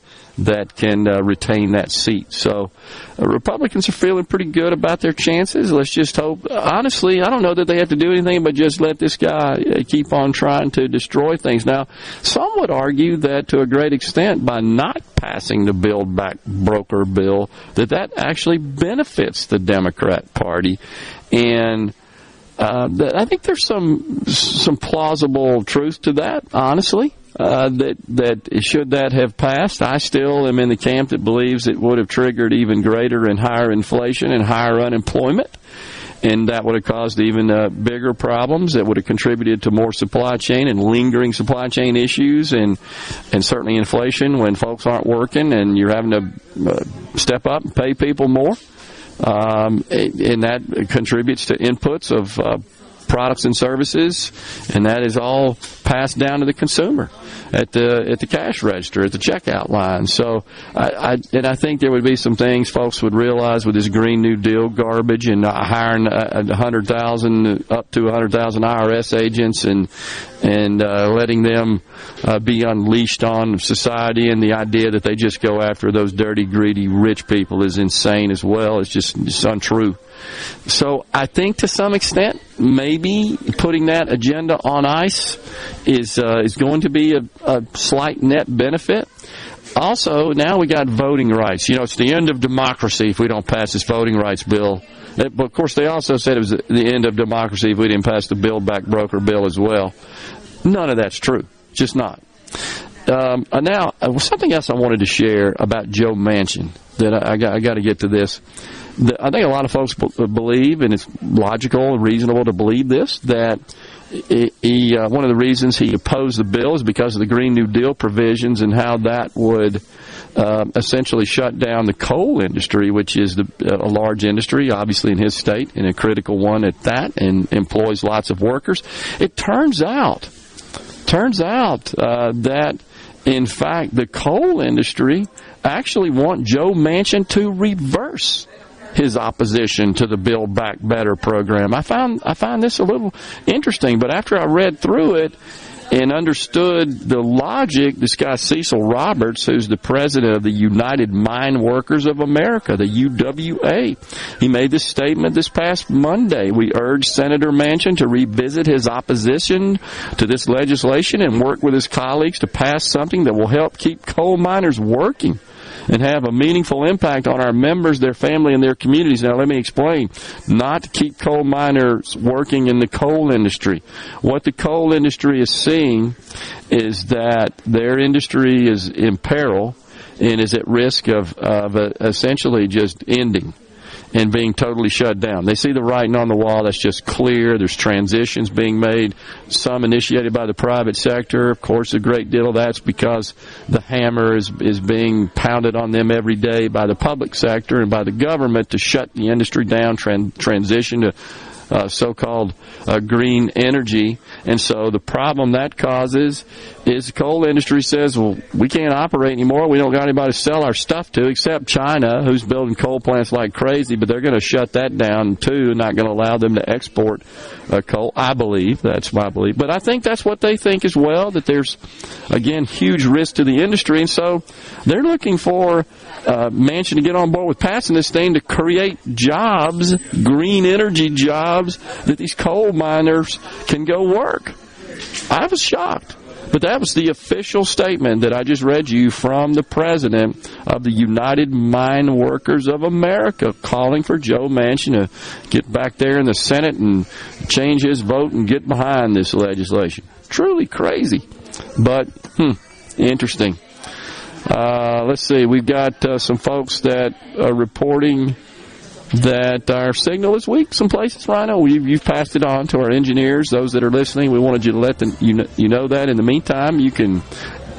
S1: that can uh, retain that seat. So uh, Republicans are feeling pretty good about their chances. Let's just hope. Honestly, I don't know that they have to do anything but just let this guy uh, keep on trying to destroy things. Now, some would argue that to a great extent, by not passing the Build Back Broker bill, that that actually benefits the Democrat Party. And uh, I think there's some some plausible truth to that, honestly. Uh, that that should that have passed, I still am in the camp that believes it would have triggered even greater and higher inflation and higher unemployment and that would have caused even uh, bigger problems. That would have contributed to more supply chain and lingering supply chain issues, and and certainly inflation when folks aren't working and you're having to uh, step up and pay people more. Um, and that contributes to inputs of uh, products and services, and that is all passed down to the consumer at the at the cash register at the checkout line. So, I, I and I think there would be some things folks would realize with this Green New Deal garbage and uh, hiring a hundred thousand up to a hundred thousand IRS agents and and uh, letting them uh, be unleashed on society and the idea that they just go after those dirty, greedy, rich people is insane as well. It's just it's untrue. So I think to some extent, maybe putting that agenda on ice is uh, is going to be a, a slight net benefit. Also, now we got voting rights. You know, it's the end of democracy if we don't pass this voting rights bill. But of course, they also said it was the end of democracy if we didn't pass the Build Back Broker bill as well. None of that's true. Just not. Um, now, uh, something else I wanted to share about Joe Manchin that I, I got, I got to get to this. The, I think a lot of folks b- believe, and it's logical and reasonable to believe this, that he, uh, one of the reasons he opposed the bill is because of the Green New Deal provisions and how that would uh, essentially shut down the coal industry, which is the, a large industry, obviously in his state, and a critical one at that, and employs lots of workers. It turns out, turns out uh, that in fact the coal industry actually want Joe Manchin to reverse his opposition to the Build Back Better program. I found I found this a little interesting, but after I read through it and understood the logic, this guy Cecil Roberts, who's the president of the United Mine Workers of America, the UWA, he made this statement this past Monday. We urge Senator Manchin to revisit his opposition to this legislation and work with his colleagues to pass something that will help keep coal miners working and have a meaningful impact on our members, their family, and their communities. Now, let me explain. Not to keep coal miners working in the coal industry. What the coal industry is seeing is that their industry is in peril and is at risk of, of uh, essentially just ending and being totally shut down. They see the writing on the wall. That's just clear. There's transitions being made, some initiated by the private sector. Of course, a great deal of that's because the hammer is, is being pounded on them every day by the public sector and by the government to shut the industry down, tran- transition to uh, so-called uh, green energy. And so the problem that causes is the coal industry says, well, we can't operate anymore. We don't got anybody to sell our stuff to except China, who's building coal plants like crazy, but they're going to shut that down too, not going to allow them to export uh, coal. I believe that's my belief, but I think that's what they think as well. That there's again huge risk to the industry, and so they're looking for uh, Manchin to get on board with passing this thing to create jobs, green energy jobs that these coal miners can go work. I was shocked. But that was the official statement that I just read you from the president of the United Mine Workers of America calling for Joe Manchin to get back there in the Senate and change his vote and get behind this legislation. Truly crazy. But, hmm, interesting. Uh, let's see, we've got uh, some folks that are reporting that our signal is weak some places, Rhino. We've, you've passed it on to our engineers, those that are listening. We wanted you to let them, you, know, you know that. In the meantime, you can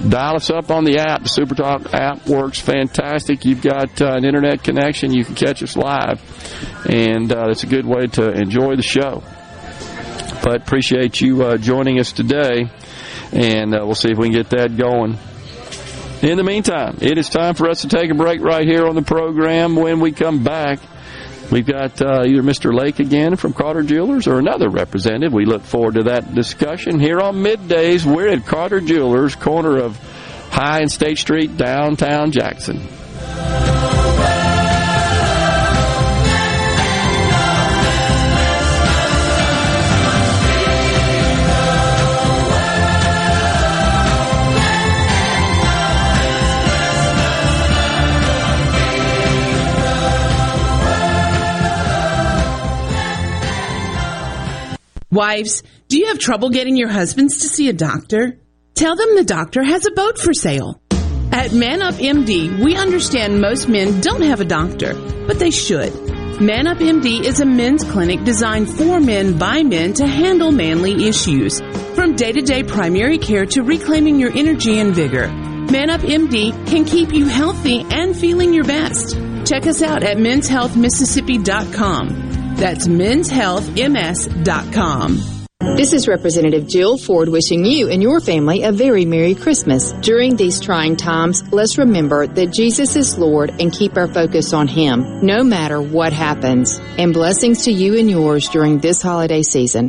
S1: dial us up on the app. The SuperTalk app works fantastic. You've got uh, an internet connection. You can catch us live, and uh, it's a good way to enjoy the show. But appreciate you uh, joining us today, and uh, we'll see if we can get that going. In the meantime, it is time for us to take a break right here on the program. When we come back, We've got uh, either Mr. Lake again from Carter Jewelers or another representative. We look forward to that discussion here on middays. We're at Carter Jewelers, corner of High and State Street, downtown Jackson.
S62: Wives, do you have trouble getting your husbands to see a doctor? Tell them the doctor has a boat for sale. At Man Up MD, we understand most men don't have a doctor, but they should. Man Up MD is a men's clinic designed for men by men to handle manly issues. From day to day primary care to reclaiming your energy and vigor, Man Up MD can keep you healthy and feeling your best. Check us out at menshealthmississippi.com. That's menshealthms.com.
S4: This is Representative Jill Ford wishing you and your family a very Merry Christmas. During these trying times, let's remember that Jesus is Lord and keep our focus on Him, no matter what happens. And blessings to you and yours during this holiday season.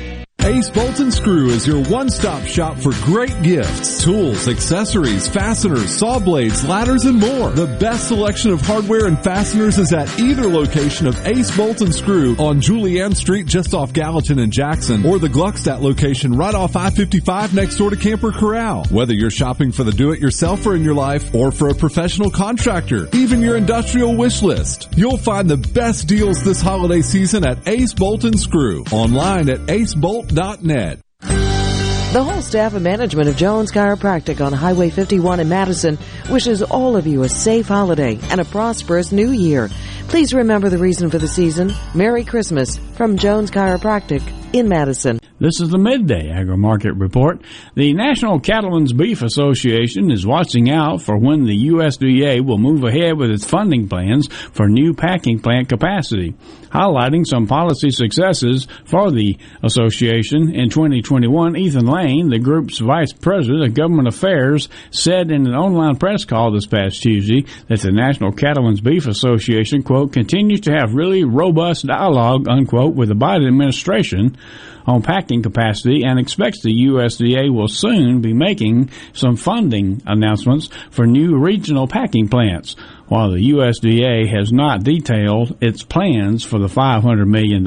S33: Ace Bolt and Screw is your one-stop shop for great gifts, tools, accessories, fasteners, saw blades, ladders, and more. The best selection of hardware and fasteners is at either location of Ace Bolt and Screw on Julianne Street just off Gallatin and Jackson or the Gluckstadt location right off I-55 next door to Camper Corral. Whether you're shopping for the do-it-yourselfer in your life or for a professional contractor, even your industrial wish list, you'll find the best deals this holiday season at Ace Bolt and Screw online at acebolt.net.
S63: The whole staff and management of Jones Chiropractic on Highway 51 in Madison wishes all of you a safe holiday and a prosperous new year. Please remember the reason for the season. Merry Christmas from Jones Chiropractic in Madison.
S28: This is the Midday Agri Market Report. The National Cattlemen's Beef Association is watching out for when the USDA will move ahead with its funding plans for new packing plant capacity, highlighting some policy successes for the association. In 2021, Ethan Lane, the group's vice president of government affairs, said in an online press call this past Tuesday that the National Cattlemen's Beef Association, quote, continues to have really robust dialogue, unquote, with the Biden administration on packing capacity and expects the USDA will soon be making some funding announcements for new regional packing plants. While the USDA has not detailed its plans for the $500 million,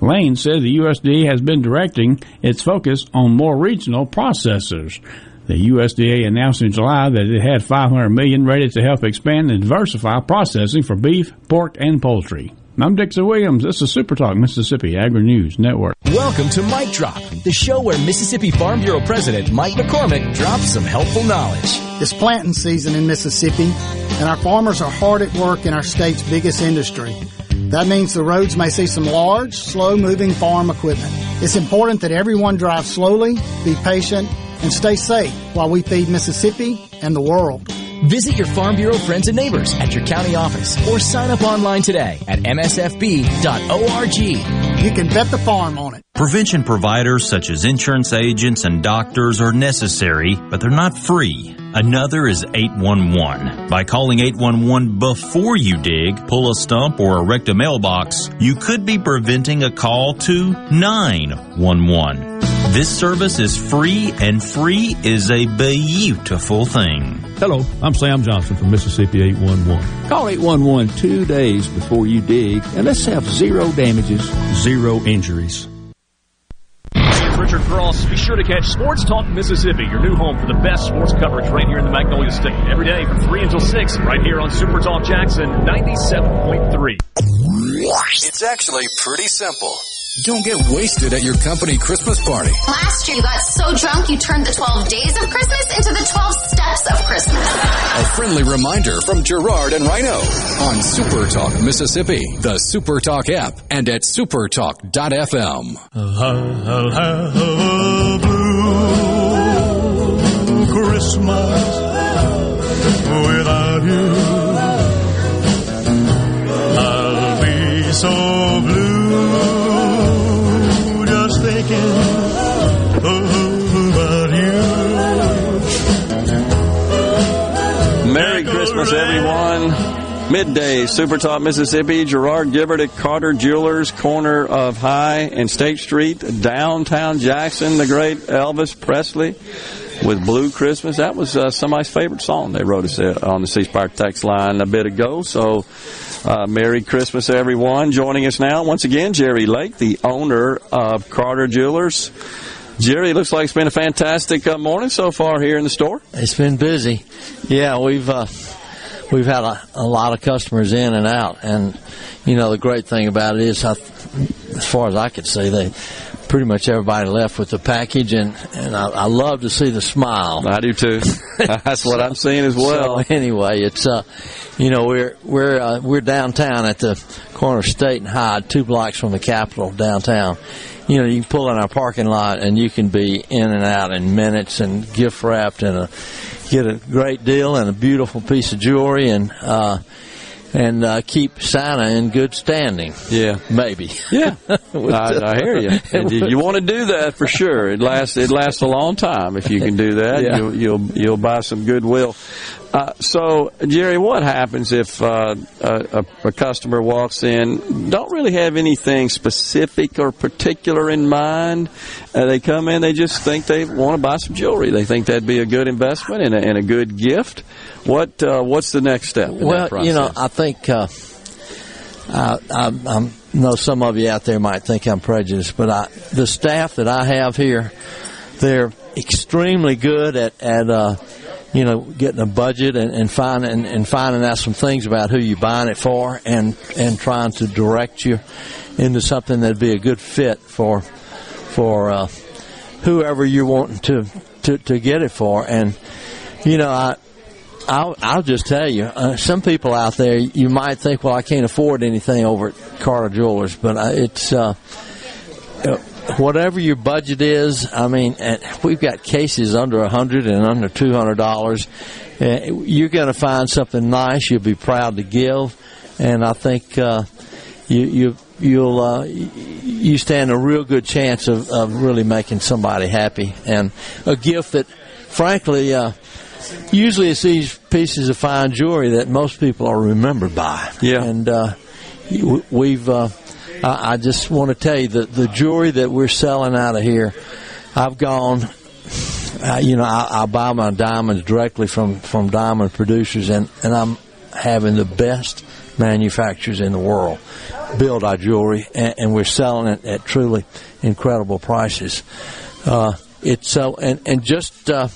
S28: Lane said the USDA has been directing its focus on more regional processors. The USDA announced in July that it had 500 million ready to help expand and diversify processing for beef, pork, and poultry. I'm Dixon Williams. This is Super Talk Mississippi Agri News Network.
S64: Welcome to Mike Drop, the show where Mississippi Farm Bureau President Mike McCormick drops some helpful knowledge.
S44: It's planting season in Mississippi, and our farmers are hard at work in our state's biggest industry. That means the roads may see some large, slow moving farm equipment. It's important that everyone drive slowly, be patient, and stay safe while we feed Mississippi and the world.
S64: Visit your Farm Bureau friends and neighbors at your county office or sign up online today at msfb.org.
S44: You can bet the farm on it.
S12: Prevention providers such as insurance agents and doctors are necessary, but they're not free. Another is 811. By calling 811 before you dig, pull a stump, or erect a mailbox, you could be preventing a call to 911. This service is free, and free is a beautiful thing.
S65: Hello, I'm Sam Johnson from Mississippi 811. Call 811 two days before you dig, and let's have zero damages, zero injuries.
S66: Richard Cross. Be sure to catch Sports Talk Mississippi, your new home for the best sports coverage right here in the Magnolia State. Every day from 3 until 6, right here on Super Talk Jackson 97.3.
S7: It's actually pretty simple. Don't get wasted at your company Christmas party.
S67: Last year you got so drunk you turned the 12 days of Christmas into the 12 steps of Christmas.
S7: A friendly reminder from Gerard and Rhino on Super Talk Mississippi, the Super Talk app, and at supertalk.fm.
S1: I'll have a blue Christmas without Midday, Super Talk, Mississippi. Gerard Gibert at Carter Jewelers, corner of High and State Street, downtown Jackson. The great Elvis Presley with Blue Christmas. That was uh, somebody's favorite song. They wrote us uh, on the C Spire text line a bit ago. So, uh, Merry Christmas, everyone. Joining us now, once again, Jerry Lake, the owner of Carter Jewelers. Jerry, it looks like it's been a fantastic uh, morning so far here in the store.
S36: It's been busy. Yeah, we've uh, we've had a, a lot of customers in and out, and you know the great thing about it is, I, as far as I could see, they pretty much everybody left with the package, and and I, I love to see the smile.
S1: I do too. That's what I'm seeing as well.
S36: So anyway, it's uh, you know we're we're uh, we're downtown at the corner of State and High, two blocks from the Capitol downtown. You know, you can pull in our parking lot and you can be in and out in minutes and gift wrapped and a, get a great deal and a beautiful piece of jewelry and uh, and uh, keep Santa in good standing.
S1: Yeah,
S36: maybe.
S1: Yeah, I, I, hear you. And you. You want to do that for sure. It lasts. It lasts a long time if you can do that.
S36: Yeah.
S1: You'll, you'll you'll buy some goodwill. Uh, so, Jerry, what happens if uh, a, a customer walks in, don't really have anything specific or particular in mind? Uh, they come in, they just think they want to buy some jewelry. They think that'd be a good investment and a, and a good gift. What uh, What's the next step? in that
S36: Well, you know. I think uh, I, I, know some of you out there might think I'm prejudiced, but I, the staff that I have here, they're extremely good at at uh, you know getting a budget and, and finding and finding out some things about who you're buying it for, and and trying to direct you into something that'd be a good fit for for uh, whoever you're wanting to, to to get it for, and you know I. I'll, I'll just tell you, uh, some people out there, you might think, well, I can't afford anything over at Carter Jewelers, but uh, it's uh, uh, whatever your budget is. I mean, and we've got cases under a hundred and under two hundred dollars. Uh, you're going to find something nice. You'll be proud to give, and I think uh, you you you'll uh, you stand a real good chance of, of really making somebody happy, and a gift that, frankly. Uh, Usually, it's these pieces of fine jewelry that most people are remembered by.
S1: Yeah.
S36: And uh, we've, uh, I, I just want to tell you that the jewelry that we're selling out of here, I've gone. Uh, you know, I, I buy my diamonds directly from from diamond producers, and and I'm having the best manufacturers in the world build our jewelry, and, and we're selling it at truly incredible prices. Uh, it's so, and and just uh,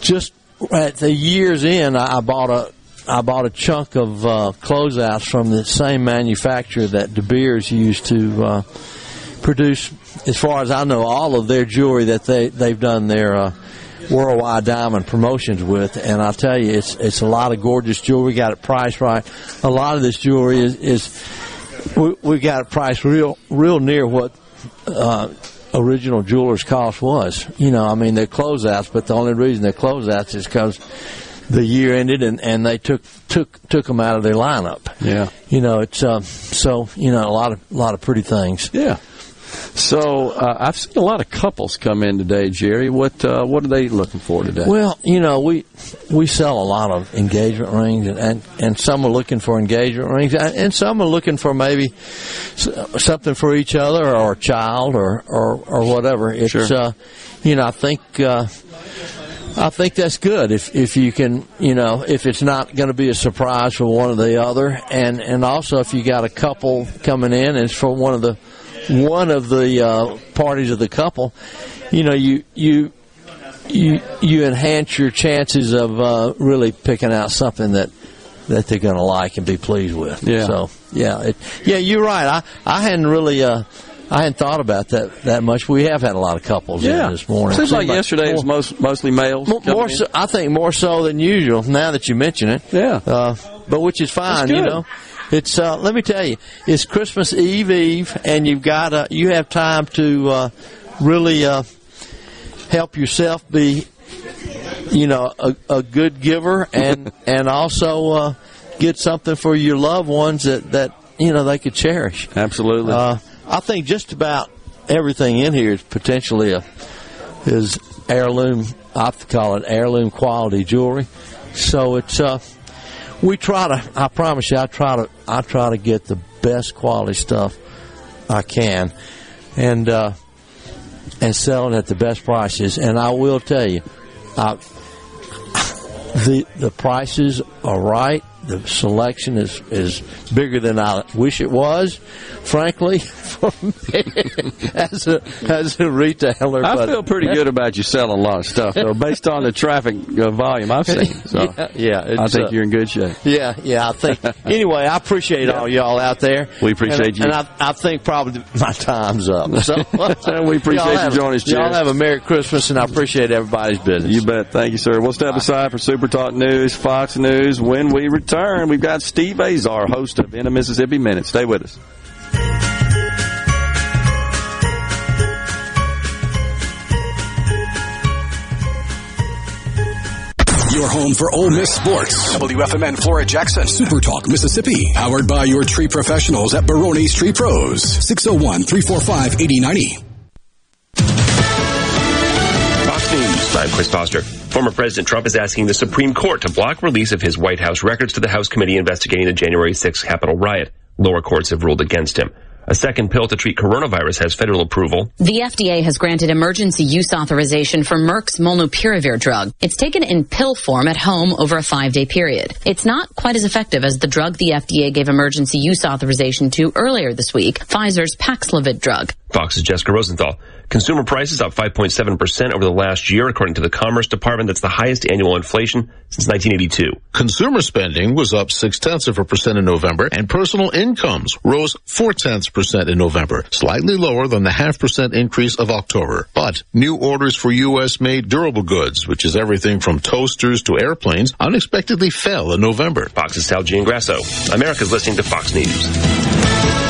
S36: just at the year's end, I I bought a I bought a chunk of uh, closeouts from the same manufacturer that De Beers used to uh, produce. As far as I know, all of their jewelry that they they've done their uh, worldwide diamond promotions with, and I'll tell you, it's it's a lot of gorgeous jewelry. Got it priced right. A lot of this jewelry is is we, we got it priced real real near what. Uh, original jeweler's cost was. You know, I mean, they're closeouts, but the only reason they're closeouts is because the year ended and, and they took took took them out of their lineup.
S1: Yeah.
S36: You know, it's uh, so you know a lot of a lot of pretty things.
S1: Yeah. So uh, I've seen a lot of couples come in today, Jerry. What uh, what are they looking for today?
S36: Well, you know, we we sell a lot of engagement rings, and and, and some are looking for engagement rings, and and some are looking for maybe s- something for each other or a child or or, or whatever. It's
S1: Sure.
S36: uh, you know, I think. Uh, I think that's good if if you can, you know, if it's not going to be a surprise for one or the other, and and also if you got a couple coming in, and it's for one of the one of the uh, parties of the couple, you know, you you you you enhance your chances of uh, really picking out something that that they're going to like and be pleased with.
S1: Yeah.
S36: So yeah, it, yeah, you're right. I I hadn't really. Uh, I hadn't thought about that that much. We have had a lot of couples
S1: Yeah.
S36: in this morning.
S1: Seems like yesterday was most mostly males.
S36: More,
S1: coming
S36: more
S1: in.
S36: so, I think more so than usual. Now that you mention it,
S1: yeah.
S36: Uh, but which is fine, you know. It's uh, let me tell you, it's Christmas Eve Eve, and you've got uh, you have time to uh, really uh, help yourself be, you know, a, a good giver, and and also uh, get something for your loved ones that that you know they could cherish.
S1: Absolutely.
S36: Uh, I think just about everything in here is potentially a is heirloom. I have to call it heirloom quality jewelry. So it's uh, we try to. I promise you, I try to. I try to get the best quality stuff I can, and uh, and sell it at the best prices. And I will tell you, I, the the prices are right. The selection is is bigger than I wish it was, frankly, for me as a as a retailer.
S1: I feel pretty good about you selling a lot of stuff, though, based on the traffic uh, volume I've seen. So
S36: yeah, yeah,
S1: I think
S36: uh,
S1: you're in good shape.
S36: Yeah, yeah. I think. anyway, I appreciate all y'all out there.
S1: We appreciate
S36: and,
S1: you.
S36: and I, I think probably my time's up. So
S1: We appreciate you joining us,
S36: Y'all have a Merry Christmas, and I appreciate everybody's business.
S1: You bet. Thank you, sir. We'll step aside for Super Talk News, Fox News. When we return, we've got Steve Azar, host of In a Mississippi Minute. Stay with us.
S7: Your home for Ole Miss sports. WFMN Flora Jackson. Super Talk Mississippi. Powered by your tree professionals at Baroni's Tree Pros. 601 345 8090.
S37: Fox News. I'm Chris Foster. Former President Trump is asking the Supreme Court to block release of his White House records to the House committee investigating the January 6th Capitol riot. Lower courts have ruled against him. A second pill to treat coronavirus has federal approval.
S68: The FDA has granted emergency use authorization for Merck's molnupiravir drug. It's taken in pill form at home over a five-day period. It's not quite as effective as the drug the FDA gave emergency use authorization to earlier this week, Pfizer's Paxlovid drug.
S37: Fox's Jessica Rosenthal. Consumer prices up 5.7% over the last year, according to the Commerce Department. That's the highest annual inflation since 1982.
S69: Consumer spending was up six tenths of a percent in November, and personal incomes rose four tenths percent in November, slightly lower than the half percent increase of October. But new orders for U.S. made durable goods, which is everything from toasters to airplanes, unexpectedly fell in November.
S37: Fox's Sal Giangrasso. America's listening to Fox News.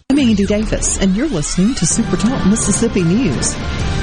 S14: I'm Andy Davis, and you're listening to Super Talk Mississippi News.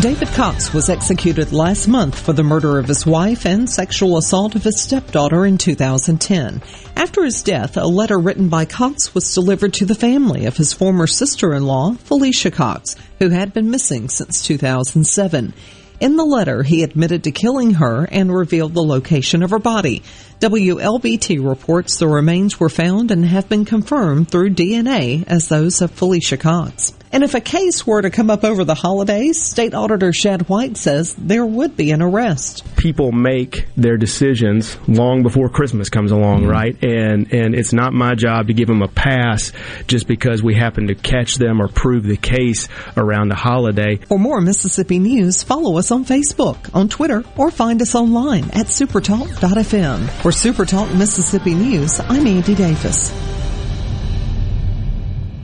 S14: David Cox was executed last month for the murder of his wife and sexual assault of his stepdaughter in 2010. After his death, a letter written by Cox was delivered to the family of his former sister-in-law, Felicia Cox, who had been missing since 2007. In the letter, he admitted to killing her and revealed the location of her body. WLBT reports the remains were found and have been confirmed through DNA as those of Felicia Cox. And if a case were to come up over the holidays, State Auditor Shad White says there would be an arrest.
S70: people make their decisions long before Christmas comes along, mm-hmm. right? And and it's not my job to give them a pass just because we happen to catch them or prove the case around the holiday.
S14: For more Mississippi news, follow us on Facebook, on Twitter, or find us online at supertalk.fm. For Supertalk Mississippi News, I'm Andy Davis.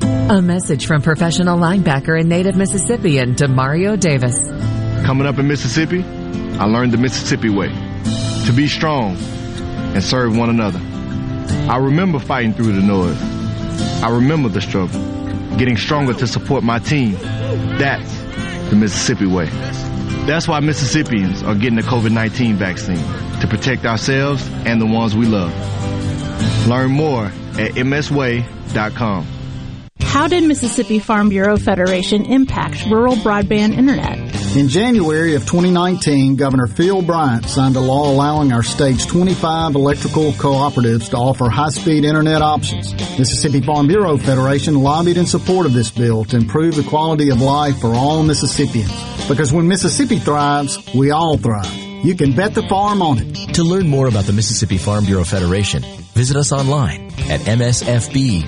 S71: A message from professional linebacker and native Mississippian Demario Davis.
S72: Coming up in Mississippi, I learned the Mississippi way to be strong and serve one another. I remember fighting through the noise. I remember the struggle, getting stronger to support my team. That's the Mississippi way. That's why Mississippians are getting the COVID 19 vaccine to protect ourselves and the ones we love. Learn more at msway.com.
S73: How did Mississippi Farm Bureau Federation impact rural broadband internet?
S44: In January of 2019, Governor Phil Bryant signed a law allowing our state's 25 electrical cooperatives to offer high-speed internet options. Mississippi Farm Bureau Federation lobbied in support of this bill to improve the quality of life for all Mississippians. Because when Mississippi thrives, we all thrive. You can bet the farm on it.
S74: To learn more about the Mississippi Farm Bureau Federation, visit us online at msfb.org.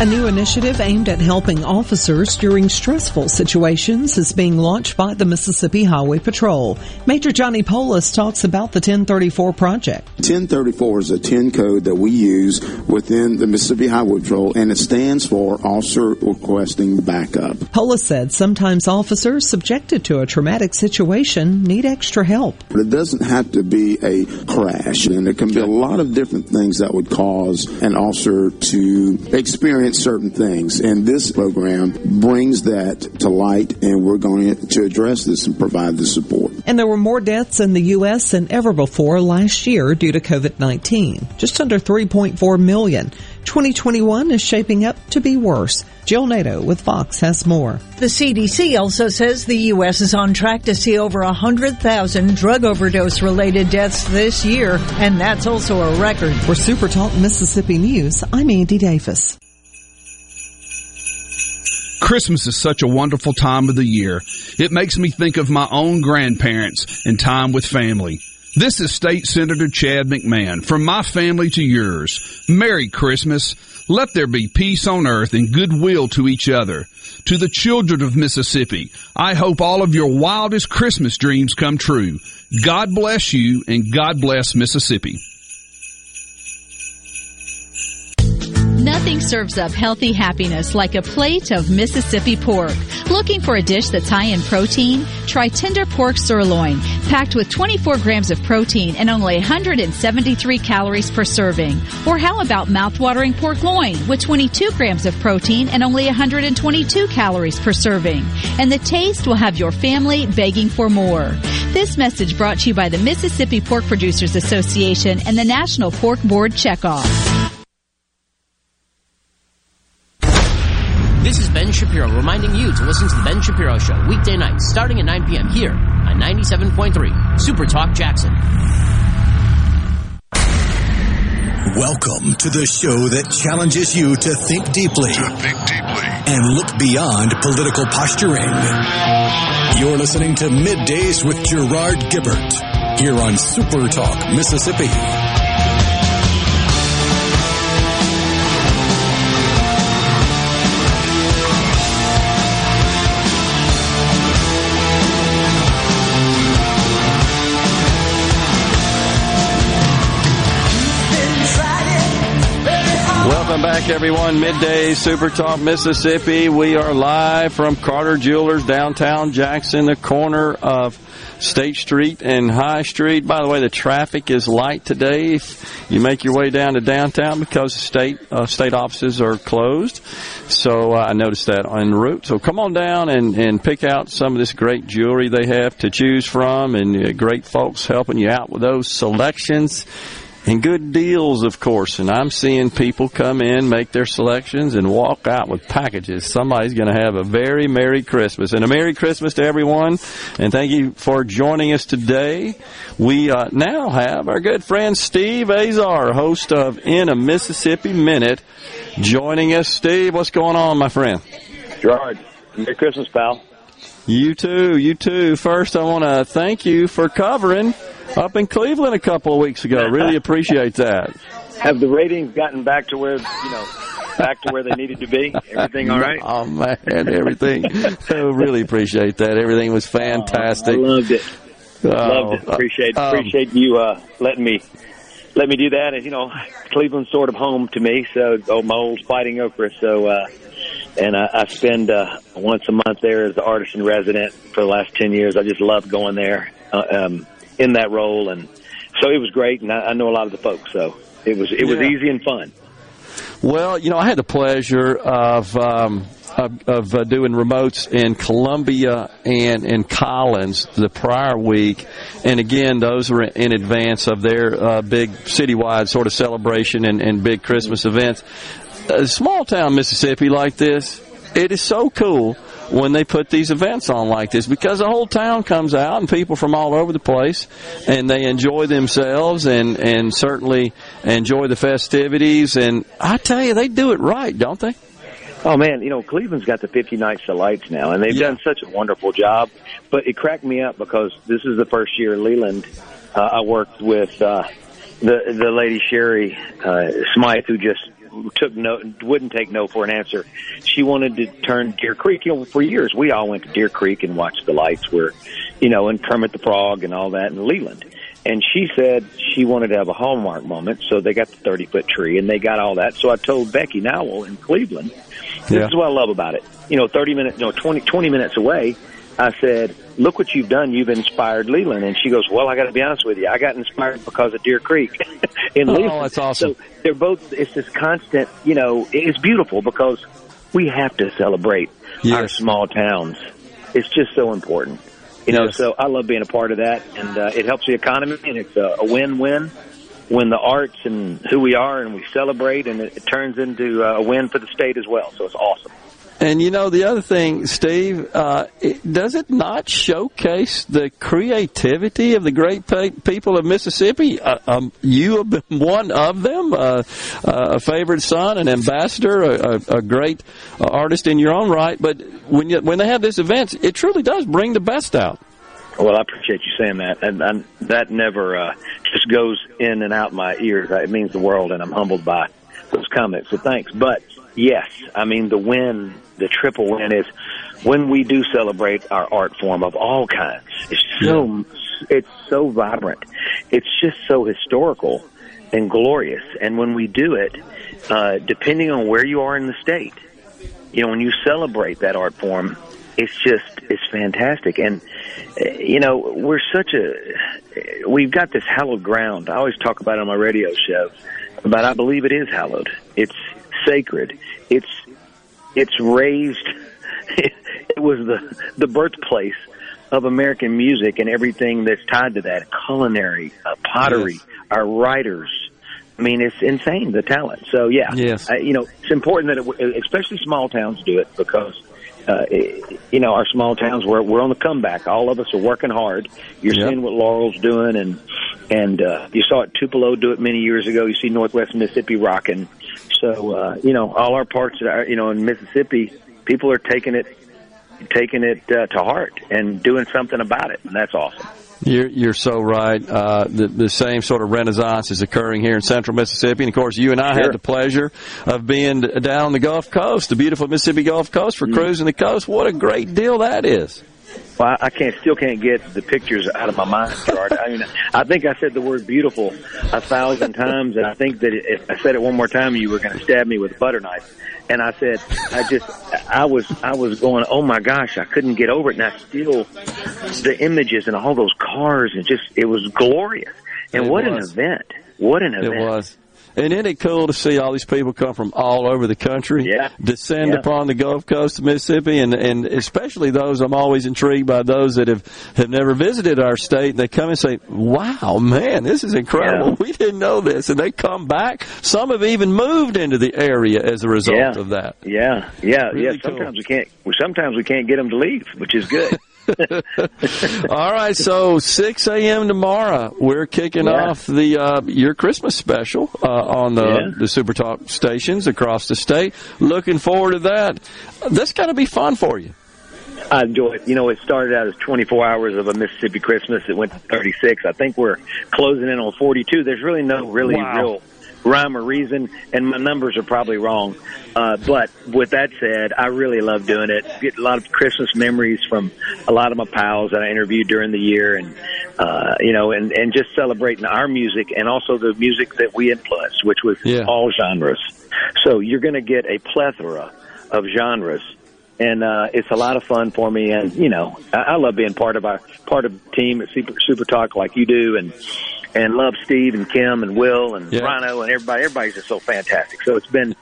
S75: A new initiative aimed at helping officers during stressful situations is being launched by the Mississippi Highway Patrol. Major Johnny Poulos talks about the 1034 project.
S69: 1034 is a 10 code that we use within the Mississippi Highway Patrol and it stands for Officer Requesting Backup.
S75: Poulos said sometimes officers subjected to a traumatic situation need extra help.
S69: But it doesn't have to be a crash and there can be a lot of different things that would cause an officer to experience certain things. And this program brings that to light, and we're going to address this and provide the support.
S75: And there were more deaths in the U.S. than ever before last year due to COVID-19. Just under 3.4 million. 2021 is shaping up to be worse. Jill Nato with Fox has more.
S76: The CDC also says the U.S. is on track to see over 100,000 drug overdose related deaths this year, and that's also a record.
S75: For Super Talk Mississippi News, I'm Andy Davis.
S77: Christmas is such a wonderful time of the year. It makes me think of my own grandparents and time with family. This is State Senator Chad McMahon. From my family to yours, Merry Christmas. Let there be peace on earth and goodwill to each other. To the children of Mississippi, I hope all of your wildest Christmas dreams come true. God bless you and God bless Mississippi.
S73: Nothing serves up healthy happiness like a plate of Mississippi pork. Looking for a dish that's high in protein? Try tender pork sirloin, packed with 24 grams of protein and only 173 calories per serving. Or how about mouthwatering pork loin with 22 grams of protein and only 122 calories per serving? And the taste will have your family begging for more. This message brought to you by the Mississippi Pork Producers Association and the National Pork Board Checkoff.
S78: Show weekday nights starting at 9 p.m. here on 97.3 Super Talk Jackson.
S7: Welcome to the show that challenges you to think deeply,
S79: to think deeply.
S7: and look beyond political posturing. You're listening to Middays with Gerard Gibert here on Super Talk Mississippi.
S1: Welcome back, everyone. Midday Super Talk Mississippi. We are live from Carter Jewelers, downtown Jackson, the corner of State Street and High Street. By the way, the traffic is light today. If you make your way down to downtown because state uh, state offices are closed, so uh, I noticed that en route. So come on down and and pick out some of this great jewelry they have to choose from, and uh, great folks helping you out with those selections and good deals, of course. And I'm seeing people come in, make their selections, and walk out with packages. Somebody's going to have a very Merry Christmas. And a Merry Christmas to everyone. And thank you for joining us today. We uh, now have our good friend Steve Azar, host of In a Mississippi Minute, joining us. Steve, what's going on, my friend?
S80: Gerard, Merry Christmas, pal.
S1: You too, you too. First, I want to thank you for covering up in Cleveland a couple of weeks ago. Really appreciate that.
S80: Have the ratings gotten back to where you know, back to where they needed to be? Everything all right?
S1: Oh man, everything. oh, really appreciate that. Everything was fantastic.
S80: I loved it.
S1: Oh,
S80: loved it. Appreciate
S1: um,
S80: appreciate you uh, letting me let me do that. And you know, Cleveland's sort of home to me. So, oh, my old fighting okra. So. uh and I, I spend uh, once a month there as the artist resident for the last ten years. I just love going there uh, um, in that role, and so it was great. And I, I know a lot of the folks, so it was it was easy and fun.
S1: Well, you know, I had the pleasure of um, of, of uh, doing remotes in Columbia and in Collins the prior week, and again, those were in advance of their uh, big citywide sort of celebration and, and big Christmas events. A small town Mississippi like this, it is so cool when they put these events on like this because the whole town comes out and people from all over the place and they enjoy themselves and and certainly enjoy the festivities and I tell you they do it right, don't they?
S80: Oh man, you know Cleveland's got the 50 nights to lights now, and they've yeah. done such a wonderful job. But it cracked me up because this is the first year Leland. Uh, I worked with uh, the the lady Sherry uh, Smythe, who just took no wouldn't take no for an answer. She wanted to turn Deer Creek. You know, for years we all went to Deer Creek and watched the lights where, you know, and Kermit the Frog and all that in Leland. And she said she wanted to have a hallmark moment, so they got the 30 foot tree and they got all that. So I told Becky Nowell in Cleveland, this yeah. is what I love about it. You know, 30 minutes, no, 20, 20 minutes away, I said, look what you've done. You've inspired Leland. And she goes, well, I got to be honest with you. I got inspired because of Deer Creek in
S1: oh,
S80: Leland.
S1: that's awesome.
S80: So they're both, it's this constant, you know, it's beautiful because we have to celebrate yes. our small towns. It's just so important. You know, yes. so I love being a part of that, and uh, it helps the economy, and it's a, a win-win when the arts and who we are, and we celebrate, and it, it turns into uh, a win for the state as well. So it's awesome.
S1: And you know the other thing, Steve, uh, it, does it not showcase the creativity of the great pe- people of Mississippi? Uh, um, you have been one of them, uh, uh a favorite son, an ambassador, a, a, a great artist in your own right. But when you, when they have this event, it truly does bring the best out.
S80: Well, I appreciate you saying that, and, and that never uh, just goes in and out my ears. It means the world, and I'm humbled by those comments. So thanks. But yes, I mean the win the triple win is when we do celebrate our art form of all kinds. It's so it's so vibrant. It's just so historical and glorious. And when we do it, uh, depending on where you are in the state, you know, when you celebrate that art form, it's just it's fantastic. And uh, you know, we're such a we've got this hallowed ground. I always talk about it on my radio show, but I believe it is hallowed. It's sacred. It's it's raised. It was the the birthplace of American music and everything that's tied to that culinary, uh, pottery, yes. our writers. I mean, it's insane the talent. So yeah,
S1: yes.
S80: uh, you know, it's important that it, especially small towns do it because. Uh, it, you know, our small towns, we're, we're on the comeback. All of us are working hard. You're yep. seeing what Laurel's doing and, and, uh, you saw it Tupelo do it many years ago. You see Northwest Mississippi rocking. So uh, you know, all our parts, that are, you know, in Mississippi, people are taking it, taking it uh, to heart and doing something about it, and that's awesome.
S1: You're, you're so right. Uh, the, the same sort of renaissance is occurring here in central Mississippi. And of course, you and I sure. had the pleasure of being down the Gulf Coast, the beautiful Mississippi Gulf Coast for mm. cruising the coast. What a great deal that is.
S80: Well, I can't still can't get the pictures out of my mind, Gerard. I mean, I think I said the word beautiful a thousand times, and I think that if I said it one more time, you were going to stab me with a butter knife. And I said, I just, I was, I was going, oh my gosh, I couldn't get over it, and I still, the images and all those cars, and just, it was glorious. And
S1: it
S80: what
S1: was.
S80: an event! What an event!
S1: It was. And isn't it cool to see all these people come from all over the country,
S80: yeah.
S1: descend
S80: yeah.
S1: upon the Gulf Coast of Mississippi, and and especially those I'm always intrigued by those that have have never visited our state. They come and say, "Wow, man, this is incredible. Yeah. We didn't know this," and they come back. Some have even moved into the area as a result of that.
S80: Yeah, yeah,
S1: really
S80: yeah. Sometimes cool. we can't. Sometimes we can't get them to leave, which is good.
S1: All right, so 6 a.m. tomorrow, we're kicking yeah. off the uh, your Christmas special uh, on the yeah. the Super Talk stations across the state. Looking forward to that. That's got to be fun for you.
S80: I enjoy it. You know, it started out as 24 hours of a Mississippi Christmas. It went to 36. I think we're closing in on 42. There's really no really
S1: wow.
S80: real rhyme or reason, and my numbers are probably wrong. Uh, but with that said, I really love doing it. Get a lot of Christmas memories from a lot of my pals that I interviewed during the year, and uh, you know, and and just celebrating our music and also the music that we influenced, which was
S1: yeah.
S80: all genres. So you're going to get a plethora of genres and uh, it's a lot of fun for me. And you know, I, I love being part of our part of the team at Super, Super Talk like you do, and and love Steve and Kim and Will and
S1: yeah.
S80: Rhino and everybody. Everybody's just so fantastic. So it's been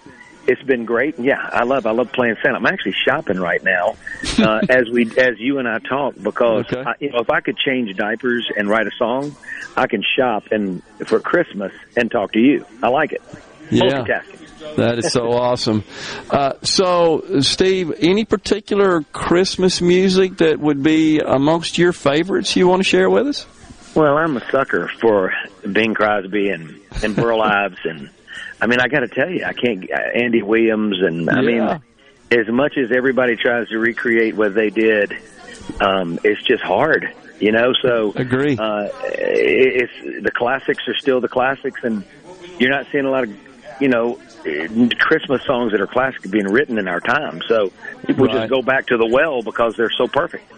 S80: it's been great. And yeah, I love I love playing Santa. I'm actually shopping right now uh, as we as you and I talk because
S1: okay.
S80: I, you know if I could change diapers and write a song, I can shop and for Christmas and talk to you. I like it.
S1: Yeah.
S80: Multitasking.
S1: That is so awesome. Uh, so, Steve, any particular Christmas music that would be amongst your favorites you want to share with us?
S80: Well, I'm a sucker for Bing Crosby and and Burl Ives, and I mean, I got to tell you, I can't. Andy Williams, and I
S1: yeah.
S80: mean, as much as everybody tries to recreate what they did, um, it's just hard, you know. So
S1: agree.
S80: Uh, it's the classics are still the classics, and you're not seeing a lot of, you know, Christmas songs that are classic being written in our time. So people
S1: Right.
S80: just go back to the well because they're so perfect.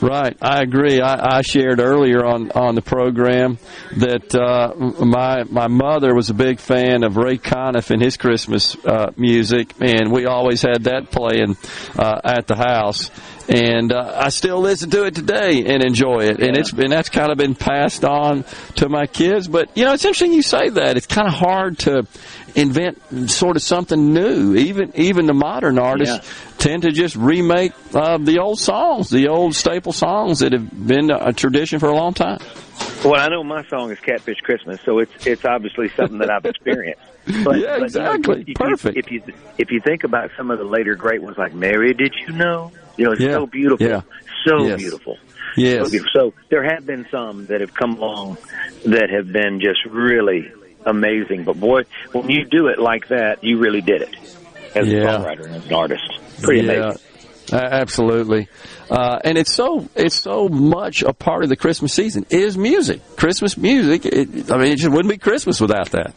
S1: Right, I agree. I, I shared earlier on, on the program that uh, my my mother was a big fan of Ray Conniff and his Christmas uh, music, and we always had that playing uh, at the house. And uh, I still listen to it today and enjoy it, and it's and that's kind of been passed on to my kids. But you know, it's interesting you say that. It's kind of hard to invent sort of something new. Even even the modern artists tend to just remake uh, the old songs, the old staple songs that have been a tradition for a long time.
S80: Well, I know my song is Catfish Christmas, so it's it's obviously something that I've experienced. But,
S1: Yeah,
S80: but, you know,
S1: exactly.
S80: if you-
S1: Perfect.
S80: If you if you think about some of the later great ones like Mary, did you know? You know, it's
S1: Yeah.
S80: so beautiful,
S1: Yeah.
S80: so
S1: Yes.
S80: beautiful.
S1: Yes.
S80: So, beautiful. so there have been some that have come along that have been just really amazing. But boy, when you do it like that, you really did it as a songwriter and as an artist. Pretty
S1: yeah.
S80: amazing.
S1: A- absolutely, uh, and it's so it's so much a part of the Christmas season is music. Christmas music. It, I mean, it just wouldn't be Christmas without that.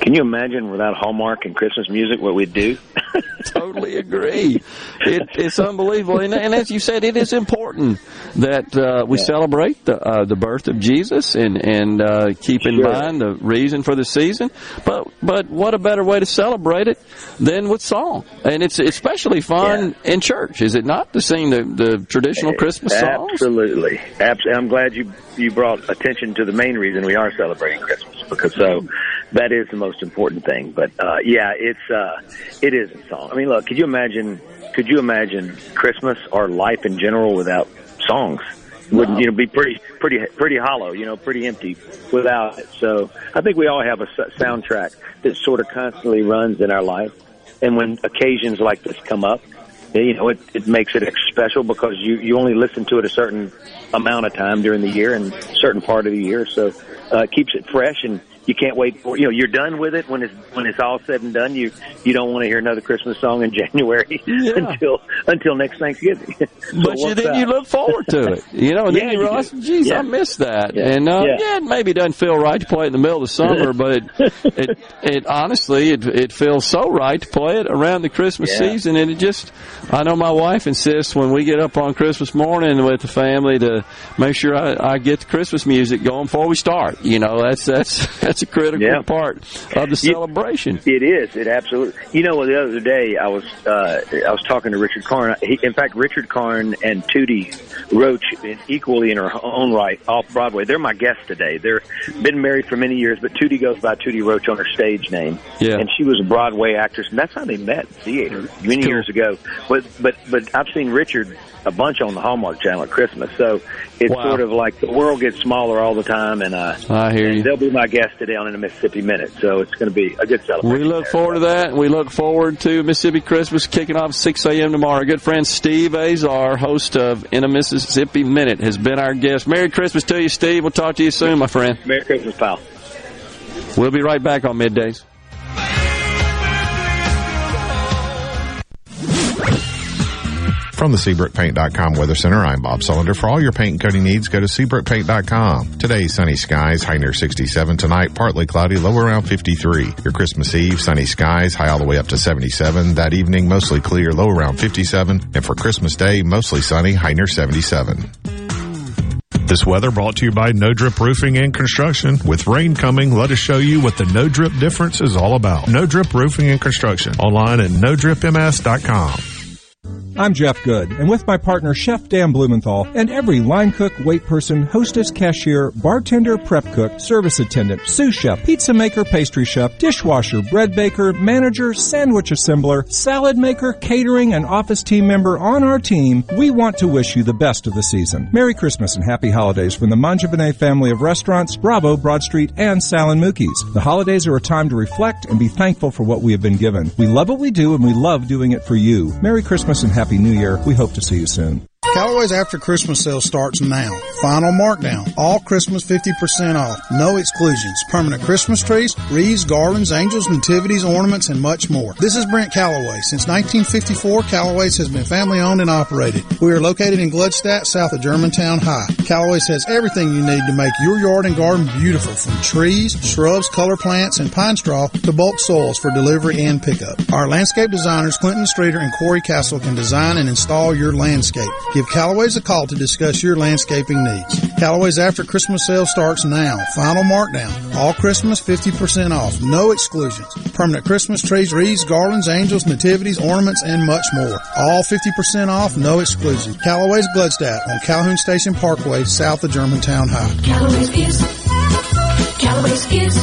S80: Can you imagine without Hallmark and Christmas music what we'd do?
S1: totally agree. It, it's unbelievable, and, and as you said, it is important that uh, we celebrate the uh, the birth of Jesus and and uh, keep in
S80: Sure.
S1: mind the reason for the season. But but what a better way to celebrate it than with song? And it's especially fun in church, is it not? To sing the the traditional Christmas songs.
S80: Absolutely. Absolutely. I'm glad you you brought attention to the main reason we are celebrating Christmas because so that is the most important thing. But uh yeah, it's uh it is a song. I mean, look, could you imagine could you imagine Christmas or life in general without songs? Wouldn't you know be pretty pretty pretty hollow, you know, pretty empty without it. So, I think we all have a soundtrack that sort of constantly runs in our life. And when occasions like this come up, you know, it, it makes it special because you, you only listen to it a certain amount of time during the year and certain part of the year. So, uh, it keeps it fresh and you can't wait for, you know, you're done with it when it's, when it's all said and done. You, you don't want to hear another Christmas song in January until, until next Thanksgiving. So
S1: But you, then you look forward to it, you know, and then
S80: Yeah,
S1: you
S80: you
S1: realize,
S80: do.
S1: geez,
S80: Yeah.
S1: I missed that.
S80: Yeah.
S1: And, uh,
S80: Yeah.
S1: yeah. it maybe doesn't feel right to play it in the middle of the summer, but it, it, it honestly, it, it feels so right to play it around the Christmas
S80: Yeah.
S1: season. And it just, I know my wife insists when we get up on Christmas morning with the family to make sure I, I get the Christmas music going before we start. You know, that's, that's, that's a critical
S80: Yeah.
S1: part of the celebration.
S80: It is. It absolutely. You know, the other day I was uh, I was talking to Richard Karn. He, in fact, Richard Karn and Tudi Roche, equally in her own right, off Broadway. They're my guests today. They're been married for many years, but Tudi goes by Tudi Roche on her stage name.
S1: Yeah.
S80: And she was a Broadway actress, and that's how they met in theater many years ago. But but but I've seen Richard a bunch on the Hallmark Channel at Christmas, so it's
S1: Wow.
S80: sort of like the world gets smaller all the time, and uh,
S1: I hear you.
S80: they'll be my guest today on in a Mississippi Minute. So it's going to be a good celebration.
S1: We look forward to that. We look forward to Mississippi Christmas kicking off 6 a.m. tomorrow. Our good friend Steve Azar, host of In a Mississippi Minute, has been our guest. Merry Christmas to you, Steve. We'll talk to you soon, my friend.
S80: Merry Christmas, pal.
S1: We'll be right back on middays.
S81: From the SeabrookPaint.com Weather Center, I'm Bob Sullender. For all your paint and coating needs, go to SeabrookPaint.com. Today, sunny skies, high near 67. Tonight, partly cloudy, low around 53. Your Christmas Eve, sunny skies, high all the way up to 77. That evening, mostly clear, low around 57. And for Christmas Day, mostly sunny, high near 77.
S82: This weather brought to you by No Drip Roofing and Construction. With rain coming, let us show you what the No Drip difference is all about. No Drip Roofing and Construction. Online at NoDripMS.com.
S79: I'm Jeff Good, and with my partner Chef Dan Blumenthal and every line cook, wait person, hostess, cashier, bartender, prep cook, service attendant, sous chef, pizza maker, pastry chef, dishwasher, bread baker, manager, sandwich assembler, salad maker, catering, and office team member on our team, we want to wish you the best of the season. Merry Christmas and happy holidays from the Mangia Bene family of restaurants, Bravo, Broad Street, and Sal and Mookie's. The holidays are a time to reflect and be thankful for what we have been given. We love what we do and we love doing it for you. Merry Christmas and Happy New Year. We hope to see you soon.
S83: Callaway's after Christmas sale starts now.
S84: Final markdown. All Christmas 50% off. No exclusions. Permanent Christmas trees, wreaths, garlands, angels, nativities, ornaments, and much more. This is Brent Callaway. Since 1954, Callaway's has been family owned and operated. We are located in Gluckstadt, south of Germantown High. Callaway's has everything you need to make your yard and garden beautiful from trees, shrubs, color plants, and pine straw to bulk soils for delivery and pickup. Our landscape designers, Clinton Streeter and Corey Castle, can design and install your landscape. Give Callaway's a call to discuss your landscaping needs. Callaway's after Christmas sale starts now. Final markdown. All Christmas 50% off. No exclusions. Permanent Christmas trees, wreaths, garlands, angels, nativities, ornaments, and much more. All 50% off. No exclusions. Callaway's Gluckstadt on Calhoun Station Parkway, south of Germantown High.
S85: Callaway's is, Callaway's is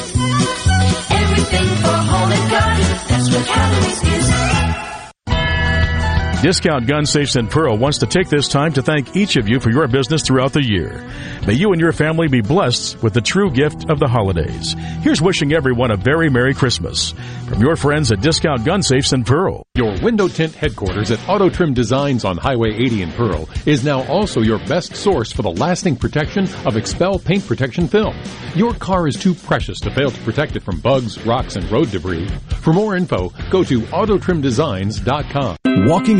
S85: everything for home and garden. That's what Callaway's is.
S83: Discount Gun Safes in Pearl wants to take this time to thank each of you for your business throughout the year. May you and your family be blessed with the true gift of the holidays. Here's wishing everyone a very Merry Christmas from your friends at Discount Gun Safes in Pearl.
S86: Your window tint headquarters at Auto Trim Designs on Highway 80 in Pearl is now also your best source for the lasting protection of XPEL paint protection film. Your car is too precious to fail to protect it from bugs, rocks, and road debris. For more info, go to autotrimdesigns.com.
S87: Walking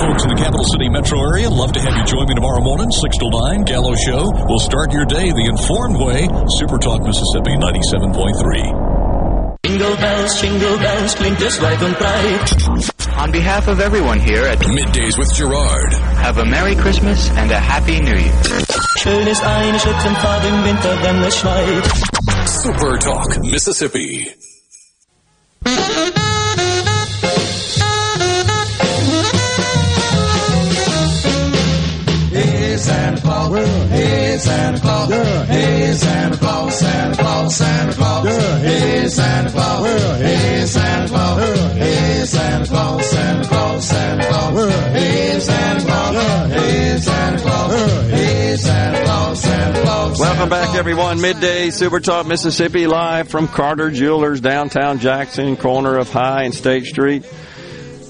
S7: folks in the capital city metro area. Love to have you join me tomorrow morning, 6 to 9, Gallo Show. We'll start your day the informed way. Super Talk Mississippi 97.3.
S85: Jingle bells, jingle bells, klingt es weit und breit.
S88: On behalf of everyone here at
S7: Middays with Gerard,
S88: have a Merry Christmas and a Happy New Year.
S85: Schön ist eine Schlittenfahrt im Winter, wenn es schneit.
S7: Super Talk Mississippi.
S89: Santa Claus, Santa Claus, Santa Yeah. Hey, Santa Claus. Well, hey, Santa Claus. Yeah. Hey, Santa Claus, Santa Claus, Santa Claus. Well, hey, Santa Claus. Yeah. Hey, Santa Claus. Yeah. Hey, Santa Claus, Santa Claus.
S1: Welcome back, everyone. Midday Super Talk Mississippi, live from Carter Jewelers, downtown Jackson, corner of High and State Street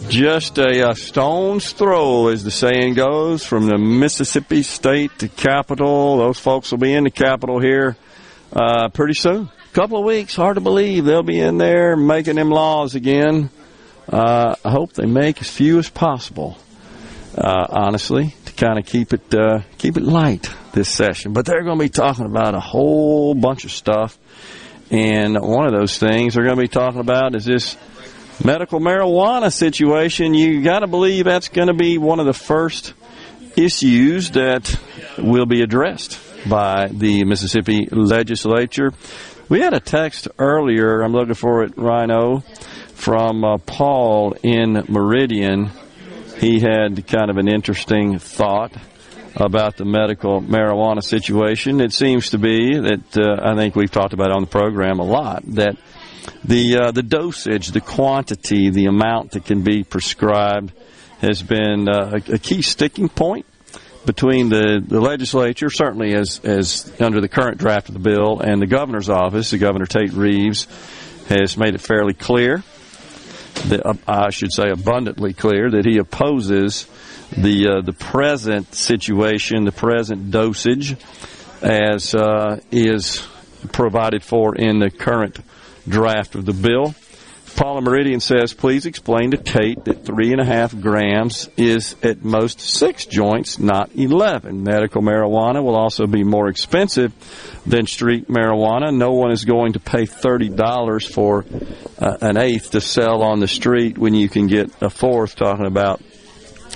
S1: just a, a, stone's throw, as the saying goes, from the Mississippi State to Capitol. Those folks will be in the Capitol here uh, pretty soon. A couple of weeks, hard to believe they'll be in there making them laws again. Uh, I hope they make as few as possible, uh, honestly, to kind of keep it uh, keep it light this session. But they're going to be talking about a whole bunch of stuff, and one of those things they're going to be talking about is this medical marijuana situation, you got to believe that's going to be one of the first issues that will be addressed by the Mississippi legislature. We had a text earlier, I'm looking for it, Rhino, from uh, Paul in Meridian. He had kind of an interesting thought about the medical marijuana situation. It seems to be that uh, I think we've talked about on the program a lot that the uh, the dosage, the quantity, the amount that can be prescribed has been uh, a, a, key sticking point between the, the legislature, certainly as as under the current draft of the bill, and the governor's office. The governor Tate Reeves has made it fairly clear that uh, I should say abundantly clear that he opposes the uh, the present situation, the present dosage, as uh, is provided for in the current draft of the bill. Paula Meridian says, please explain to Tate that three and a half grams is at most six joints, not 11. Medical marijuana will also be more expensive than street marijuana. No one is going to pay $30 for uh, an eighth to sell on the street when you can get a fourth, talking about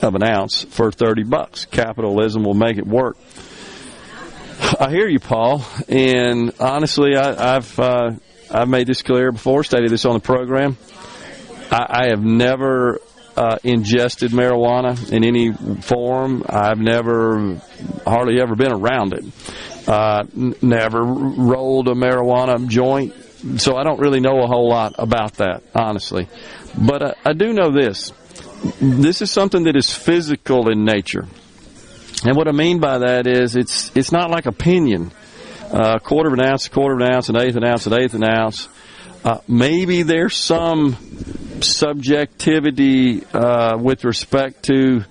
S1: of an ounce, for 30 bucks. Capitalism will make it work. I hear you, Paul, and honestly, I, have uh, I've made this clear before, stated this on the program. I, I have never uh, ingested marijuana in any form. I've never, hardly ever been around it. Uh, n- never rolled a marijuana joint, so I don't really know a whole lot about that, honestly. But uh, I do know this: this is something that is physical in nature, and what I mean by that is it's it's not like opinion. Uh, quarter of an ounce, a quarter of an ounce, an eighth an ounce, an eighth an ounce. Uh, maybe there's some subjectivity uh, with respect to,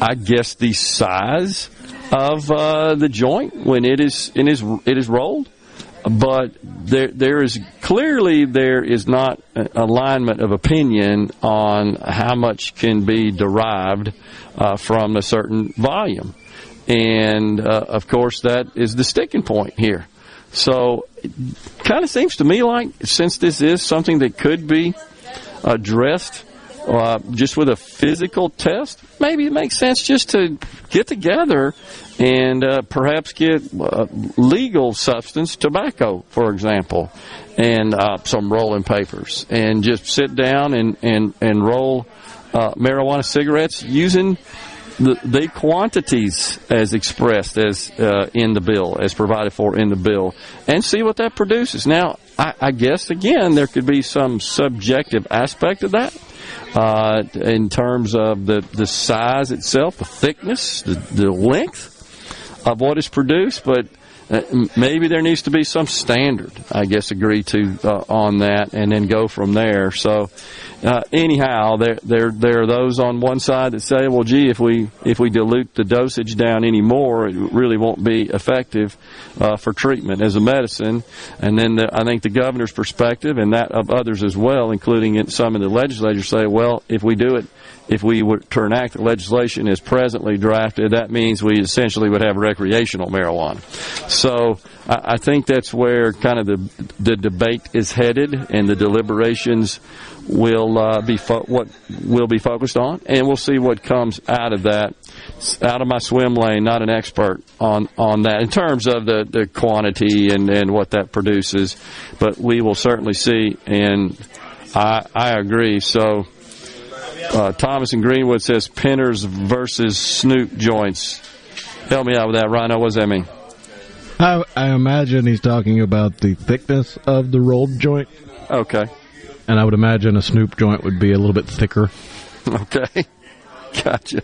S1: I guess, the size of uh, the joint when it is it is it is rolled. But there there is clearly there is not alignment of opinion on how much can be derived uh, from a certain volume, and uh, of course that is the sticking point here. So it kind of seems to me like since this is something that could be addressed uh, just with a physical test, maybe it makes sense just to get together and uh, perhaps get uh, legal substance, tobacco, for example, and uh, some rolling papers, and just sit down and and and roll uh, marijuana cigarettes using the, the quantities as expressed as uh, in the bill, as provided for in the bill, and see what that produces. Now, I, I guess again there could be some subjective aspect of that. Uh, in terms of the, the size itself, the thickness, the, the length of what is produced, but maybe there needs to be some standard, I guess, agreed to uh, on that, and then go from there. So, uh, anyhow, there there there are those on one side that say, well, gee, if we if we dilute the dosage down any more, it really won't be effective uh, for treatment as a medicine. And then the, I think the governor's perspective and that of others as well, including some in the legislature, say, well, if we do it if we were to enact the legislation as presently drafted, that means we essentially would have recreational marijuana. So I, think that's where kind of the the debate is headed, and the deliberations will uh, be fo- what will be focused on, and we'll see what comes out of that. Out of my swim lane, not an expert on on that in terms of the the quantity and and what that produces, but we will certainly see, and I I agree. So. Uh, Thomas and Greenwood says Pinners versus Snoop joints. Help me out with that, Rhino. What does that mean?
S3: I, I imagine he's talking about the thickness of the rolled joint.
S1: Okay.
S3: And I would imagine a Snoop joint would be a little bit thicker.
S1: Okay. Gotcha.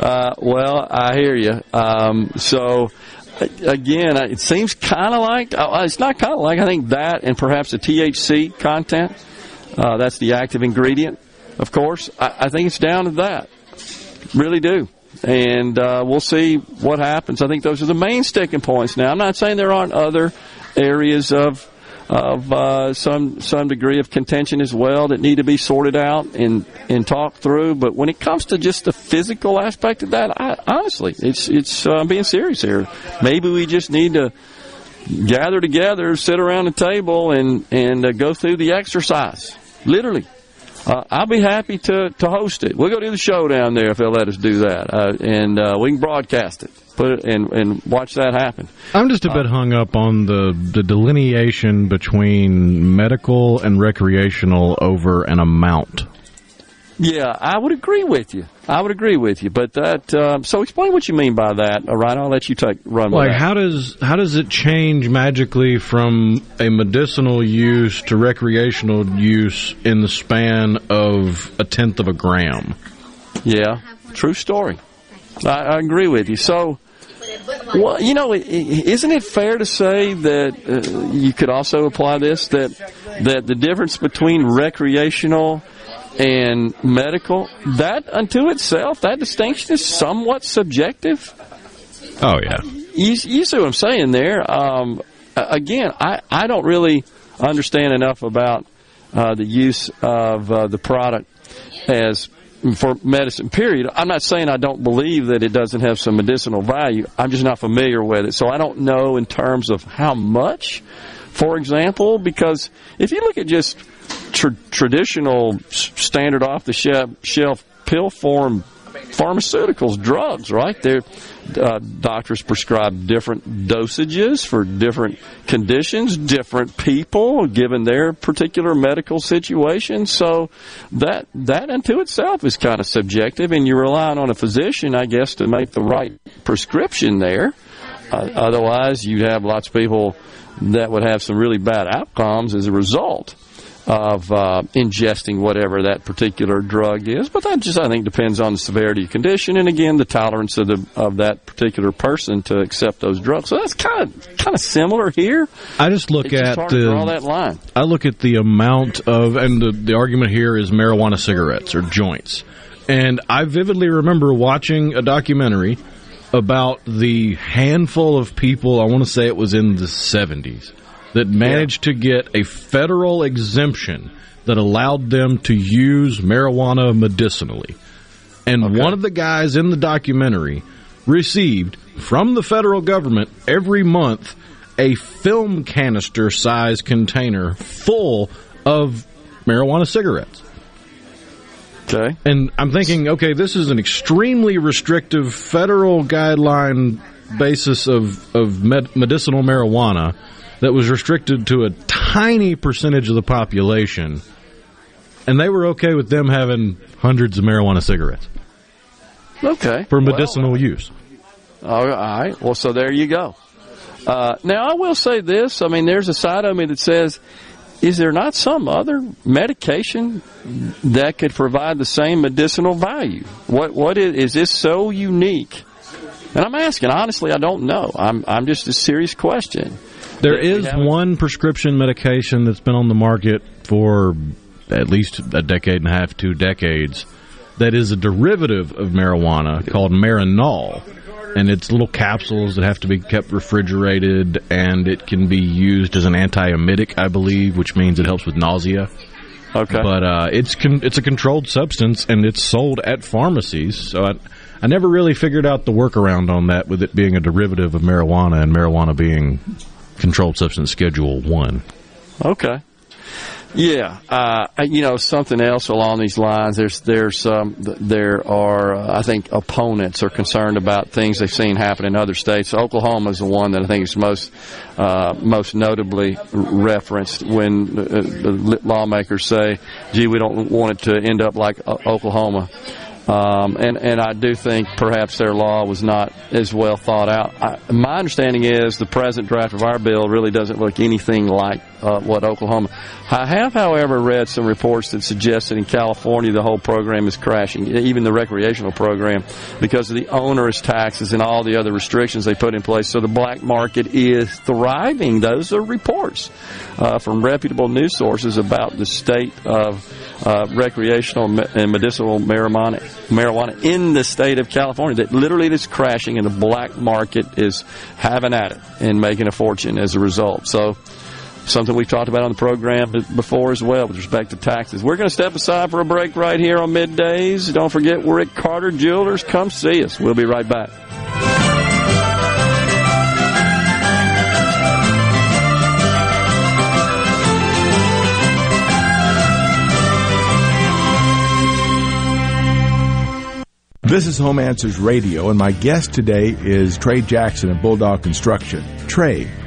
S1: Uh, well, I hear you. Um, so, again, it seems kind of like, uh, it's not kind of like, I think that and perhaps the THC content, uh, that's the active ingredient of course. I, I think it's down to that. Really do. And uh, we'll see what happens. I think those are the main sticking points. Now, I'm not saying there aren't other areas of of uh, some some degree of contention as well that need to be sorted out and and talked through. But when it comes to just the physical aspect of that, I, honestly, it's it's uh, I'm being serious here. Maybe we just need to gather together, sit around a table, and and uh, go through the exercise, literally uh, I'll be happy to, to host it. We'll go do the show down there if they'll let us do that, uh, and uh, we can broadcast it, put it and and watch that happen.
S3: I'm just a bit hung up on the the delineation between medical and recreational over an amount.
S1: Yeah, I would agree with you. I would agree with you, but that. Um, so, explain what you mean by that. All right, I'll let you take run.
S3: Like,
S1: with that.
S3: how does how does it change magically from a medicinal use to recreational use in the span of a tenth of a gram?
S1: Yeah, true story. I, I agree with you. So, well, you know, isn't it fair to say that uh, you could also apply this that that the difference between recreational and medical that unto itself that distinction is somewhat subjective.
S3: Oh yeah,
S1: you, you see what I'm saying there. Um, again, I I don't really understand enough about uh, the use of uh, the product as for medicine period i'm not saying i don't believe that it doesn't have some medicinal value i'm just not familiar with it so i don't know in terms of how much for example because if you look at just tr- traditional standard off the shelf, pill form pharmaceuticals drugs right there uh, doctors prescribe different dosages for different conditions, different people, given their particular medical situation. So that that unto itself is kind of subjective, and you're relying on a physician, I guess, to make the right prescription there. uh, otherwise, you'd have lots of people that would have some really bad outcomes as a result of uh, ingesting whatever that particular drug is. But that just, I think, depends on the severity of condition and again the tolerance of the of that particular person to accept those drugs. So that's kind of kind of similar here.
S3: I just look
S1: It's just
S3: at
S1: to
S3: the
S1: draw that line.
S3: I look at the amount of, and the, the argument here is marijuana cigarettes or joints. And I vividly remember watching a documentary about the handful of people, I want to say it was in the 70s, that managed to get a federal exemption that allowed them to use marijuana medicinally. And one of the guys in the documentary received from the federal government every month a film canister size container full of marijuana cigarettes.
S1: Okay.
S3: And I'm thinking, okay, this is an extremely restrictive federal guideline basis of, of med- medicinal marijuana that was restricted to a tiny percentage of the population. And they were okay with them having hundreds of marijuana cigarettes
S1: Okay.
S3: for medicinal use.
S1: All right. Well, so there you go. Uh, now, I will say this. I mean, there's a side of me that says, is there not some other medication that could provide the same medicinal value? What what is, is this so unique? And I'm asking honestly, I don't know. I'm I'm just a serious question.
S3: There is one prescription medication that's been on the market for at least a decade and a half, two decades, that is a derivative of marijuana called Marinol. And it's little capsules that have to be kept refrigerated, and it can be used as an antiemetic, I believe, which means it helps with nausea.
S1: Okay.
S3: But uh, it's con- it's a controlled substance, and it's sold at pharmacies. So I, I never really figured out the workaround on that, with it being a derivative of marijuana and marijuana being controlled substance schedule one.
S1: Okay. Yeah, uh, you know something else along these lines. There's there's um, there are uh, I think opponents are concerned about things they've seen happen in other states. Oklahoma is the one that I think is most uh, most notably referenced when uh, the lawmakers say, "Gee, we don't want it to end up like uh, Oklahoma." Um, and and I do think perhaps their law was not as well thought out. I, my understanding is the present draft of our bill really doesn't look anything like uh, what Oklahoma. I have, however, read some reports that suggest that in California the whole program is crashing, even the recreational program, because of the onerous taxes and all the other restrictions they put in place. So the black market is thriving. Those are reports uh, from reputable news sources about the state of uh, recreational and medicinal marijuana marijuana in the state of California that literally is crashing and the black market is having at it and making a fortune as a result. So something we've talked about on the program before as well with respect to taxes. We're going to step aside for a break right here on middays. Don't forget we're at Carter Jewelers. Come see us. We'll be right back.
S90: This is Home Answers Radio, and my guest today is Trey Jackson of Bulldog Construction. Trey,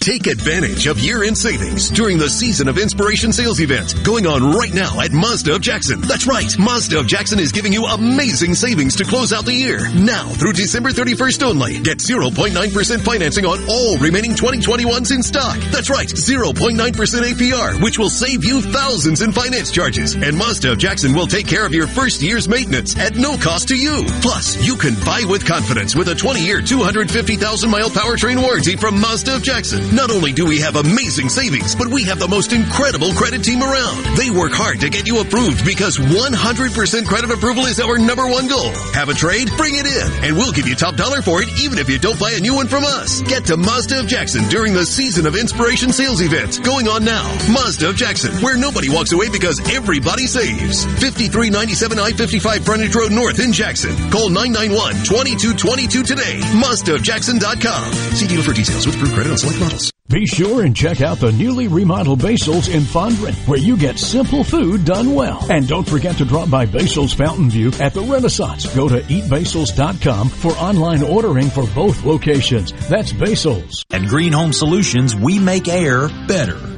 S91: Take advantage of year-end savings during the Season of Inspiration sales event going on right now at Mazda of Jackson. That's right. Mazda of Jackson is giving you amazing savings to close out the year. Now through December 31st only. Get 0.9% financing on all remaining 2021s in stock. That's right. 0.9% APR, which will save you thousands in finance charges. And Mazda of Jackson will take care of your first year's maintenance at no cost to you. Plus, you can buy with confidence with a 20-year, 250,000 mile powertrain warranty from Mazda of Jackson. Not only do we have amazing savings, but we have the most incredible credit team around. They work hard to get you approved because 100% credit approval is our number one goal. Have a trade? Bring it in, and we'll give you top dollar for it even if you don't buy a new one from us. Get to Mazda of Jackson during the Season of Inspiration sales event going on now. Mazda of Jackson, where nobody walks away because everybody saves. 5397 I-55 Frontage Road North in Jackson. Call 991-2222 today. MazdaofJackson.com. See dealer for details with approved credit on select models.
S92: Be sure and check out the newly remodeled Basil's in Fondren, where you get simple food done well. And don't forget to drop by Basil's Fountain View at the Renaissance. Go to eatbasils.com for online ordering for both locations. That's Basil's.
S12: At Green Home Solutions, we make air better.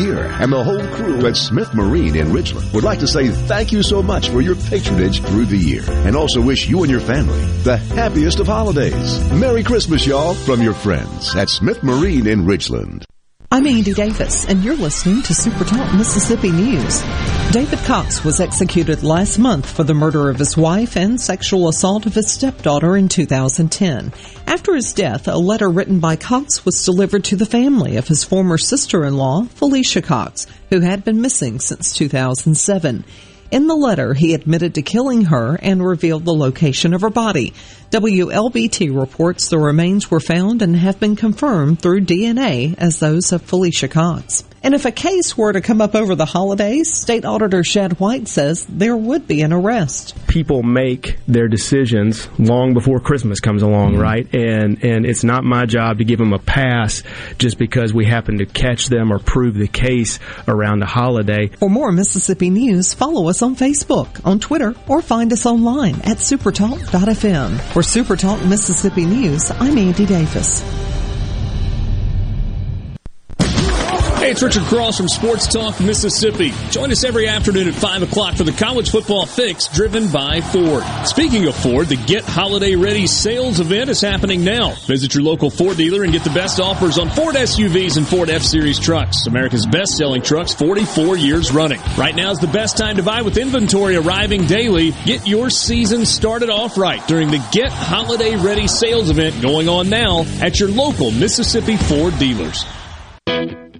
S33: year, and the whole crew at Smith Marine in Ridgeland would like to say thank you so much for your patronage through the year, and also wish you and your family the happiest of holidays. Merry Christmas, y'all, from your friends at Smith Marine in Ridgeland.
S14: I'm Andy Davis, and you're listening to Super Talk Mississippi News. David Cox was executed last month for the murder of his wife and sexual assault of his stepdaughter in 2010. After his death, a letter written by Cox was delivered to the family of his former sister-in-law, Felicia Cox, who had been missing since 2007. In the letter, he admitted to killing her and revealed the location of her body. WLBT reports the remains were found and have been confirmed through DNA as those of Felicia Cox. And if a case were to come up over the holidays, State Auditor Shad White says there would be an arrest.
S93: People make their decisions long before Christmas comes along, mm-hmm. right? And and it's not my job to give them a pass just because we happen to catch them or prove the case around the holiday.
S14: For more Mississippi news, follow us on Facebook, on Twitter, or find us online at supertalk.fm. For Supertalk Mississippi News, I'm Andy Davis.
S66: Hey, it's Richard Cross from Sports Talk Mississippi. Join us every afternoon at 5 o'clock for the College Football Fix driven by Ford. Speaking of Ford, the Get Holiday Ready sales event is happening now. Visit your local Ford dealer and get the best offers on Ford SUVs and Ford F-Series trucks. America's best selling trucks 44 years running. Right now is the best time to buy with inventory arriving daily. Get your season started off right during the Get Holiday Ready sales event going on now at your local Mississippi Ford dealers.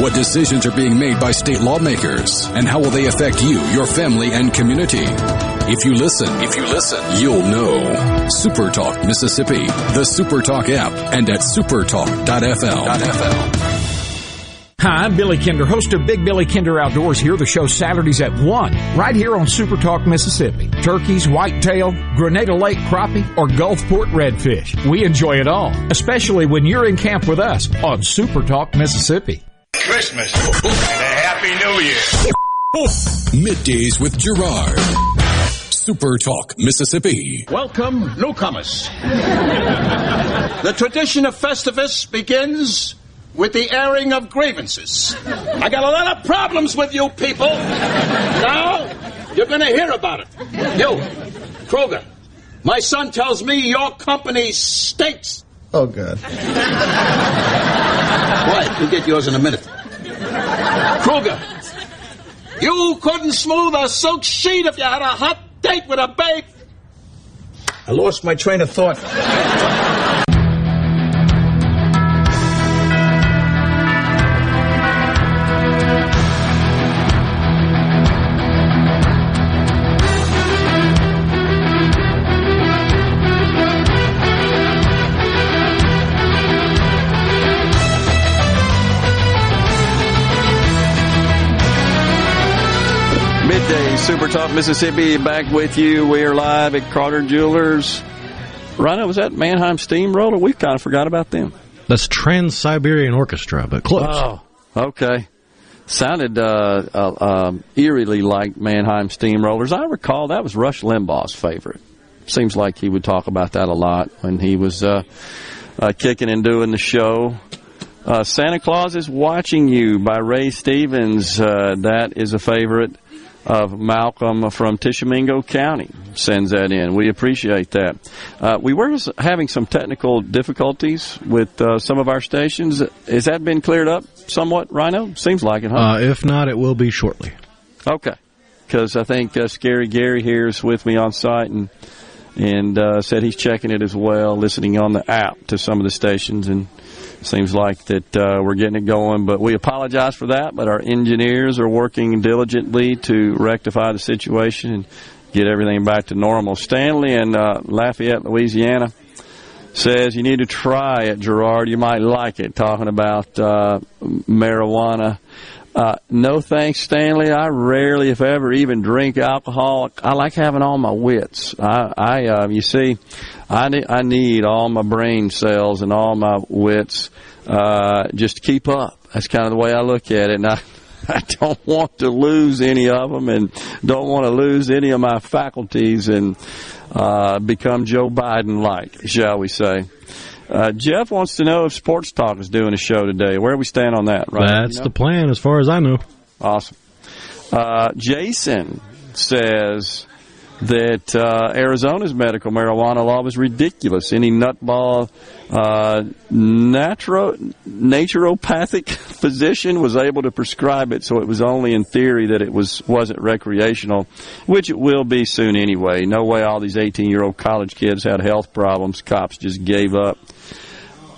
S7: What decisions are being made by state lawmakers and how will they affect you, your family, and community? If you listen, if you listen, you'll know. Super Talk Mississippi, the Super Talk app, and at supertalk.fm.
S94: Hi, I'm Billy Kinder, host of Big Billy Kinder Outdoors here, the show Saturdays at 1, right here on Super Talk, Mississippi. Turkeys, whitetail, Grenada Lake crappie, or Gulfport redfish. We enjoy it all, especially when you're in camp with us on Super Talk, Mississippi.
S95: Christmas and a Happy New Year.
S7: Oh, middays with Gerard. Super Talk, Mississippi.
S96: Welcome, newcomers. the tradition of Festivus begins with the airing of grievances. I got a lot of problems with you people. Now, you're going to hear about it. You, Kruger, my son tells me your company stinks.
S44: Oh, God.
S96: What? You'll get yours in a minute. Kruger, you couldn't smooth a silk sheet if you had a hot date with a babe. I lost my train of thought.
S1: Super Talk Mississippi, back with you. We are live at Carter Jewelers. Rhino, was that Mannheim Steamroller? We kind of forgot about them.
S3: That's Trans Siberian Orchestra, but close.
S1: Oh, okay. Sounded uh, uh, um, eerily like Mannheim Steamrollers. I recall that was Rush Limbaugh's favorite. Seems like he would talk about that a lot when he was uh, uh, kicking and doing the show. Uh, Santa Claus is Watching You by Ray Stevens. Uh, that is a favorite of Malcolm from Tishomingo County. Sends that in. We appreciate that. Uh, we were having some technical difficulties with uh, some of our stations. Has that been cleared up somewhat, Rhino? Seems like it, huh?
S3: Uh, if not, it will be shortly.
S1: Okay. Because I think uh, Scary Gary here is with me on site and and uh, said he's checking it as well, listening on the app to some of the stations, and seems like that uh, we're getting it going. But we apologize for that. But our engineers are working diligently to rectify the situation and get everything back to normal. Stanley in uh, Lafayette, Louisiana. Says you need to try it, Gerard. You might like it. Talking about uh, marijuana uh, no thanks, Stanley. I rarely, if ever, even drink alcohol. I like having all my wits. I, I uh, you see, I need, I need all my brain cells and all my wits, uh, just to keep up. That's kind of the way I look at it. And I, I don't want to lose any of them and don't want to lose any of my faculties and, uh, become Joe Biden like, shall we say. Uh, Jeff wants to know if Sports Talk is doing a show today. Where are we stand on that, right?
S3: That's you know? the plan, as far as I know.
S1: Awesome. Uh, Jason says that uh, Arizona's medical marijuana law was ridiculous. Any nutball uh, naturo- naturopathic physician was able to prescribe it, so it was only in theory that it was wasn't recreational, which it will be soon anyway. No way all these 18 year old college kids had health problems. Cops just gave up.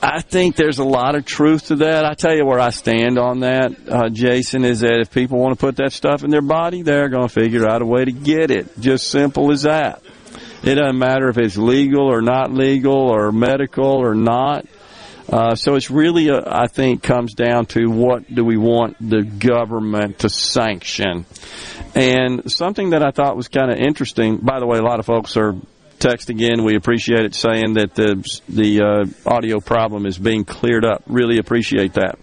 S1: I think there's a lot of truth to that. I tell you where I stand on that, uh, Jason, is that if people want to put that stuff in their body, they're going to figure out a way to get it. Just simple as that. It doesn't matter if it's legal or not legal or medical or not. Uh, so it's really, a, I think, comes down to what do we want the government to sanction. And something that I thought was kind of interesting, by the way, a lot of folks are text again. We appreciate it saying that the the uh, audio problem is being cleared up. Really appreciate that,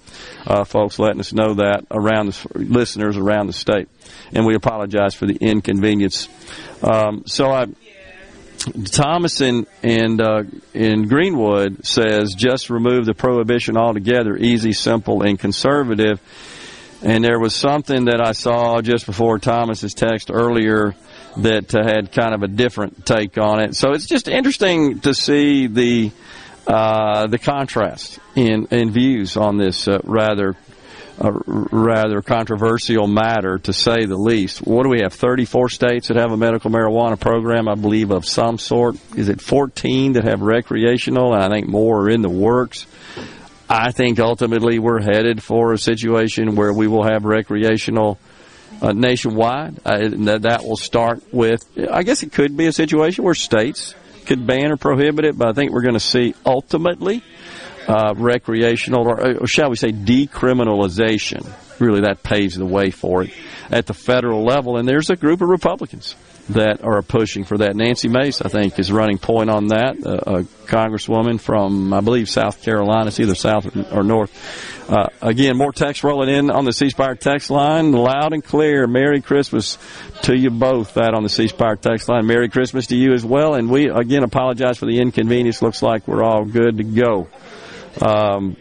S1: uh, folks, letting us know that around the listeners around the state, and we apologize for the inconvenience. Um, so I. Thomas in and uh, in Greenwood says just remove the prohibition altogether, easy, simple, and conservative. And there was something that I saw just before Thomas's text earlier that uh, had kind of a different take on it. So it's just interesting to see the uh, the contrast in in views on this uh, rather uh, rather controversial matter, to say the least. What do we have? 34 states that have a medical marijuana program, I believe, of some sort. Is it 14 that have recreational? I think more are in the works. I think ultimately we're headed for a situation where we will have recreational uh, nationwide. Uh, that, will start with, I guess it could be a situation where states could ban or prohibit it, but I think we're going to see ultimately uh, recreational, or, or, shall we say, decriminalization. Really, that paves the way for it at the federal level. And there's a group of Republicans that are pushing for that. Nancy Mace, I think, is running point on that. Uh, a congresswoman from, I believe, South Carolina. It's either South or North. Uh, again, more text rolling in on the C Spire text line, loud and clear. Merry Christmas to you both. That on the C Spire text line. Merry Christmas to you as well. And we again apologize for the inconvenience. Looks like we're all good to go. Um,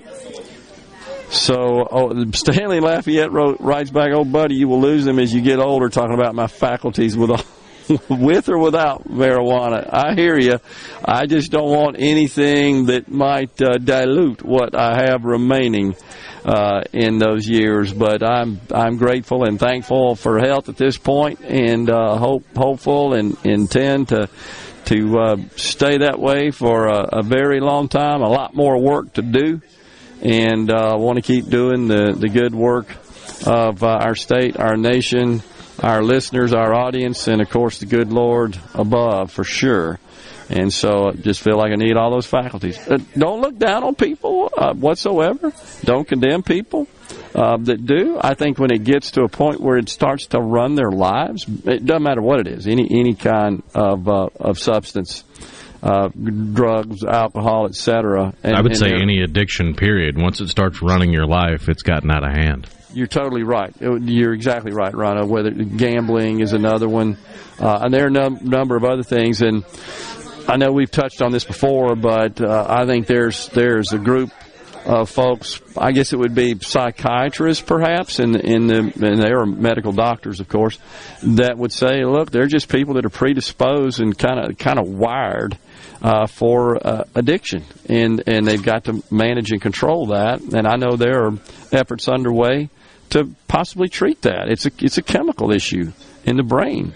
S1: so oh, Stanley Lafayette wrote, writes back, "Oh, buddy, you will lose them as you get older." Talking about my faculties with all with or without marijuana. I hear you. I just don't want anything that might uh, dilute what I have remaining uh, in those years. But I'm I'm grateful and thankful for health at this point, and uh, hope hopeful and intend to to uh, stay that way for a, a, very long time. A lot more work to do, and uh, want to keep doing the the good work of uh, our state, our nation our listeners, our audience, and of course the good Lord above for sure. And so I just feel like I need all those faculties. Uh, don't look down on people uh, whatsoever. Don't condemn people. uh, that do. I think when it gets to a point where it starts to run their lives, it doesn't matter what it is, any any kind of uh, of substance, uh, drugs, alcohol, etc.
S3: I would say any addiction. Period. Once it starts running your life, it's gotten out of hand.
S1: You're totally right. You're exactly right, Rhino. Whether gambling is another one, uh, and there are a num- number of other things. And I know we've touched on this before, but uh, I think there's there's a group of folks. I guess it would be psychiatrists, perhaps, and in the and they are medical doctors, of course, that would say, look, they're just people that are predisposed and kind of kind of wired. Uh, for uh, addiction, and and they've got to manage and control that. And I know there are efforts underway to possibly treat that. It's a it's a chemical issue in the brain,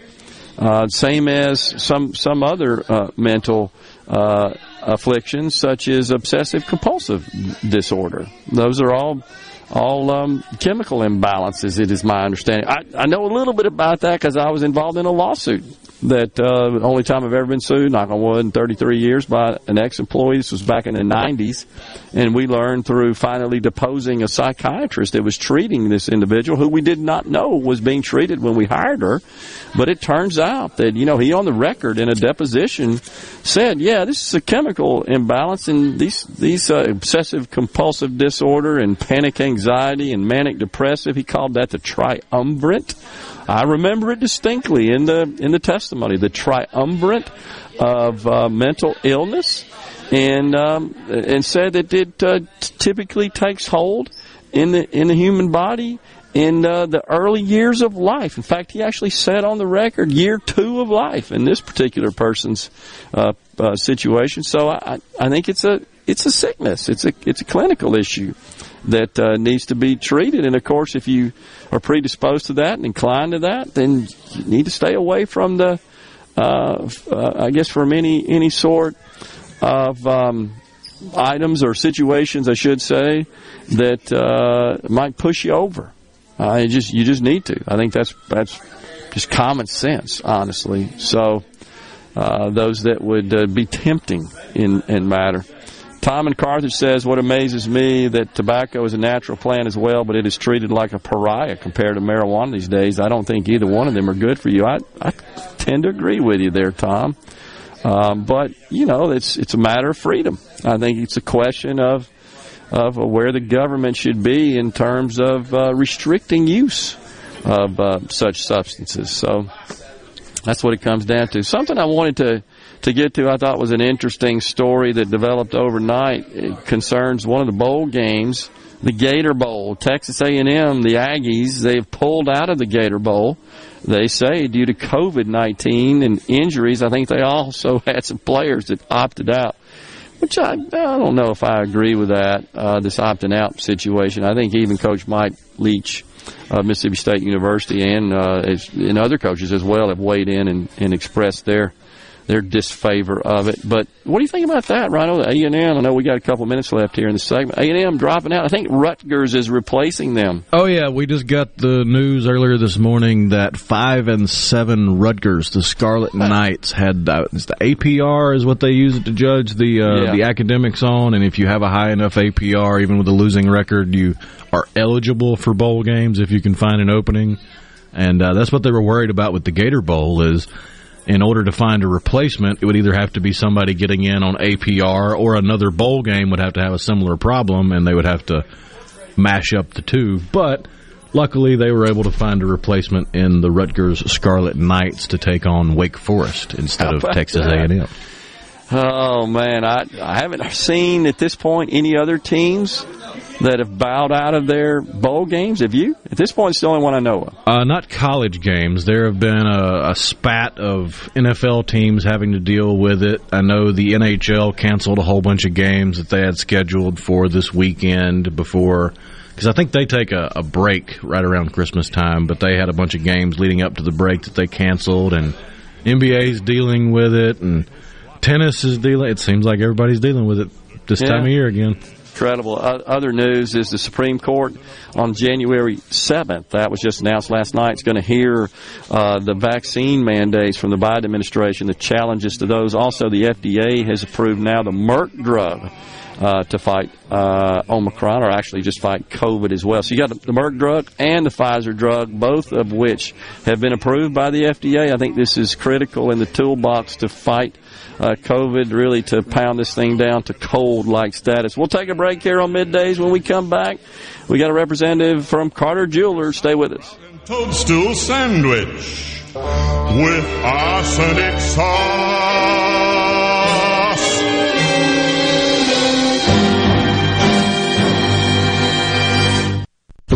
S1: uh, same as some some other uh, mental uh, afflictions such as obsessive compulsive disorder. Those are all all um, chemical imbalances. It is my understanding. I, I know a little bit about that because I was involved in a lawsuit that uh, only time I've ever been sued, knock on wood, in 33 years by an ex-employee. This was back in the 90s, and we learned through finally deposing a psychiatrist that was treating this individual who we did not know was being treated when we hired her. But it turns out that you know he on the record in a deposition said, "Yeah, this is a chemical imbalance, and these these uh, obsessive compulsive disorder and panic anxiety and manic depressive. He called that the triumvirate." I remember it distinctly in the in the testimony, the triumvirate of uh, mental illness, and um, and said that it uh, typically takes hold in the in the human body in uh, the early years of life. In fact, he actually said on the record year two of life in this particular person's uh, uh, situation. So I, I think it's a it's a sickness. It's a it's a clinical issue that uh, needs to be treated. And of course, if you are predisposed to that and inclined to that, then you need to stay away from the, uh, uh, I guess, from any any sort of um, items or situations, I should say, that uh, might push you over. Uh, you just you just need to. I think that's that's just common sense, honestly. So. Uh, those that would be tempting in, in matter. Tom and Carthage says, What amazes me that tobacco is a natural plant as well, but it is treated like a pariah compared to marijuana these days. I don't think either one of them are good for you. I, I tend to agree with you there, Tom. Um, but, you know, it's, it's a matter of freedom. I think it's a question of, of where the government should be in terms of uh, restricting use of uh, such substances. So that's what it comes down to. Something I wanted to to get to, I thought was an interesting story that developed overnight. It concerns one of the bowl games, the Gator Bowl. Texas A&M, the Aggies, they've pulled out of the Gator Bowl. They say due to COVID-19 and injuries. I think they also had some players that opted out. Which I, I don't know if I agree with that, uh, this opting out situation. I think even Coach Mike Leach of Mississippi State University and, uh, and other coaches as well have weighed in and, and expressed their their disfavor of it. But what do you think about that, Rhino? A and M. I know we got a couple minutes left here in the segment. A and M dropping out. I think Rutgers is replacing them.
S3: Oh yeah, we just got the news earlier this morning that five and seven Rutgers, the Scarlet Knights, had uh, the APR is what they use it to judge the uh,
S1: Yeah.
S3: the academics on, and if you have a high enough APR, even with a losing record, you are eligible for bowl games if you can find an opening. And uh, that's what they were worried about with the Gator Bowl is in order to find a replacement, it would either have to be somebody getting in on APR or another bowl game would have to have a similar problem and they would have to mash up the two. But luckily, they were able to find a replacement in the Rutgers Scarlet Knights to take on Wake Forest instead of Texas
S1: that?
S3: A&M.
S1: Oh man, I I haven't seen at this point any other teams that have bowed out of their bowl games. Have you? At this point, it's the only one I know of.
S3: Uh, not college games. There have been a, a spat of NFL teams having to deal with it. I know the NHL canceled a whole bunch of games that they had scheduled for this weekend before, because I think they take a, a break right around Christmas time, but they had a bunch of games leading up to the break that they canceled, and NBA's dealing with it, and tennis is dealing. It seems like everybody's dealing with it this
S1: Yeah.
S3: time of year again.
S1: Incredible. Other news is the Supreme Court on January 7th, that was just announced last night, is going to hear uh, the vaccine mandates from the Biden administration, the challenges to those. Also, the FDA has approved now the Merck drug
S97: uh, to fight uh, Omicron, or actually just fight COVID as well. So you got the Merck drug and the Pfizer drug, both of which have been approved by the FDA. I think this is critical in the toolbox to fight uh, COVID, really to pound this thing down to cold like status. We'll take a break here on middays. When we come back, we got a representative from Carter Jewelers. Stay with us.
S96: Toadstool sandwich with arsenic sauce.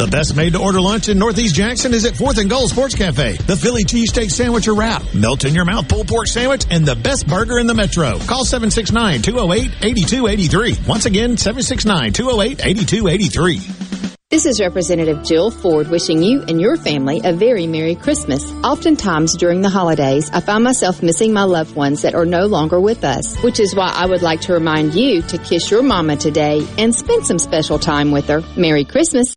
S9: The best made to order lunch in Northeast Jackson is at 4th and Goal Sports Cafe. The Philly cheesesteak sandwich or wrap, melt in your mouth pulled pork sandwich, and the best burger in the metro. Call 769-208-8283. Once again, 769-208-8283.
S4: This is Representative Jill Ford wishing you and your family a very Merry Christmas. Oftentimes during the holidays, I find myself missing my loved ones that are no longer with us, which is why I would like to remind you to kiss your mama today and spend some special time with her. Merry Christmas.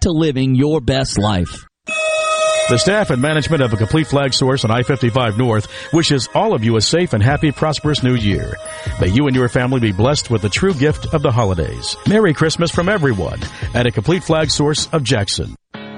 S98: to living your best life.
S50: The staff and management of a complete flag source on I-55 North wishes all of you a safe and happy, prosperous new year. May you and your family be blessed with the true gift of the holidays. Merry Christmas from everyone at a complete flag source of Jackson.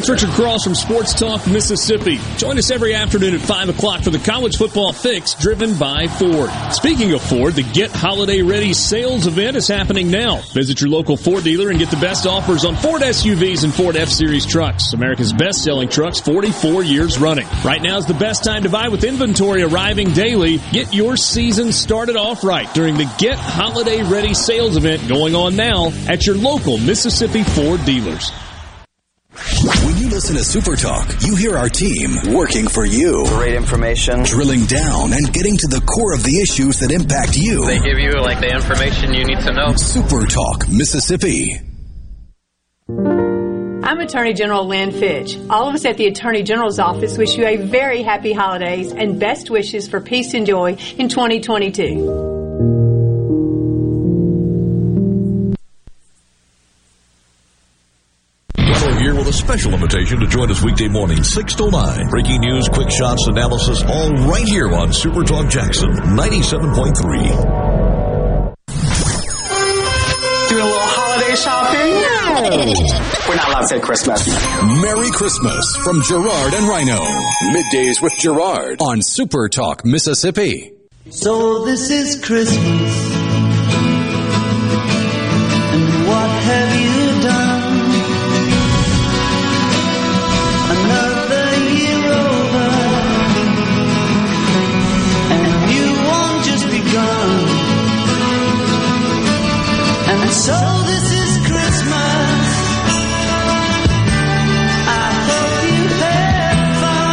S66: it's Richard Cross from Sports Talk Mississippi. Join us every afternoon at 5 o'clock for the College Football Fix driven by Ford. Speaking of Ford, the Get Holiday Ready sales event is happening now. Visit your local Ford dealer and get the best offers on Ford SUVs and Ford F-Series trucks. America's best selling trucks 44 years running. Right now is the best time to buy with inventory arriving daily. Get your season started off right during the Get Holiday Ready sales event going on now at your local Mississippi Ford dealers.
S7: When you listen to Super Talk, you hear our team working for you.
S99: Great information.
S7: Drilling down and getting to the core of the issues that impact you.
S99: They give you like the information you need to know.
S7: Super Talk, Mississippi.
S17: I'm Attorney General Lynn Fitch. All of us at the Attorney General's office wish you a very happy holidays and best wishes for peace and joy in 2022.
S33: Here with a special invitation to join us weekday morning, 6 to 9. Breaking news, quick shots, analysis, all right here on Super Talk Jackson 97.3.
S100: Doing a little holiday shopping? We're not allowed to say Christmas.
S7: Merry Christmas from Gerard and Rhino. Middays with Gerard on Super Talk, Mississippi.
S85: So this is Christmas.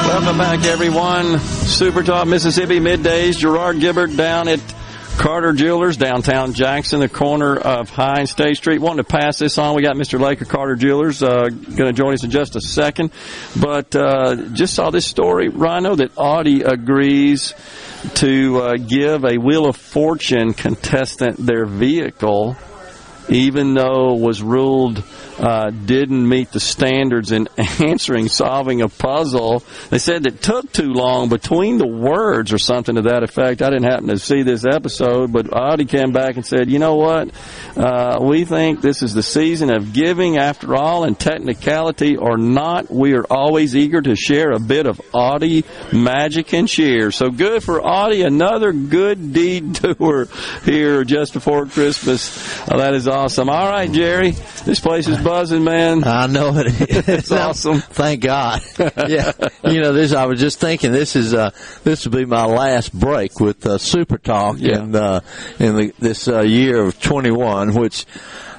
S1: Welcome back, everyone. Super Talk Mississippi middays. Gerard Gibert down at Carter Jewelers, downtown Jackson, the corner of High and State Street. Wanted to pass this on. We got Mr. Lake of Carter Jewelers uh, going to join us in just a second. But uh, just saw this story, Rhino, that Audi agrees to uh, give a Wheel of Fortune contestant their vehicle even though was ruled uh, didn't meet the standards in answering, solving a puzzle. They said it took too long between the words or something to that effect. I didn't happen to see this episode, but Audi came back and said, you know what? Uh, we think this is the season of giving after all, and technicality or not, we are always eager to share a bit of Audi magic and cheer. So good for Audi. Another good deed tour here just before Christmas. Uh, that is awesome. All right, Jerry. This place is buzzing, man.
S36: I know it.
S1: it's awesome.
S36: Thank God. yeah. You know, this. I was just thinking this is uh, this will be my last break with uh, Super Talk
S1: Yeah.
S36: in uh, in the, this uh, year of 21, which.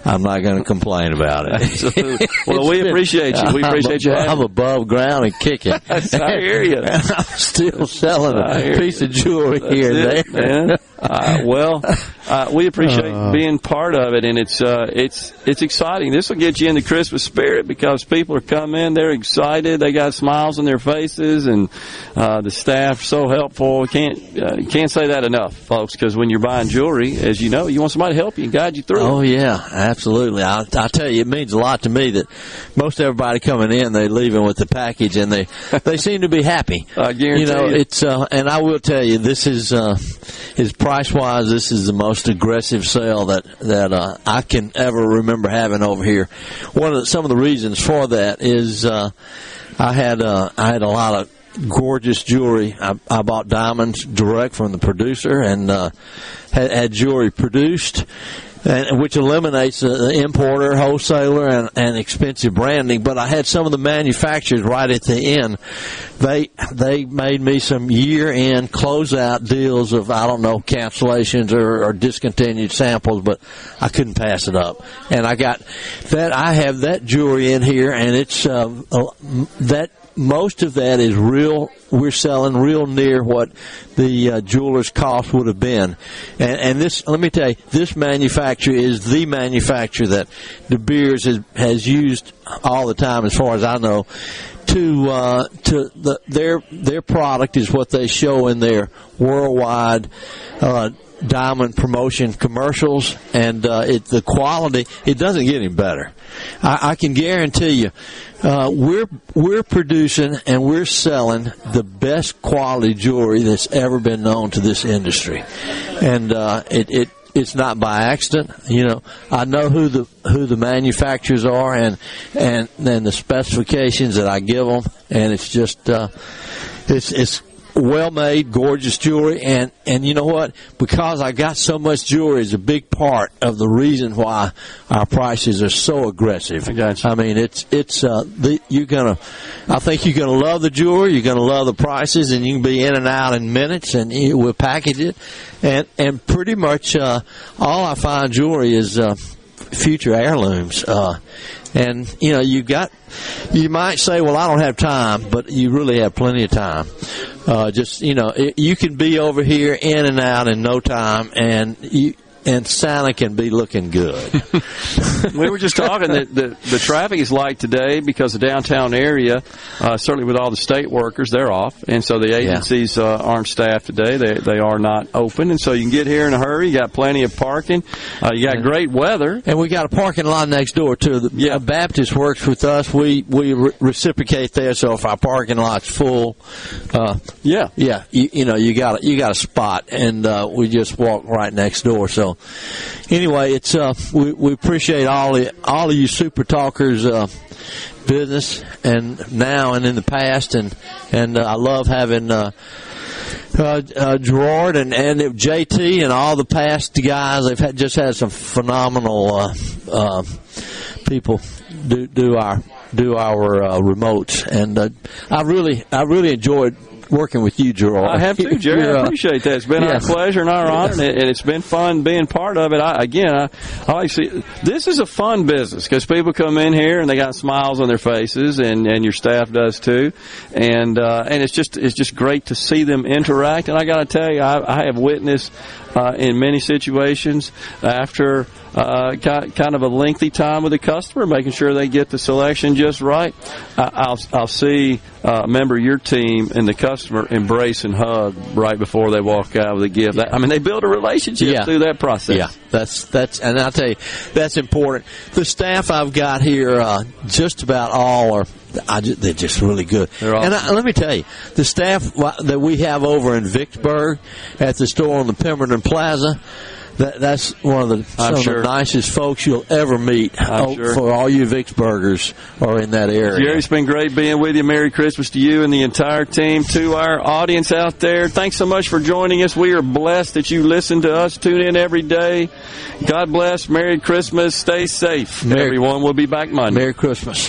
S36: I'm not going to complain about it.
S1: Absolutely. Well, we appreciate you. We
S36: I'm
S1: appreciate you
S36: I'm above ground and kicking.
S1: I hear you.
S36: I'm still selling a piece
S1: you.
S36: of jewelry here and there.
S1: man. Uh, well, uh, we appreciate
S36: Uh.
S1: being part of it, and it's uh, it's it's exciting. This will get you in the Christmas spirit because people are coming in, they're excited, they got smiles on their faces, and uh, the staff so helpful. Can't uh, can't say that enough, folks. Because when you're buying jewelry, as you know, you want somebody to help you and guide you through.
S36: Oh
S1: it.
S36: yeah, absolutely. I, I tell you, it means a lot to me that most everybody coming in, they leaving with the package, and they they seem to be happy.
S1: I guarantee
S36: you know, it's uh, and I will tell you, this is uh, is price wise, this is the most aggressive sale that that uh, I can ever remember having over here. One of the, some of the reasons for that is uh, I had uh, I had a lot of gorgeous jewelry. I, I bought diamonds direct from the producer and uh, had, had jewelry produced. And, which eliminates the importer, wholesaler, and, and expensive branding. But I had some of the manufacturers right at the end. They they made me some year end closeout deals of I don't know cancellations or, or discontinued samples, but I couldn't pass it up. And I got that. I have that jewelry in here, and it's uh, uh, that most of that is real. We're selling real near what the uh, jeweler's cost would have been, and, and this. Let me tell you, this manufacturer is the manufacturer that De Beers has has used all the time, as far as I know. To uh, to the, their their product is what they show in their worldwide uh, diamond promotion commercials, and uh, it the quality it doesn't get any better. I, I can guarantee you, uh, we're we're producing and we're selling the best quality jewelry that's ever been known to this industry, and uh, it. it it's not by accident, you know. I know who the who the manufacturers are and and then the specifications that I give them, and it's just uh, it's it's well made, gorgeous jewelry, and and you know what? Because I got so much jewelry is a big part of the reason why our prices are so aggressive. I. I mean, it's it's uh, the, you're gonna, I think you're gonna love the jewelry, you're gonna love the prices, and you can be in and out in minutes, and you, we'll package it, and and pretty much uh, all I find jewelry is. Uh, future heirlooms. Uh, and you know, you got, you might say, well, I don't have time, but you really have plenty of time. Uh, just you know, it, you can be over here in and out in no time, and you. And Santa can be looking good.
S1: we were just talking that the, the traffic is light today because the downtown area, uh, certainly with all the state workers, they're off, and so the agencies uh, aren't staffed today. They they are not open, and so you can get here in a hurry. You got plenty of parking. Uh, you got great weather,
S36: and we got a parking lot next door too. The yeah. Baptist works with us. We we re- reciprocate there. So if our parking lot's full, uh,
S1: yeah,
S36: yeah, you, you know you got a, you got a spot, and uh, we just walk right next door. So anyway, it's uh, we we appreciate all the, all of you super talkers. Uh, business and now and in the past and and uh, I love having uh, uh, uh, Gerard and, and JT and all the past guys. They've had, just had some phenomenal uh, uh, people do do our do our uh, remotes, and uh, I really I really enjoyed working with you, Gerard.
S1: I have too, Jerry. I
S36: uh,
S1: appreciate that. It's been
S36: yes.
S1: our pleasure and our honor, and, it, and it's been fun being part of it. I, again, I, I like to see this is a fun business because people come in here and they got smiles on their faces, and, and your staff does too, and uh, and it's just it's just great to see them interact. And I got to tell you, I, I have witnessed uh, in many situations after uh, kind of a lengthy time with the customer, making sure they get the selection just right. I'll I'll see uh, a member of your team and the customer embrace and hug right before they walk out with a gift. That, I mean, they build a relationship
S36: Yeah.
S1: through that process.
S36: Yeah, that's that's, and I'll tell you, that's important. The staff I've got here, uh, just about all are. I just, they're just really good. And I, let me tell you, the staff that we have over in Vicksburg at the store on the Pemberton Plaza, that, that's one of the some
S1: I'm
S36: of
S1: sure.
S36: the nicest folks you'll ever meet.
S1: I'm
S36: Oh,
S1: sure.
S36: For all you Vicksburgers are in that area.
S1: Jerry, it's been great being with you. Merry Christmas to you and the entire team. To our audience out there, thanks so much for joining us. We are blessed that you listen to us, tune in every day. God bless. Merry Christmas. Stay safe. Everyone, we'll be back Monday.
S36: Merry Christmas.